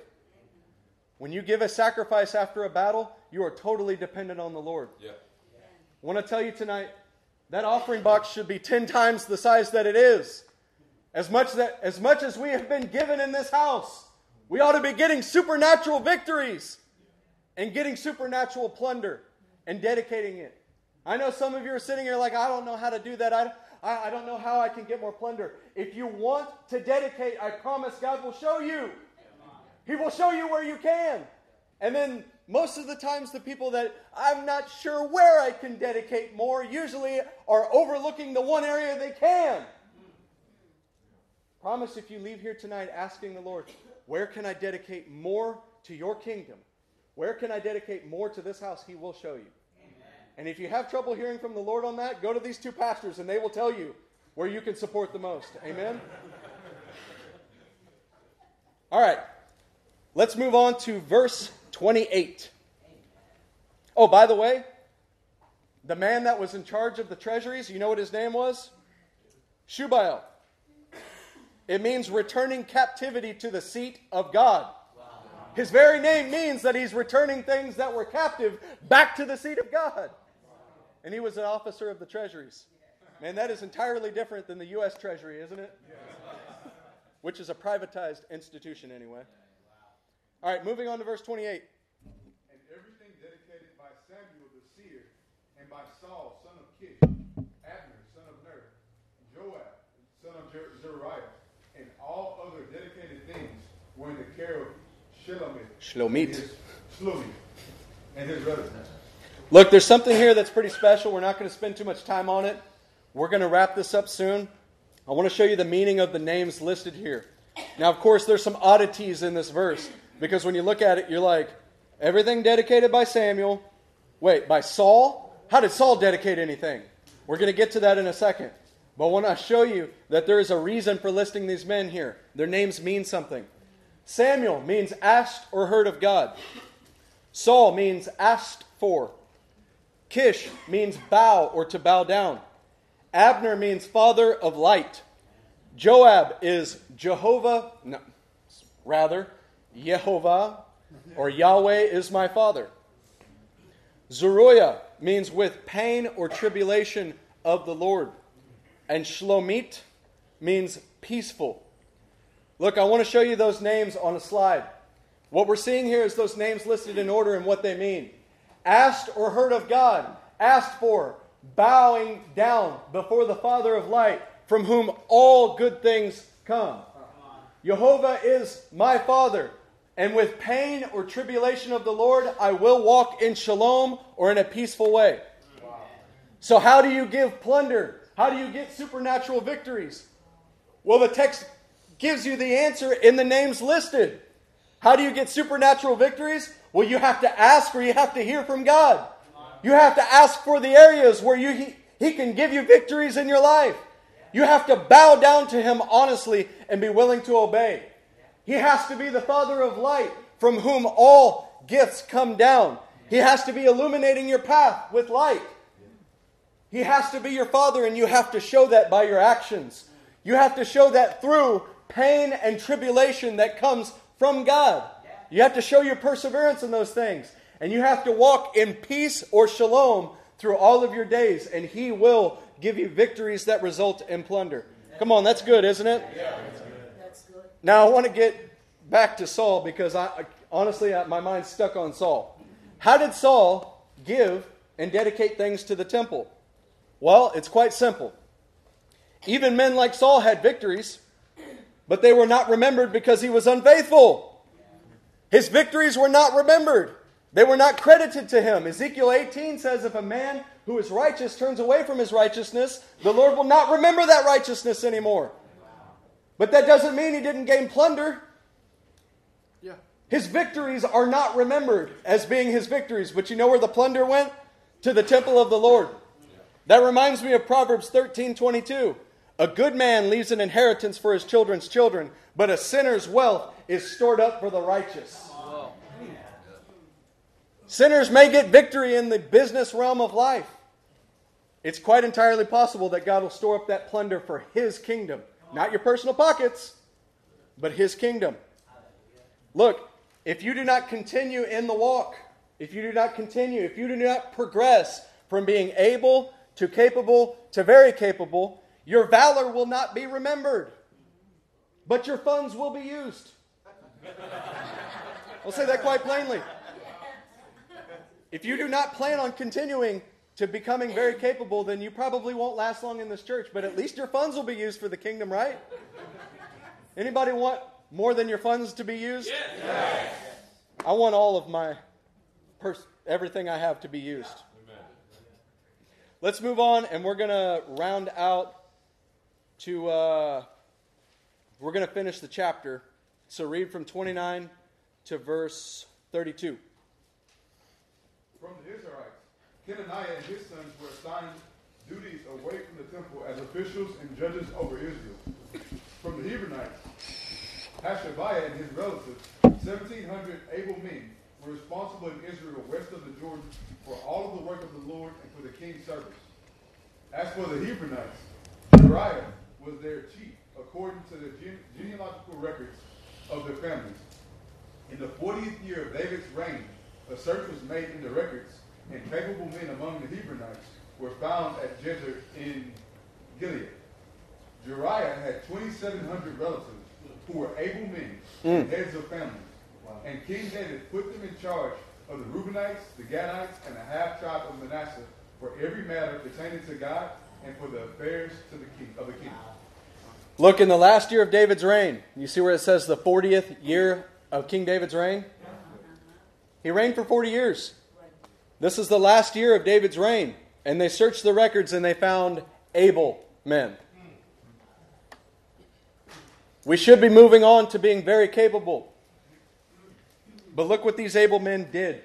S1: When you give a sacrifice after a battle, you are totally dependent on the Lord.
S20: Yeah.
S1: I want to tell you tonight that offering box should be 10 times the size that it is. As much, that, as much as we have been given in this house, we ought to be getting supernatural victories and getting supernatural plunder and dedicating it. I know some of you are sitting here like, I don't know how to do that. I, I, I don't know how I can get more plunder. If you want to dedicate, I promise God will show you. He will show you where you can. And then most of the times, the people that I'm not sure where I can dedicate more usually are overlooking the one area they can. Promise if you leave here tonight asking the Lord, where can I dedicate more to your kingdom? Where can I dedicate more to this house? He will show you. And if you have trouble hearing from the Lord on that, go to these two pastors and they will tell you where you can support the most. Amen? All right. Let's move on to verse 28. Oh, by the way, the man that was in charge of the treasuries, you know what his name was? Shubael. It means returning captivity to the seat of God. His very name means that he's returning things that were captive back to the seat of God. And he was an officer of the treasuries. Man, that is entirely different than the U.S. Treasury, isn't it? Which is a privatized institution anyway. All right, moving on to verse 28.
S3: And everything dedicated by Samuel the seer, and by Saul, son of Kish, Abner, son of Ner, Joab, son of Jer- Zeruiah, and all other dedicated things were in the care of Shelomith.
S1: Shlomit.
S3: Shlomit, and his brothers.
S1: Look, there's something here that's pretty special. We're not going to spend too much time on it. We're going to wrap this up soon. I want to show you the meaning of the names listed here. Now, of course, there's some oddities in this verse because when you look at it, you're like, everything dedicated by Samuel. Wait, by Saul? How did Saul dedicate anything? We're going to get to that in a second. But when I want to show you that there is a reason for listing these men here. Their names mean something. Samuel means asked or heard of God. Saul means asked for. Kish means bow or to bow down. Abner means father of light. Joab is Jehovah, no, rather, Yehovah or Yahweh is my father. Zeruiah means with pain or tribulation of the Lord. And Shlomit means peaceful. Look, I want to show you those names on a slide. What we're seeing here is those names listed in order and what they mean. Asked or heard of God, asked for, bowing down before the Father of light, from whom all good things come. Jehovah is my Father, and with pain or tribulation of the Lord, I will walk in shalom or in a peaceful way. So, how do you give plunder? How do you get supernatural victories? Well, the text gives you the answer in the names listed. How do you get supernatural victories? Well, you have to ask or you have to hear from God. You have to ask for the areas where you, he, he can give you victories in your life. You have to bow down to Him honestly and be willing to obey. He has to be the Father of light from whom all gifts come down. He has to be illuminating your path with light. He has to be your Father, and you have to show that by your actions. You have to show that through pain and tribulation that comes from God. You have to show your perseverance in those things. And you have to walk in peace or shalom through all of your days, and He will give you victories that result in plunder. Come on, that's good, isn't it? Now, I want to get back to Saul because I, honestly, I, my mind's stuck on Saul. How did Saul give and dedicate things to the temple? Well, it's quite simple. Even men like Saul had victories, but they were not remembered because he was unfaithful. His victories were not remembered. They were not credited to him. Ezekiel 18 says if a man who is righteous turns away from his righteousness, the Lord will not remember that righteousness anymore. But that doesn't mean he didn't gain plunder.
S9: Yeah.
S1: His victories are not remembered as being his victories, but you know where the plunder went? To the temple of the Lord. That reminds me of Proverbs 13 22. A good man leaves an inheritance for his children's children, but a sinner's wealth is stored up for the righteous. Sinners may get victory in the business realm of life. It's quite entirely possible that God will store up that plunder for his kingdom. Not your personal pockets, but his kingdom. Look, if you do not continue in the walk, if you do not continue, if you do not progress from being able to capable to very capable, your valor will not be remembered, but your funds will be used. I'll say that quite plainly. If you do not plan on continuing to becoming very capable, then you probably won't last long in this church, but at least your funds will be used for the kingdom, right? Anybody want more than your funds to be used? Yes. I want all of my pers- everything I have to be used. Let's move on, and we're going to round out to, uh, we're going to finish the chapter. So read from 29 to verse 32.
S3: Kenaniah and his sons were assigned duties away from the temple as officials and judges over Israel. From the Hebronites, Hashabiah and his relatives, 1,700 able men, were responsible in Israel west of the Jordan for all of the work of the Lord and for the king's service. As for the Hebronites, Jeriah was their chief, according to the gene- genealogical records of their families. In the 40th year of David's reign, a search was made in the records, and capable men among the Hebronites were found at Jazer in Gilead. Jeriah had 2,700 relatives who were able men,
S1: Mm.
S3: heads of families. And King David put them in charge of the Reubenites, the Gadites, and the half tribe of Manasseh for every matter pertaining to God and for the affairs to the king, of the king.
S1: Look in the last year of David's reign. You see where it says the 40th year of King David's reign? He reigned for 40 years. This is the last year of David's reign. And they searched the records and they found able men. We should be moving on to being very capable. But look what these able men did.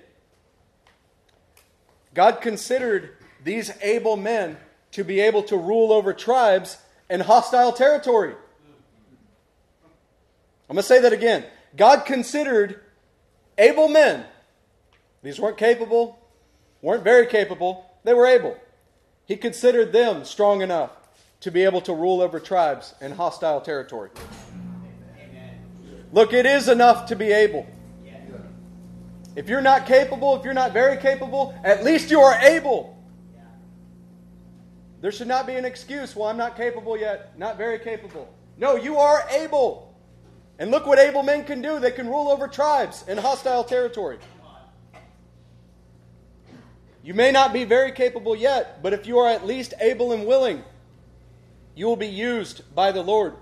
S1: God considered these able men to be able to rule over tribes in hostile territory. I'm going to say that again. God considered able men, these weren't capable, weren't very capable, they were able. He considered them strong enough to be able to rule over tribes in hostile territory. Look, it is enough to be able. If you're not capable, if you're not very capable, at least you are able. There should not be an excuse, well, I'm not capable yet, not very capable. No, you are able. And look what able men can do. They can rule over tribes in hostile territory. You may not be very capable yet, but if you are at least able and willing, you will be used by the Lord.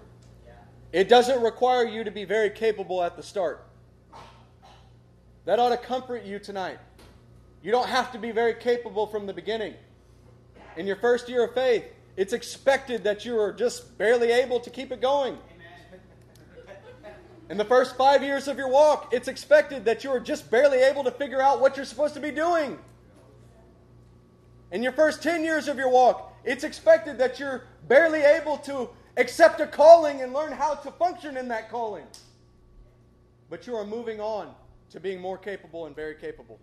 S1: It doesn't require you to be very capable at the start. That ought to comfort you tonight. You don't have to be very capable from the beginning. In your first year of faith, it's expected that you are just barely able to keep it going. In the first five years of your walk, it's expected that you are just barely able to figure out what you're supposed to be doing. In your first 10 years of your walk, it's expected that you're barely able to accept a calling and learn how to function in that calling. But you are moving on to being more capable and very capable.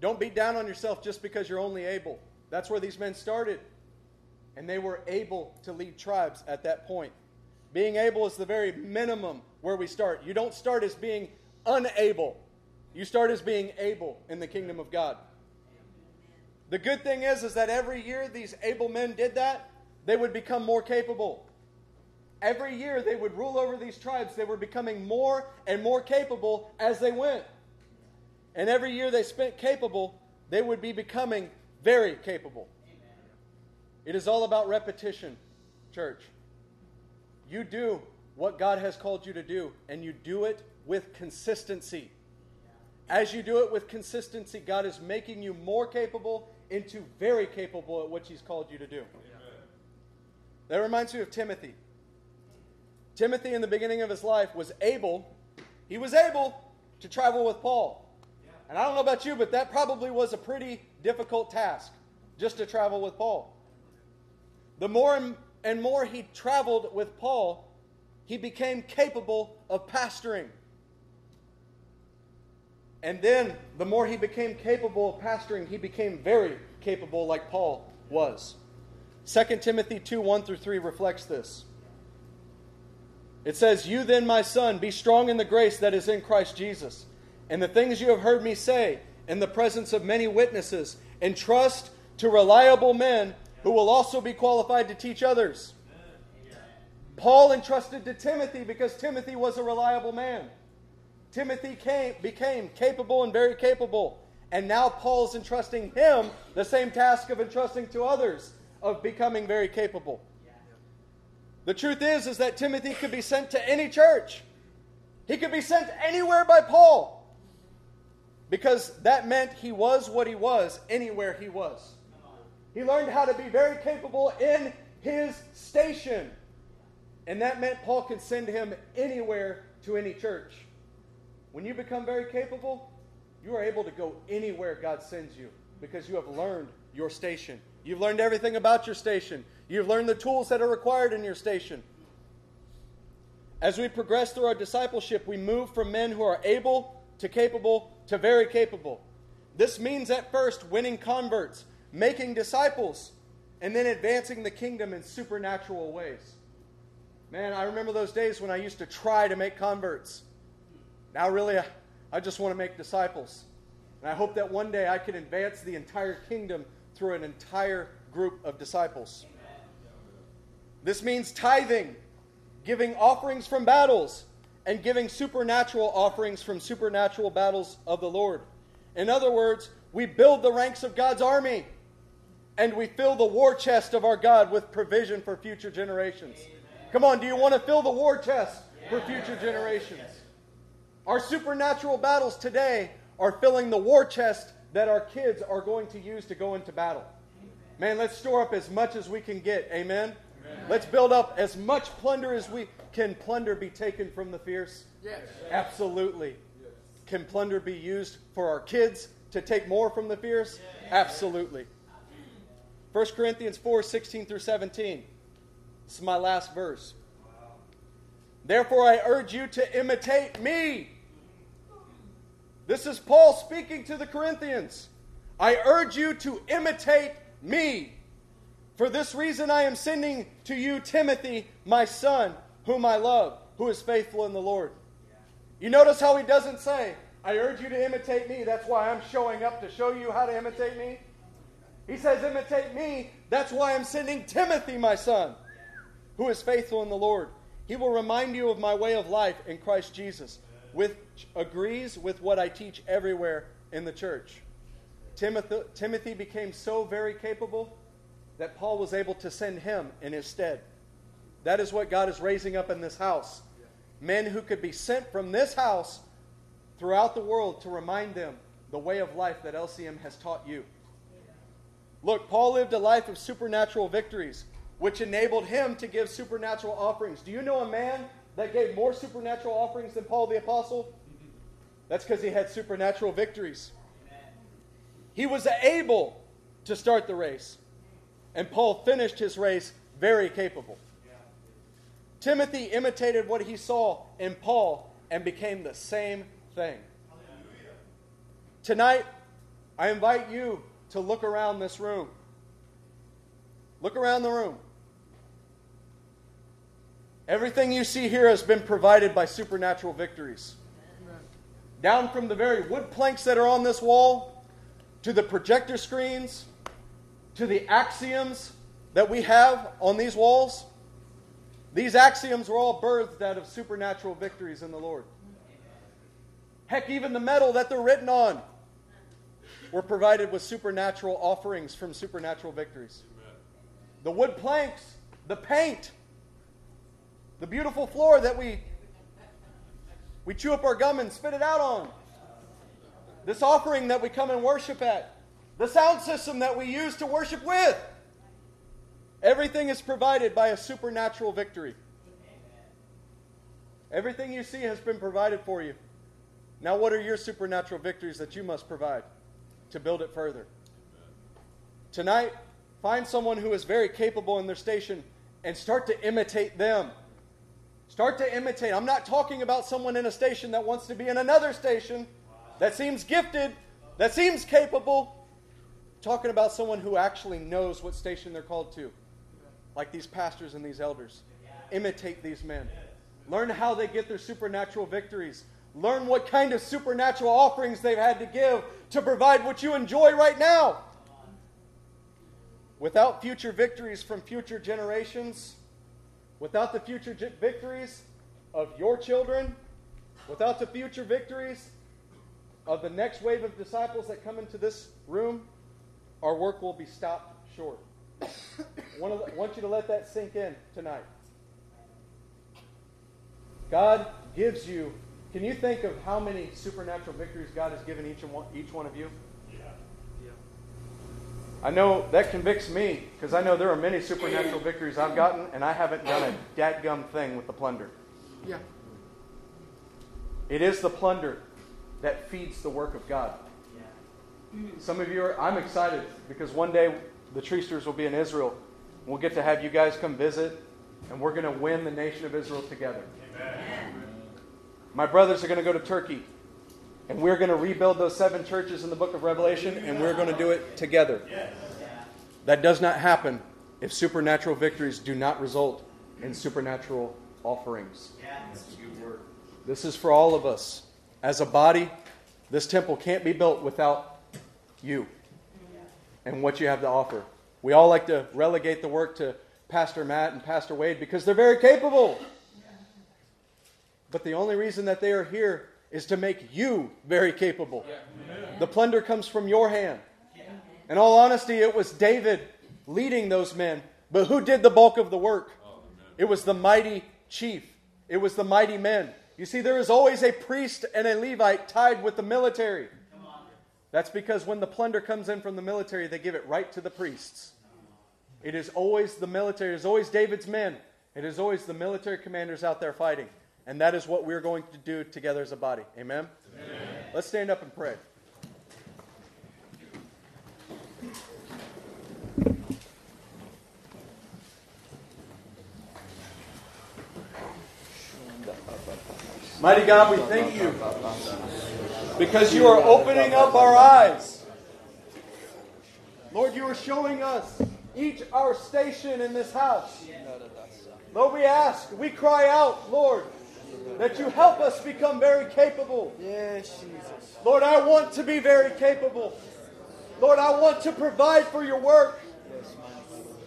S1: Don't beat down on yourself just because you're only able. That's where these men started. And they were able to lead tribes at that point. Being able is the very minimum where we start. You don't start as being unable, you start as being able in the kingdom of God. The good thing is, is that every year these able men did that, they would become more capable. Every year they would rule over these tribes. They were becoming more and more capable as they went. And every year they spent capable, they would be becoming very capable. Amen. It is all about repetition, church. You do what God has called you to do, and you do it with consistency. As you do it with consistency, God is making you more capable into very capable at what He's called you to do. That reminds me of Timothy. Timothy, in the beginning of his life, was able, he was able to travel with Paul. And I don't know about you, but that probably was a pretty difficult task just to travel with Paul. The more and more he traveled with Paul, he became capable of pastoring. And then, the more he became capable of pastoring, he became very capable, like Paul was. 2 Timothy 2 1 through 3 reflects this. It says, You then, my son, be strong in the grace that is in Christ Jesus. And the things you have heard me say in the presence of many witnesses, entrust to reliable men who will also be qualified to teach others. Paul entrusted to Timothy because Timothy was a reliable man. Timothy came, became capable and very capable. And now Paul's entrusting him the same task of entrusting to others of becoming very capable. The truth is is that Timothy could be sent to any church. He could be sent anywhere by Paul. Because that meant he was what he was anywhere he was. He learned how to be very capable in his station. And that meant Paul could send him anywhere to any church. When you become very capable, you are able to go anywhere God sends you because you have learned your station. You've learned everything about your station. You've learned the tools that are required in your station. As we progress through our discipleship, we move from men who are able to capable to very capable. This means at first winning converts, making disciples, and then advancing the kingdom in supernatural ways. Man, I remember those days when I used to try to make converts. Now, really, I just want to make disciples. And I hope that one day I can advance the entire kingdom through an entire group of disciples. This means tithing, giving offerings from battles, and giving supernatural offerings from supernatural battles of the Lord. In other words, we build the ranks of God's army and we fill the war chest of our God with provision for future generations. Come on, do you want to fill the war chest for future generations? Our supernatural battles today are filling the war chest that our kids are going to use to go into battle. Man, let's store up as much as we can get. Amen. Amen. Let's build up as much plunder as we can. Plunder be taken from the fierce?
S9: Yes.
S1: Absolutely. Yes. Can plunder be used for our kids to take more from the fierce? Yes. Absolutely. 1 Corinthians 4 16 through 17. This is my last verse. Therefore, I urge you to imitate me. This is Paul speaking to the Corinthians. I urge you to imitate me. For this reason, I am sending to you Timothy, my son, whom I love, who is faithful in the Lord. You notice how he doesn't say, I urge you to imitate me. That's why I'm showing up to show you how to imitate me. He says, Imitate me. That's why I'm sending Timothy, my son who is faithful in the Lord. He will remind you of my way of life in Christ Jesus, which agrees with what I teach everywhere in the church. Timothy, Timothy became so very capable that Paul was able to send him in his stead. That is what God is raising up in this house. Men who could be sent from this house throughout the world to remind them the way of life that LCM has taught you. Look, Paul lived a life of supernatural victories which enabled him to give supernatural offerings. Do you know a man that gave more supernatural offerings than Paul the Apostle? That's because he had supernatural victories. He was able to start the race, and Paul finished his race very capable. Timothy imitated what he saw in Paul and became the same thing. Tonight, I invite you to look around this room. Look around the room. Everything you see here has been provided by supernatural victories. Down from the very wood planks that are on this wall, to the projector screens, to the axioms that we have on these walls, these axioms were all birthed out of supernatural victories in the Lord. Heck, even the metal that they're written on were provided with supernatural offerings from supernatural victories. The wood planks, the paint, the beautiful floor that we we chew up our gum and spit it out on. This offering that we come and worship at. The sound system that we use to worship with. Everything is provided by a supernatural victory. Everything you see has been provided for you. Now, what are your supernatural victories that you must provide to build it further? Tonight, find someone who is very capable in their station and start to imitate them. Start to imitate. I'm not talking about someone in a station that wants to be in another station that seems gifted, that seems capable. I'm talking about someone who actually knows what station they're called to, like these pastors and these elders. Imitate these men. Learn how they get their supernatural victories. Learn what kind of supernatural offerings they've had to give to provide what you enjoy right now. Without future victories from future generations, without the future victories of your children, without the future victories of the next wave of disciples that come into this room, our work will be stopped short. I want you to let that sink in tonight. God gives you. Can you think of how many supernatural victories God has given each one, each one of you? I know that convicts me because I know there are many supernatural victories I've gotten, and I haven't done a dadgum thing with the plunder.
S9: Yeah.
S1: It is the plunder that feeds the work of God. Yeah. Some of you are, I'm excited because one day the Treesters will be in Israel. We'll get to have you guys come visit, and we're going to win the nation of Israel together. My brothers are going to go to Turkey, and we're going to rebuild those seven churches in the book of Revelation, and we're going to do it together. That does not happen if supernatural victories do not result in supernatural offerings. This is for all of us. As a body, this temple can't be built without you and what you have to offer. We all like to relegate the work to Pastor Matt and Pastor Wade because they're very capable. But the only reason that they are here is to make you very capable. The plunder comes from your hand. In all honesty, it was David leading those men. But who did the bulk of the work? It was the mighty chief, it was the mighty men. You see, there is always a priest and a Levite tied with the military. That's because when the plunder comes in from the military, they give it right to the priests. It is always the military, it is always David's men, it is always the military commanders out there fighting. And that is what we're going to do together as a body. Amen? Amen. Let's stand up and pray. Mighty God, we thank you because you are opening up our eyes. Lord, you are showing us each our station in this house. Lord, we ask, we cry out, Lord, that you help us become very capable.
S9: Yes, Jesus.
S1: Lord, I want to be very capable. Lord, I want to provide for your work.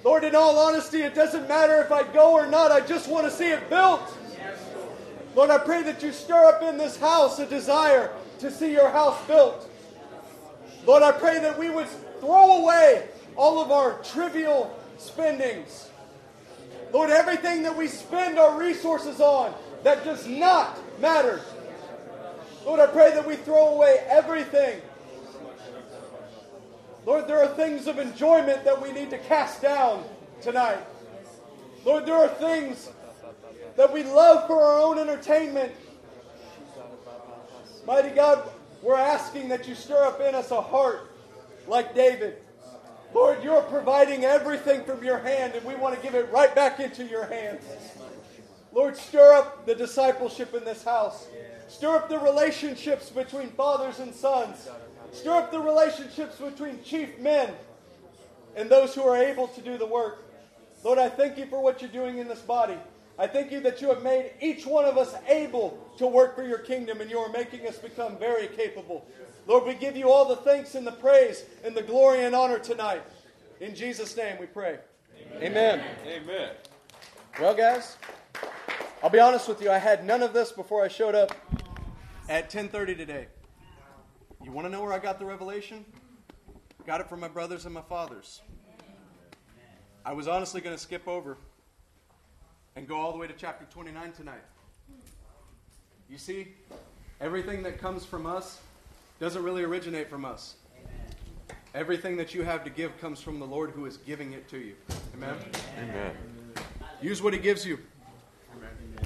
S1: Lord, in all honesty, it doesn't matter if I go or not. I just want to see it built. Lord, I pray that you stir up in this house a desire to see your house built. Lord, I pray that we would throw away all of our trivial spendings. Lord, everything that we spend our resources on, that does not matter. Lord, I pray that we throw away everything. Lord, there are things of enjoyment that we need to cast down tonight. Lord, there are things that we love for our own entertainment. Mighty God, we're asking that you stir up in us a heart like David. Lord, you're providing everything from your hand, and we want to give it right back into your hands. Lord, stir up the discipleship in this house. Stir up the relationships between fathers and sons. Stir up the relationships between chief men and those who are able to do the work. Lord, I thank you for what you're doing in this body. I thank you that you have made each one of us able to work for your kingdom and you are making us become very capable. Lord, we give you all the thanks and the praise and the glory and honor tonight. In Jesus' name we pray. Amen.
S2: Amen. Amen.
S1: Well, guys. I'll be honest with you, I had none of this before I showed up at 10:30 today. You want to know where I got the revelation? Got it from my brothers and my fathers. I was honestly going to skip over and go all the way to chapter 29 tonight. You see, everything that comes from us doesn't really originate from us. Everything that you have to give comes from the Lord who is giving it to you. Amen.
S2: Amen.
S1: Use what he gives you.